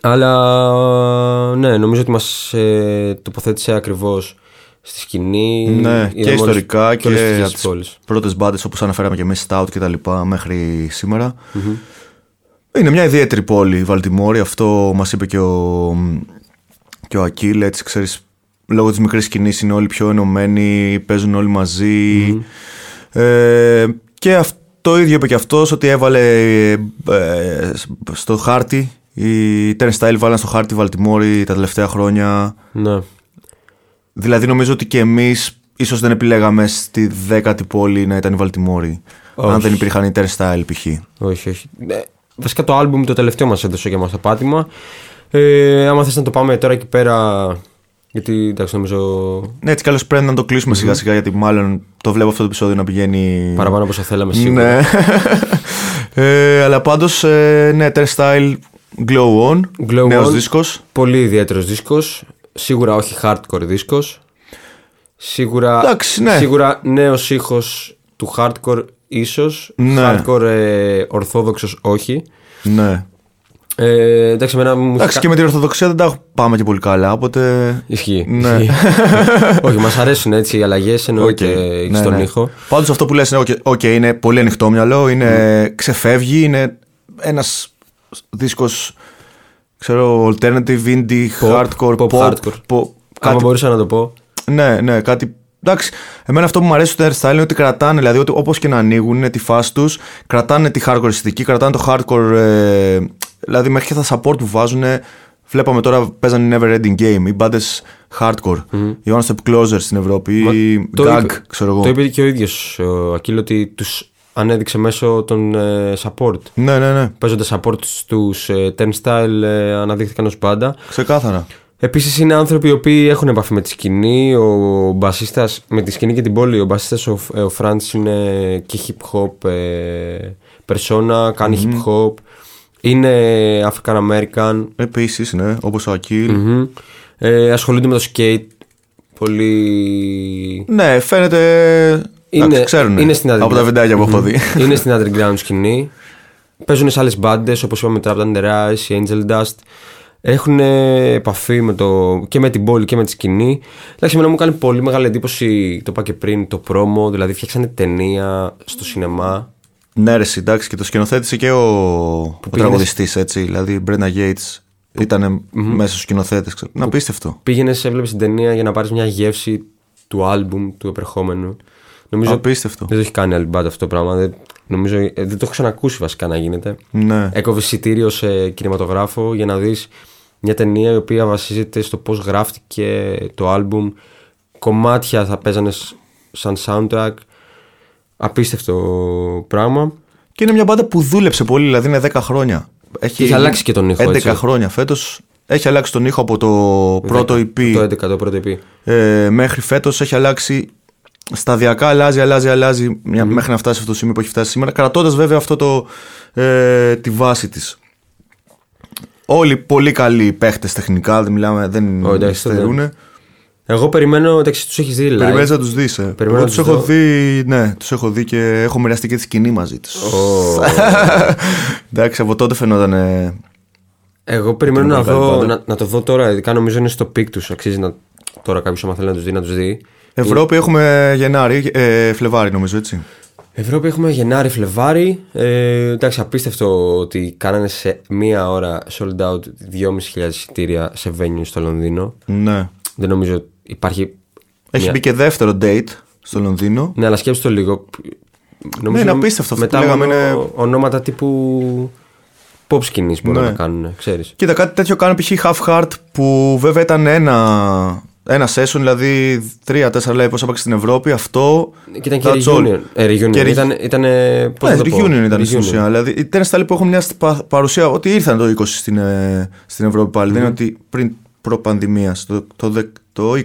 Αλλά ναι, νομίζω ότι μας ε, τοποθέτησε ακριβώς στη σκηνή. Ναι, Είδαμε και όλες- ιστορικά και, όλες τις από πτυχές τις της πόλης. πρώτες μπάντε όπως αναφέραμε και εμείς, Stout και τα λοιπά, μέχρι σήμερα. Είναι μια ιδιαίτερη πόλη η Βαλτιμόρη. Αυτό μας είπε και ο, και ο Ακίλ. Έτσι, ξέρεις, λόγω της μικρής σκηνής είναι όλοι πιο ενωμένοι, παίζουν όλοι μαζί. Ε, και αυτό το ίδιο είπε και αυτός ότι έβαλε ε, στο χάρτη. Οι Turnstile βάλαν στο χάρτη Βαλτιμόρη τα τελευταία χρόνια. Ναι. Δηλαδή νομίζω ότι και εμείς ίσως δεν επιλέγαμε στη δέκατη πόλη να ήταν η Βαλτιμόρη. Όχι. Αν δεν υπήρχαν οι Turnstile π.χ. Όχι, όχι. Ε, βασικά το άλμπουμ το τελευταίο μας έδωσε για μας το πάτημα. Ε, άμα θες να το πάμε τώρα εκεί πέρα, γιατί εντάξει νομίζω Ναι, έτσι καλώ πρέπει να το κλείσουμε σιγά σιγά γιατί μάλλον το βλέπω αυτό το επεισόδιο να πηγαίνει. παραπάνω από όσο θέλαμε σίγουρα. Ναι. ε, αλλά πάντως, ε, ναι, Turnstile Glow On. Glow νέος On. δίσκος. Πολύ ιδιαίτερος δίσκος. Σίγουρα όχι hardcore δίσκος. Σίγουρα, Εντάξει, ναι. σίγουρα νέος ήχος του hardcore ίσως. Ναι. Hardcore ε, ορθόδοξος όχι. Ναι. Ε, εντάξει, εμένα μου Εντάξει, και με την Ορθοδοξία δεν τα πάμε και πολύ καλά, οπότε. Ισχύει. Ναι. ισχύει. όχι, μας αρέσουν έτσι οι αλλαγές εννοείται Οκ, ναι, στον ναι. ήχο. Πάντως αυτό που λες είναι, οκ, οκ, είναι πολύ ανοιχτό μυαλό, είναι, ξεφεύγει, είναι ένας δίσκος, ξέρω, alternative, indie, Pop, hardcore, pop, pop, hardcore. pop, Άμα κάτι, μπορούσα να το πω. ναι, ναι, κάτι, εντάξει, εμένα αυτό που μου αρέσει στο Turnstile είναι ότι κρατάνε, δηλαδή ότι όπως και να ανοίγουν τη φάση τους, κρατάνε τη hardcore αισθητική, κρατάνε το hardcore, ε, δηλαδή μέχρι και τα support που βάζουν, βλέπαμε τώρα παίζανε Never Ending Game, οι μπάντες hardcore, οι One Step Closer στην Ευρώπη, Μα οι το Gag, είπε- ξέρω εγώ. Το είπε και ο ίδιος ο Ακύλ ότι τους ανέδειξε μέσω των ε, support. Ναι, ναι, ναι. Παίζοντας support στους ε, Turnstile, ε, αναδείχθηκαν ως πάντα. Ξεκάθαρα. Επίσης είναι άνθρωποι οι οποίοι έχουν επαφή με τη σκηνή. Ο μπασίστας με τη σκηνή και την πόλη. Ο μπασίστας ο, ε, ο Φραντς είναι και hip hop ε, persona, κάνει hip hop. Είναι African American. Επίσης, ναι, όπως ο Ακίλ. Μμμ. Ε, ασχολούνται με το skate. Πολύ Ναι, φαίνεται. Είναι- εντάξει, ξέρουν είναι στην από τα underground. βιντεάκια που έχω δει. είναι στην underground σκηνή. Παίζουν σε άλλες μπάντες όπως είπαμε Trap Under Ice, η Angel Dust. Έχουν ε, επαφή με το, και με την πόλη και με τη σκηνή. Εντάξει, εμένα μου κάνει πολύ μεγάλη εντύπωση, το είπα και πριν, το πρόμο. Δηλαδή, φτιάξανε ταινία στο σινεμά Ναι, ρε, εντάξει, και το σκηνοθέτησε και ο, ο πήγαινες- τραγουδιστής, έτσι. Δηλαδή, η Μπρένα Yates ήταν μέσα στου σκηνοθέτε. Να απίστευτο. Πήγαινες, έβλεπες την ταινία για να πάρεις μια γεύση του άλμπουμ του επερχόμενου. Νομίζω Απίστευτο. δεν το έχει κάνει άλλη μπάντα αυτό το πράγμα. Δεν, νομίζω, ε, δεν το έχω ξανακούσει βασικά να γίνεται. Ναι. Έκοβε εισιτήριο σε κινηματογράφο για να δεις μια ταινία η οποία βασίζεται στο πώς γράφτηκε το άλμπουμ. Κομμάτια θα παίζανε σ- σαν soundtrack. Απίστευτο πράγμα. Και είναι μια μπάντα που δούλεψε πολύ, δηλαδή είναι 10 χρόνια. Έχει, έχει αλλάξει και τον ήχο, 11 έτσι. χρόνια φέτος. Έχει αλλάξει τον ήχο από το πρώτο EP Το 11, το πρώτο EP. ε, μέχρι φέτος. Έχει αλλάξει σταδιακά, αλλάζει, αλλάζει, αλλάζει μια, μέχρι να φτάσει σε αυτό το σημείο που έχει φτάσει σήμερα. Κρατώντας βέβαια αυτό το, ε, τη βάση της. Όλοι πολύ καλοί παίχτες τεχνικά, δεν μιλάμε, δεν Ω, εντάξει, στερούν. Εγώ περιμένω, εντάξει, τους έχεις δει live. Περιμένεις να τους δεις. Ε. Περιμένω Εγώ να τους τους έχω δω. δει, ναι, τους έχω δει και έχω μοιραστεί και τη σκηνή μαζί τους. Εντάξει, από τότε φαινόταν. ε, Εγώ περιμένω Την να, μεγάλη δω, μπάντα. να, να το δω τώρα. Ειδικά νομίζω είναι στο peak τους. Αξίζει να, τώρα κάποιος, άμα θέλει να τους δει, να τους δει. Ευρώπη έχουμε Γενάρη, ε, Φλεβάρι νομίζω έτσι. Ευρώπη έχουμε Γενάρη, Φλεβάρι. Ε, εντάξει, απίστευτο ότι κάνανε σε μία ώρα sold out 2.500 εισιτήρια σε venue στο Λονδίνο. Ναι. Δεν νομίζω ότι υπάρχει. Έχει μια- μπει και δεύτερο date στο Λονδίνο. Ναι, αλλά σκέψτε το λίγο. Ναι, είναι απίστευτο αυτό μετά που λέγαμε, μόνο είναι- ονόματα τύπου pop σκηνής μπορούν Ναι. να κάνουν, ξέρεις. Κοίτα, κάτι τέτοιο κάνει π.χ. Half Heart που βέβαια ήταν ένα, ένα session, δηλαδή 3-4 live πώς έπαιξε στην Ευρώπη. Αυτό. Και ήταν και that's all. reunion. Ε, reunion. Και re- Ήταν, ήταν, πώς Ναι, να το πω, reunion ήταν στην reunion. ουσία. Δηλαδή, ήταν στάλοι που έχουν μια πα- παρουσία ότι ήρθαν το 20 στην, ε, στην Ευρώπη πάλι. Δεν είναι ότι πριν προ-πανδημίας, το, το, δε- το 20.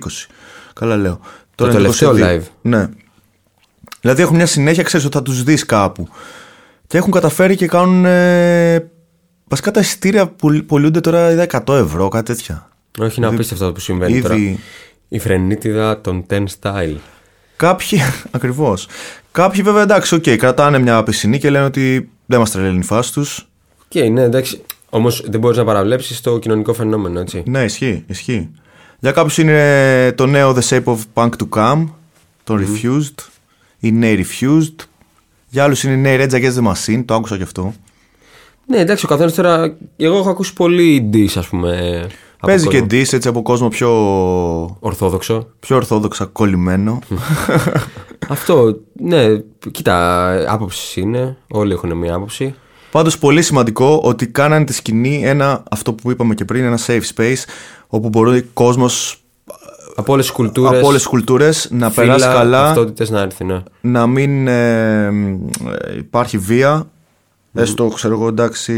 Καλά λέω. Τώρα είναι τελευταίο 22. live. Ναι. Δηλαδή έχουν μια συνέχεια, ξέρεις ότι θα τους δεις κάπου. Και έχουν καταφέρει και κάνουν. Ε, βασικά τα εισιτήρια που πωλούνται τώρα είδα 100 ευρώ, κάτι τέτοια. Όχι, είναι απίστευτο αυτό που συμβαίνει τώρα. Ήδη. Η φρενίτιδα των 10 style. Κάποιοι, ακριβώς. Κάποιοι βέβαια εντάξει, οκ, κρατάνε μια πισινή και λένε ότι δεν μας τρελαίνει η φάση τους. Και ναι, εντάξει. Όμως δεν μπορείς να παραβλέψεις το κοινωνικό φαινόμενο, έτσι. Ναι, ισχύει, ισχύει. Για κάποιους είναι το νέο The Shape of Punk to Come, το Refused, η νέη Refused. Για άλλους είναι η νέη Rage Against the Machine, το άκουσα και αυτό. Ναι, εντάξει, ο καθένας τώρα. Εγώ έχω ακούσει πολύ diss, ας πούμε. από Παίζει και κόσμο. diss έτσι από κόσμο πιο, Ορθόδοξο. πιο ορθόδοξα κολλημένο. Αυτό, ναι, κοίτα, άποψη είναι. Όλοι έχουν μία άποψη. Πάντως πολύ σημαντικό ότι κάνανε τη σκηνή ένα, αυτό που είπαμε και πριν, ένα safe space όπου μπορεί ο κόσμος Από όλες τις κουλτούρες. από όλες τις κουλτούρες να περάσει καλά, Ταυτότητες να έρθει, ναι. να μην ε, ε, υπάρχει βία, έστω ξέρω εγώ εντάξει,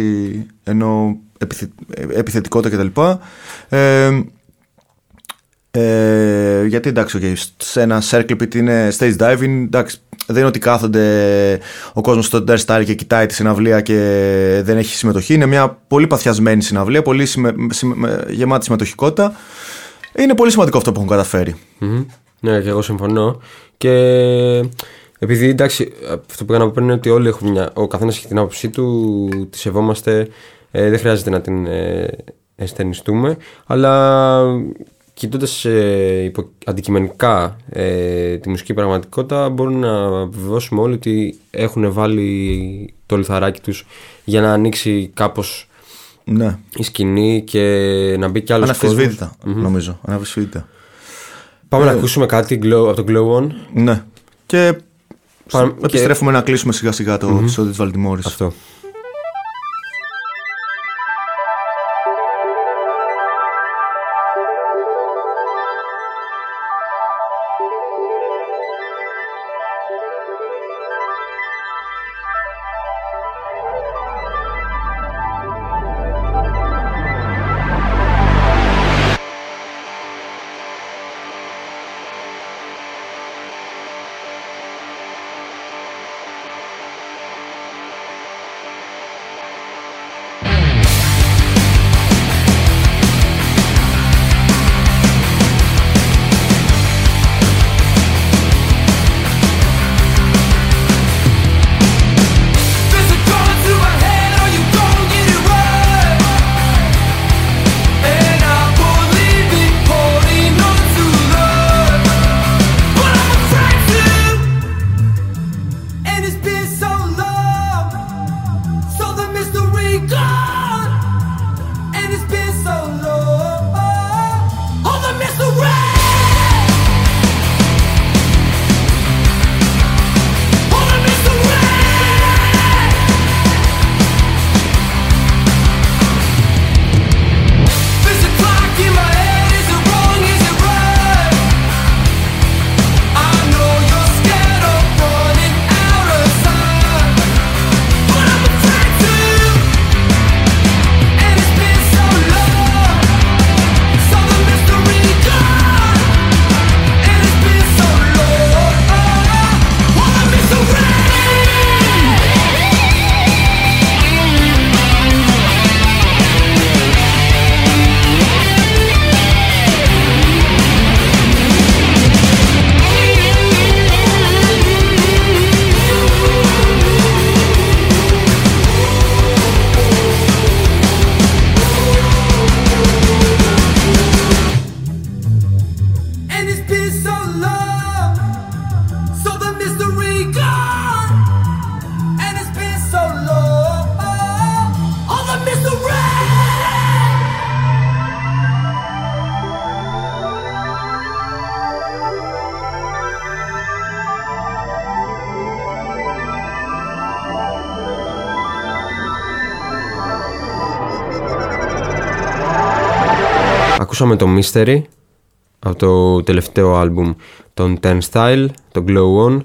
ενώ επιθε, ε, επιθετικότητα κτλ. Ε, ε, γιατί εντάξει, okay, σε ένα circle pit είναι stage diving, εντάξει, δεν είναι ότι κάθονται ο κόσμος στο Dare Star και κοιτάει τη συναυλία και δεν έχει συμμετοχή. Είναι μια πολύ παθιασμένη συναυλία, πολύ συμμε, συμμε- γεμάτη συμμετοχικότητα. Είναι πολύ σημαντικό αυτό που έχουν καταφέρει. Μμμ. Ναι, και εγώ συμφωνώ. Και επειδή εντάξει, αυτό που έκανα πριν είναι ότι όλοι έχουν μια. Ο καθένας έχει την άποψή του, τη σεβόμαστε. ε, δεν χρειάζεται να την ε, αισθενιστούμε. Αλλά κοιτώντας ε, υπο- αντικειμενικά ε, τη μουσική πραγματικότητα, μπορούμε να βεβαιώσουμε όλοι ότι έχουν βάλει το λιθαράκι τους για να ανοίξει κάπως Ναι. η σκηνή και να μπει κι άλλος κόσμος. Αναφυσβήτητα, νομίζω. Αναφυσβήτητα. Πάμε να ακούσουμε κάτι glow, από το Glow On. Ναι. Και Πάμε- επιστρέφουμε να κλείσουμε σιγά σιγά το επεισόδιο της Βαλτιμόρης. Αυτό. Ακούσαμε το Mystery από το τελευταίο άλμπουμ των Turnstile, το Glow On.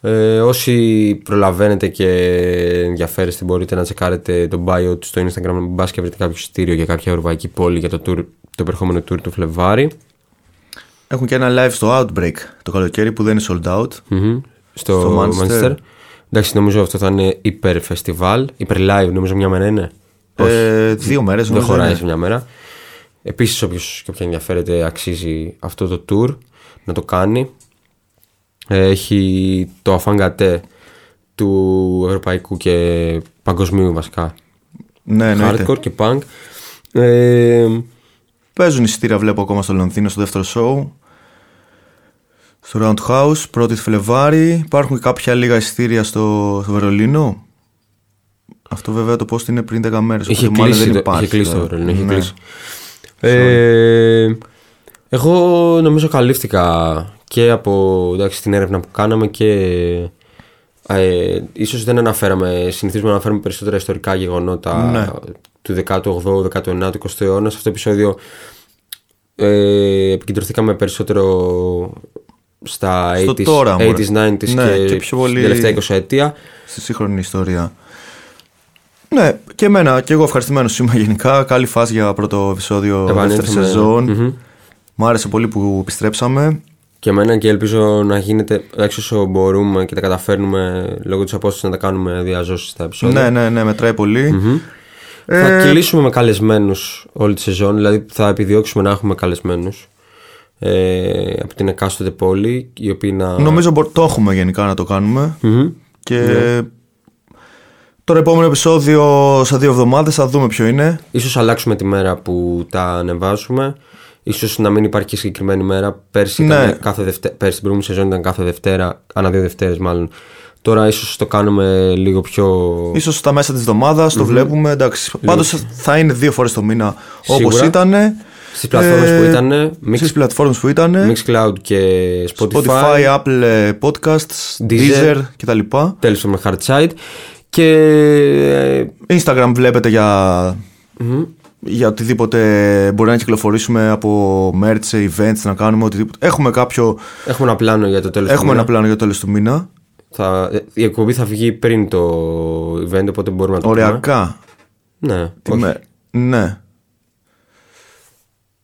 Ε, όσοι προλαβαίνετε και ενδιαφέρεστε μπορείτε να τσεκάρετε το bio του στο Instagram μπας και βρείτε κάποιο εισιτήριο για κάποια ευρωπαϊκή πόλη για το, tour, το επερχόμενο tour του Φλεβάρι. Έχουν και ένα live στο Outbreak το καλοκαίρι που δεν είναι sold out. Μμμ. Στο, Στο Manchester. Manchester. Εντάξει, νομίζω αυτό θα είναι υπερ φεστιβάλ, υπερ live, νομίζω μια μέρα είναι. Ε, δύο μέρες Δεν νομίζω χωράει είναι. σε μια μέρα. Επίσης, όποιος και όποια ενδιαφέρεται, αξίζει αυτό το tour να το κάνει. Ε, Έχει το αφάνγκατέ του ευρωπαϊκού και παγκοσμίου βασικά. Ναι, εννοείται. Hardcore και punk. Ε, Παίζουν εισιτήρια βλέπω ακόμα στο Λονδίνο στο δεύτερο show. Στο Roundhouse, 1η Φλεβάρι. Υπάρχουν και κάποια λίγα εισιτήρια στο, στο Βερολίνο. Αυτό βέβαια το post είναι πριν 10 μέρες. είχε, οπότε μάλλον κλείσει, δεν το- υπάρχει είχε κλείσει το τώρα. Βερολίνο. Είχε Ναι. κλείσει. Ε, εγώ νομίζω καλύφθηκα και από εντάξει, την έρευνα που κάναμε και ε, ίσως δεν αναφέραμε, συνηθίζουμε να αναφέρουμε περισσότερα ιστορικά γεγονότα Ναι. του 18ου, 19ου, 20ου αιώνας. Σε αυτό το επεισόδιο ε, επικεντρωθήκαμε περισσότερο στα Στο 80s, τώρα, μωρέ. 80s 90s Ναι, και, και πιο πολύ- την τελευταία 20 ετία. Στη σύγχρονη ιστορία. Ναι, και εμένα, και εγώ ευχαριστημένος είμαι γενικά. Καλή φάση για πρώτο επεισόδιο δεύτερη Επανήλθαμε. σεζόν. Μμμ. Μ' άρεσε πολύ που επιστρέψαμε. Και εμένα και ελπίζω να γίνεται έξω όσο μπορούμε και τα καταφέρνουμε λόγω της απόστασης να τα κάνουμε διαζώσεις στα επεισόδια. Ναι, ναι, ναι, μετράει πολύ. Θα Ε, κυλήσουμε με καλεσμένους όλη τη σεζόν, δηλαδή θα επιδιώξουμε να έχουμε καλεσμένους ε, από την εκάστοτε πόλη, οι οποίοι να. Νομίζω μπο- το έχουμε γενικά να το κάνουμε. Μμμ. Και Ναι. Το επόμενο επεισόδιο σε δύο εβδομάδες θα δούμε ποιο είναι. Ίσως αλλάξουμε τη μέρα που τα ανεβάσουμε. Ίσως να μην υπάρχει και συγκεκριμένη μέρα. Πέρσι, Ναι. ήταν κάθε Δευτε... Πέρσι την προηγούμενη σεζόν ήταν κάθε Δευτέρα, ανά δύο Δευτέρες μάλλον. Τώρα ίσως το κάνουμε λίγο πιο. Ίσως στα μέσα της εβδομάδας το βλέπουμε. Εντάξει. Πάντως θα είναι δύο φορές το μήνα όπως Σίγουρα. ήταν. Στις πλατφόρμες Ε, που ήταν. Mix, Στις πλατφόρμες που ήταν. Mixcloud και Spotify. Spotify, Apple ε, Podcasts, Deezer. Deezer κτλ. Τέλος με Hardside. Και. ε, Instagram βλέπετε για, για οτιδήποτε μπορεί να κυκλοφορήσουμε από merch, σε events, να κάνουμε οτιδήποτε. Έχουμε κάποιο. Έχουμε ένα πλάνο για το τέλος Έχουμε του ένα μήνα. πλάνο για το τέλος του μήνα. Θα... ε, Η εκπομπή θα βγει πριν το event, οπότε μπορούμε να το πούμε. Οριακά. Ναι, Τι όχι. με- Ναι.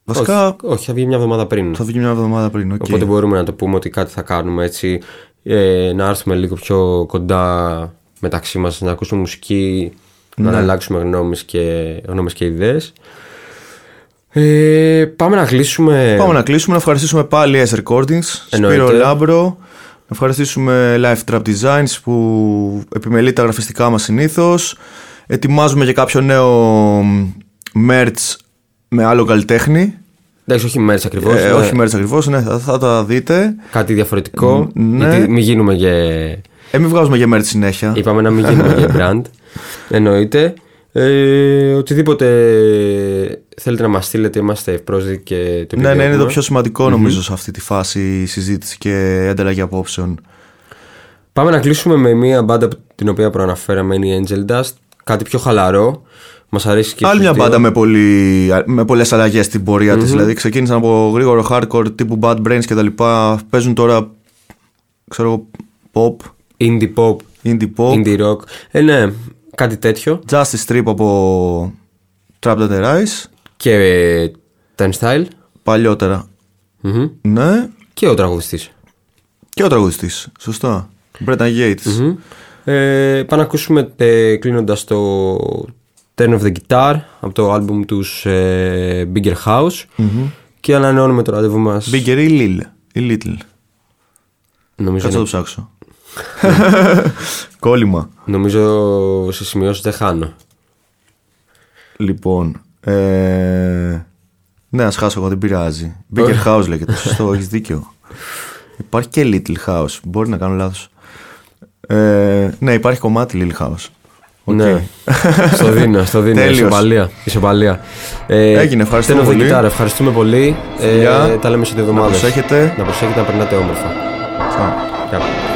Βασικά όχι, όχι, θα βγει μια εβδομάδα πριν. θα βγει μια εβδομάδα πριν. οκ. Οπότε μπορούμε να το πούμε ότι κάτι θα κάνουμε έτσι. Ε, να έρθουμε λίγο πιο κοντά μεταξύ μας, να ακούσουμε μουσική, να αλλάξουμε γνώμες και, γνώμες και ιδέες. Ε, πάμε να κλείσουμε. Πάμε να κλείσουμε. Να ευχαριστήσουμε πάλι S Recordings, Εννοείται. Σπύρο Λάμπρο. Να ευχαριστήσουμε Life Trap Designs που επιμελεί τα γραφιστικά μας συνήθως. Ετοιμάζουμε και κάποιο νέο merch με άλλο καλλιτέχνη. Εντάξει, όχι μέρες ακριβώς. Ε, ναι. όχι merch ακριβώς, ναι, θα, θα τα δείτε. Κάτι διαφορετικό. Ναι. Γιατί μην γίνουμε για. Ε, μην βγάζουμε για merch συνέχεια. Είπαμε να μην γίνουμε για brand. Εννοείται. Ε, οτιδήποτε θέλετε να μας στείλετε, είμαστε ευπρόσδεκτοι και το Ναι, ναι, είναι το επιδιώκουμε. πιο σημαντικό νομίζω σε αυτή τη φάση η συζήτηση και ανταλλαγή απόψεων. Πάμε να κλείσουμε με μια μπάντα που- την οποία προαναφέραμε, είναι η Angel Dust. Κάτι πιο χαλαρό. Μας αρέσει και Άλλη στους μια δύο. μπάντα με, πολύ, με πολλές αλλαγές στην πορεία της. Δηλαδή ξεκίνησαν από γρήγορο hardcore τύπου Bad Brains και τα λοιπά. Παίζουν τώρα, ξέρω εγώ, pop, Indie pop, indie pop. indie rock. Ε, ναι, κάτι τέτοιο. Justice Strip από Trap That Rise. Και ε, Turnstile. Παλιότερα. Μμμ. Ναι. Και ο τραγουδιστής. Και ο τραγουδιστής. Σωστά. Bretton Yates. Μμμ. Ε, πάμε να ακούσουμε ε, κλείνοντας το Turn of the Guitar από το άλμπουμ τους ε, Bigger House και ανανεώνουμε το ραντεβού μας Bigger ή Lil; Ή Little; νομίζω, Κάτσε να το ψάξω. Κόλλημα. νομίζω σε σημειώσεις δεν χάνω Λοιπόν. Ε... Ναι, ας χάσω εγώ, δεν πειράζει. Bigger House λέγεται. Σωστό, έχεις δίκιο. Υπάρχει και Little House. Μπορεί να κάνω λάθος. Ε, ναι, υπάρχει κομμάτι Little House. OK. Ναι. στο δίνω, στο δίνω. Τέλειος. Ισοπαλία. Ισοπαλία. Ε, Έγινε, ευχαριστούμε Turn of the πολύ. Guitar, ευχαριστούμε πολύ. Φιλιά. Ε, τα λέμε σε δύο Να εβδομάδες. προσέχετε. Να προσέχετε να περνάτε όμορφα. Τσάου. Γεια.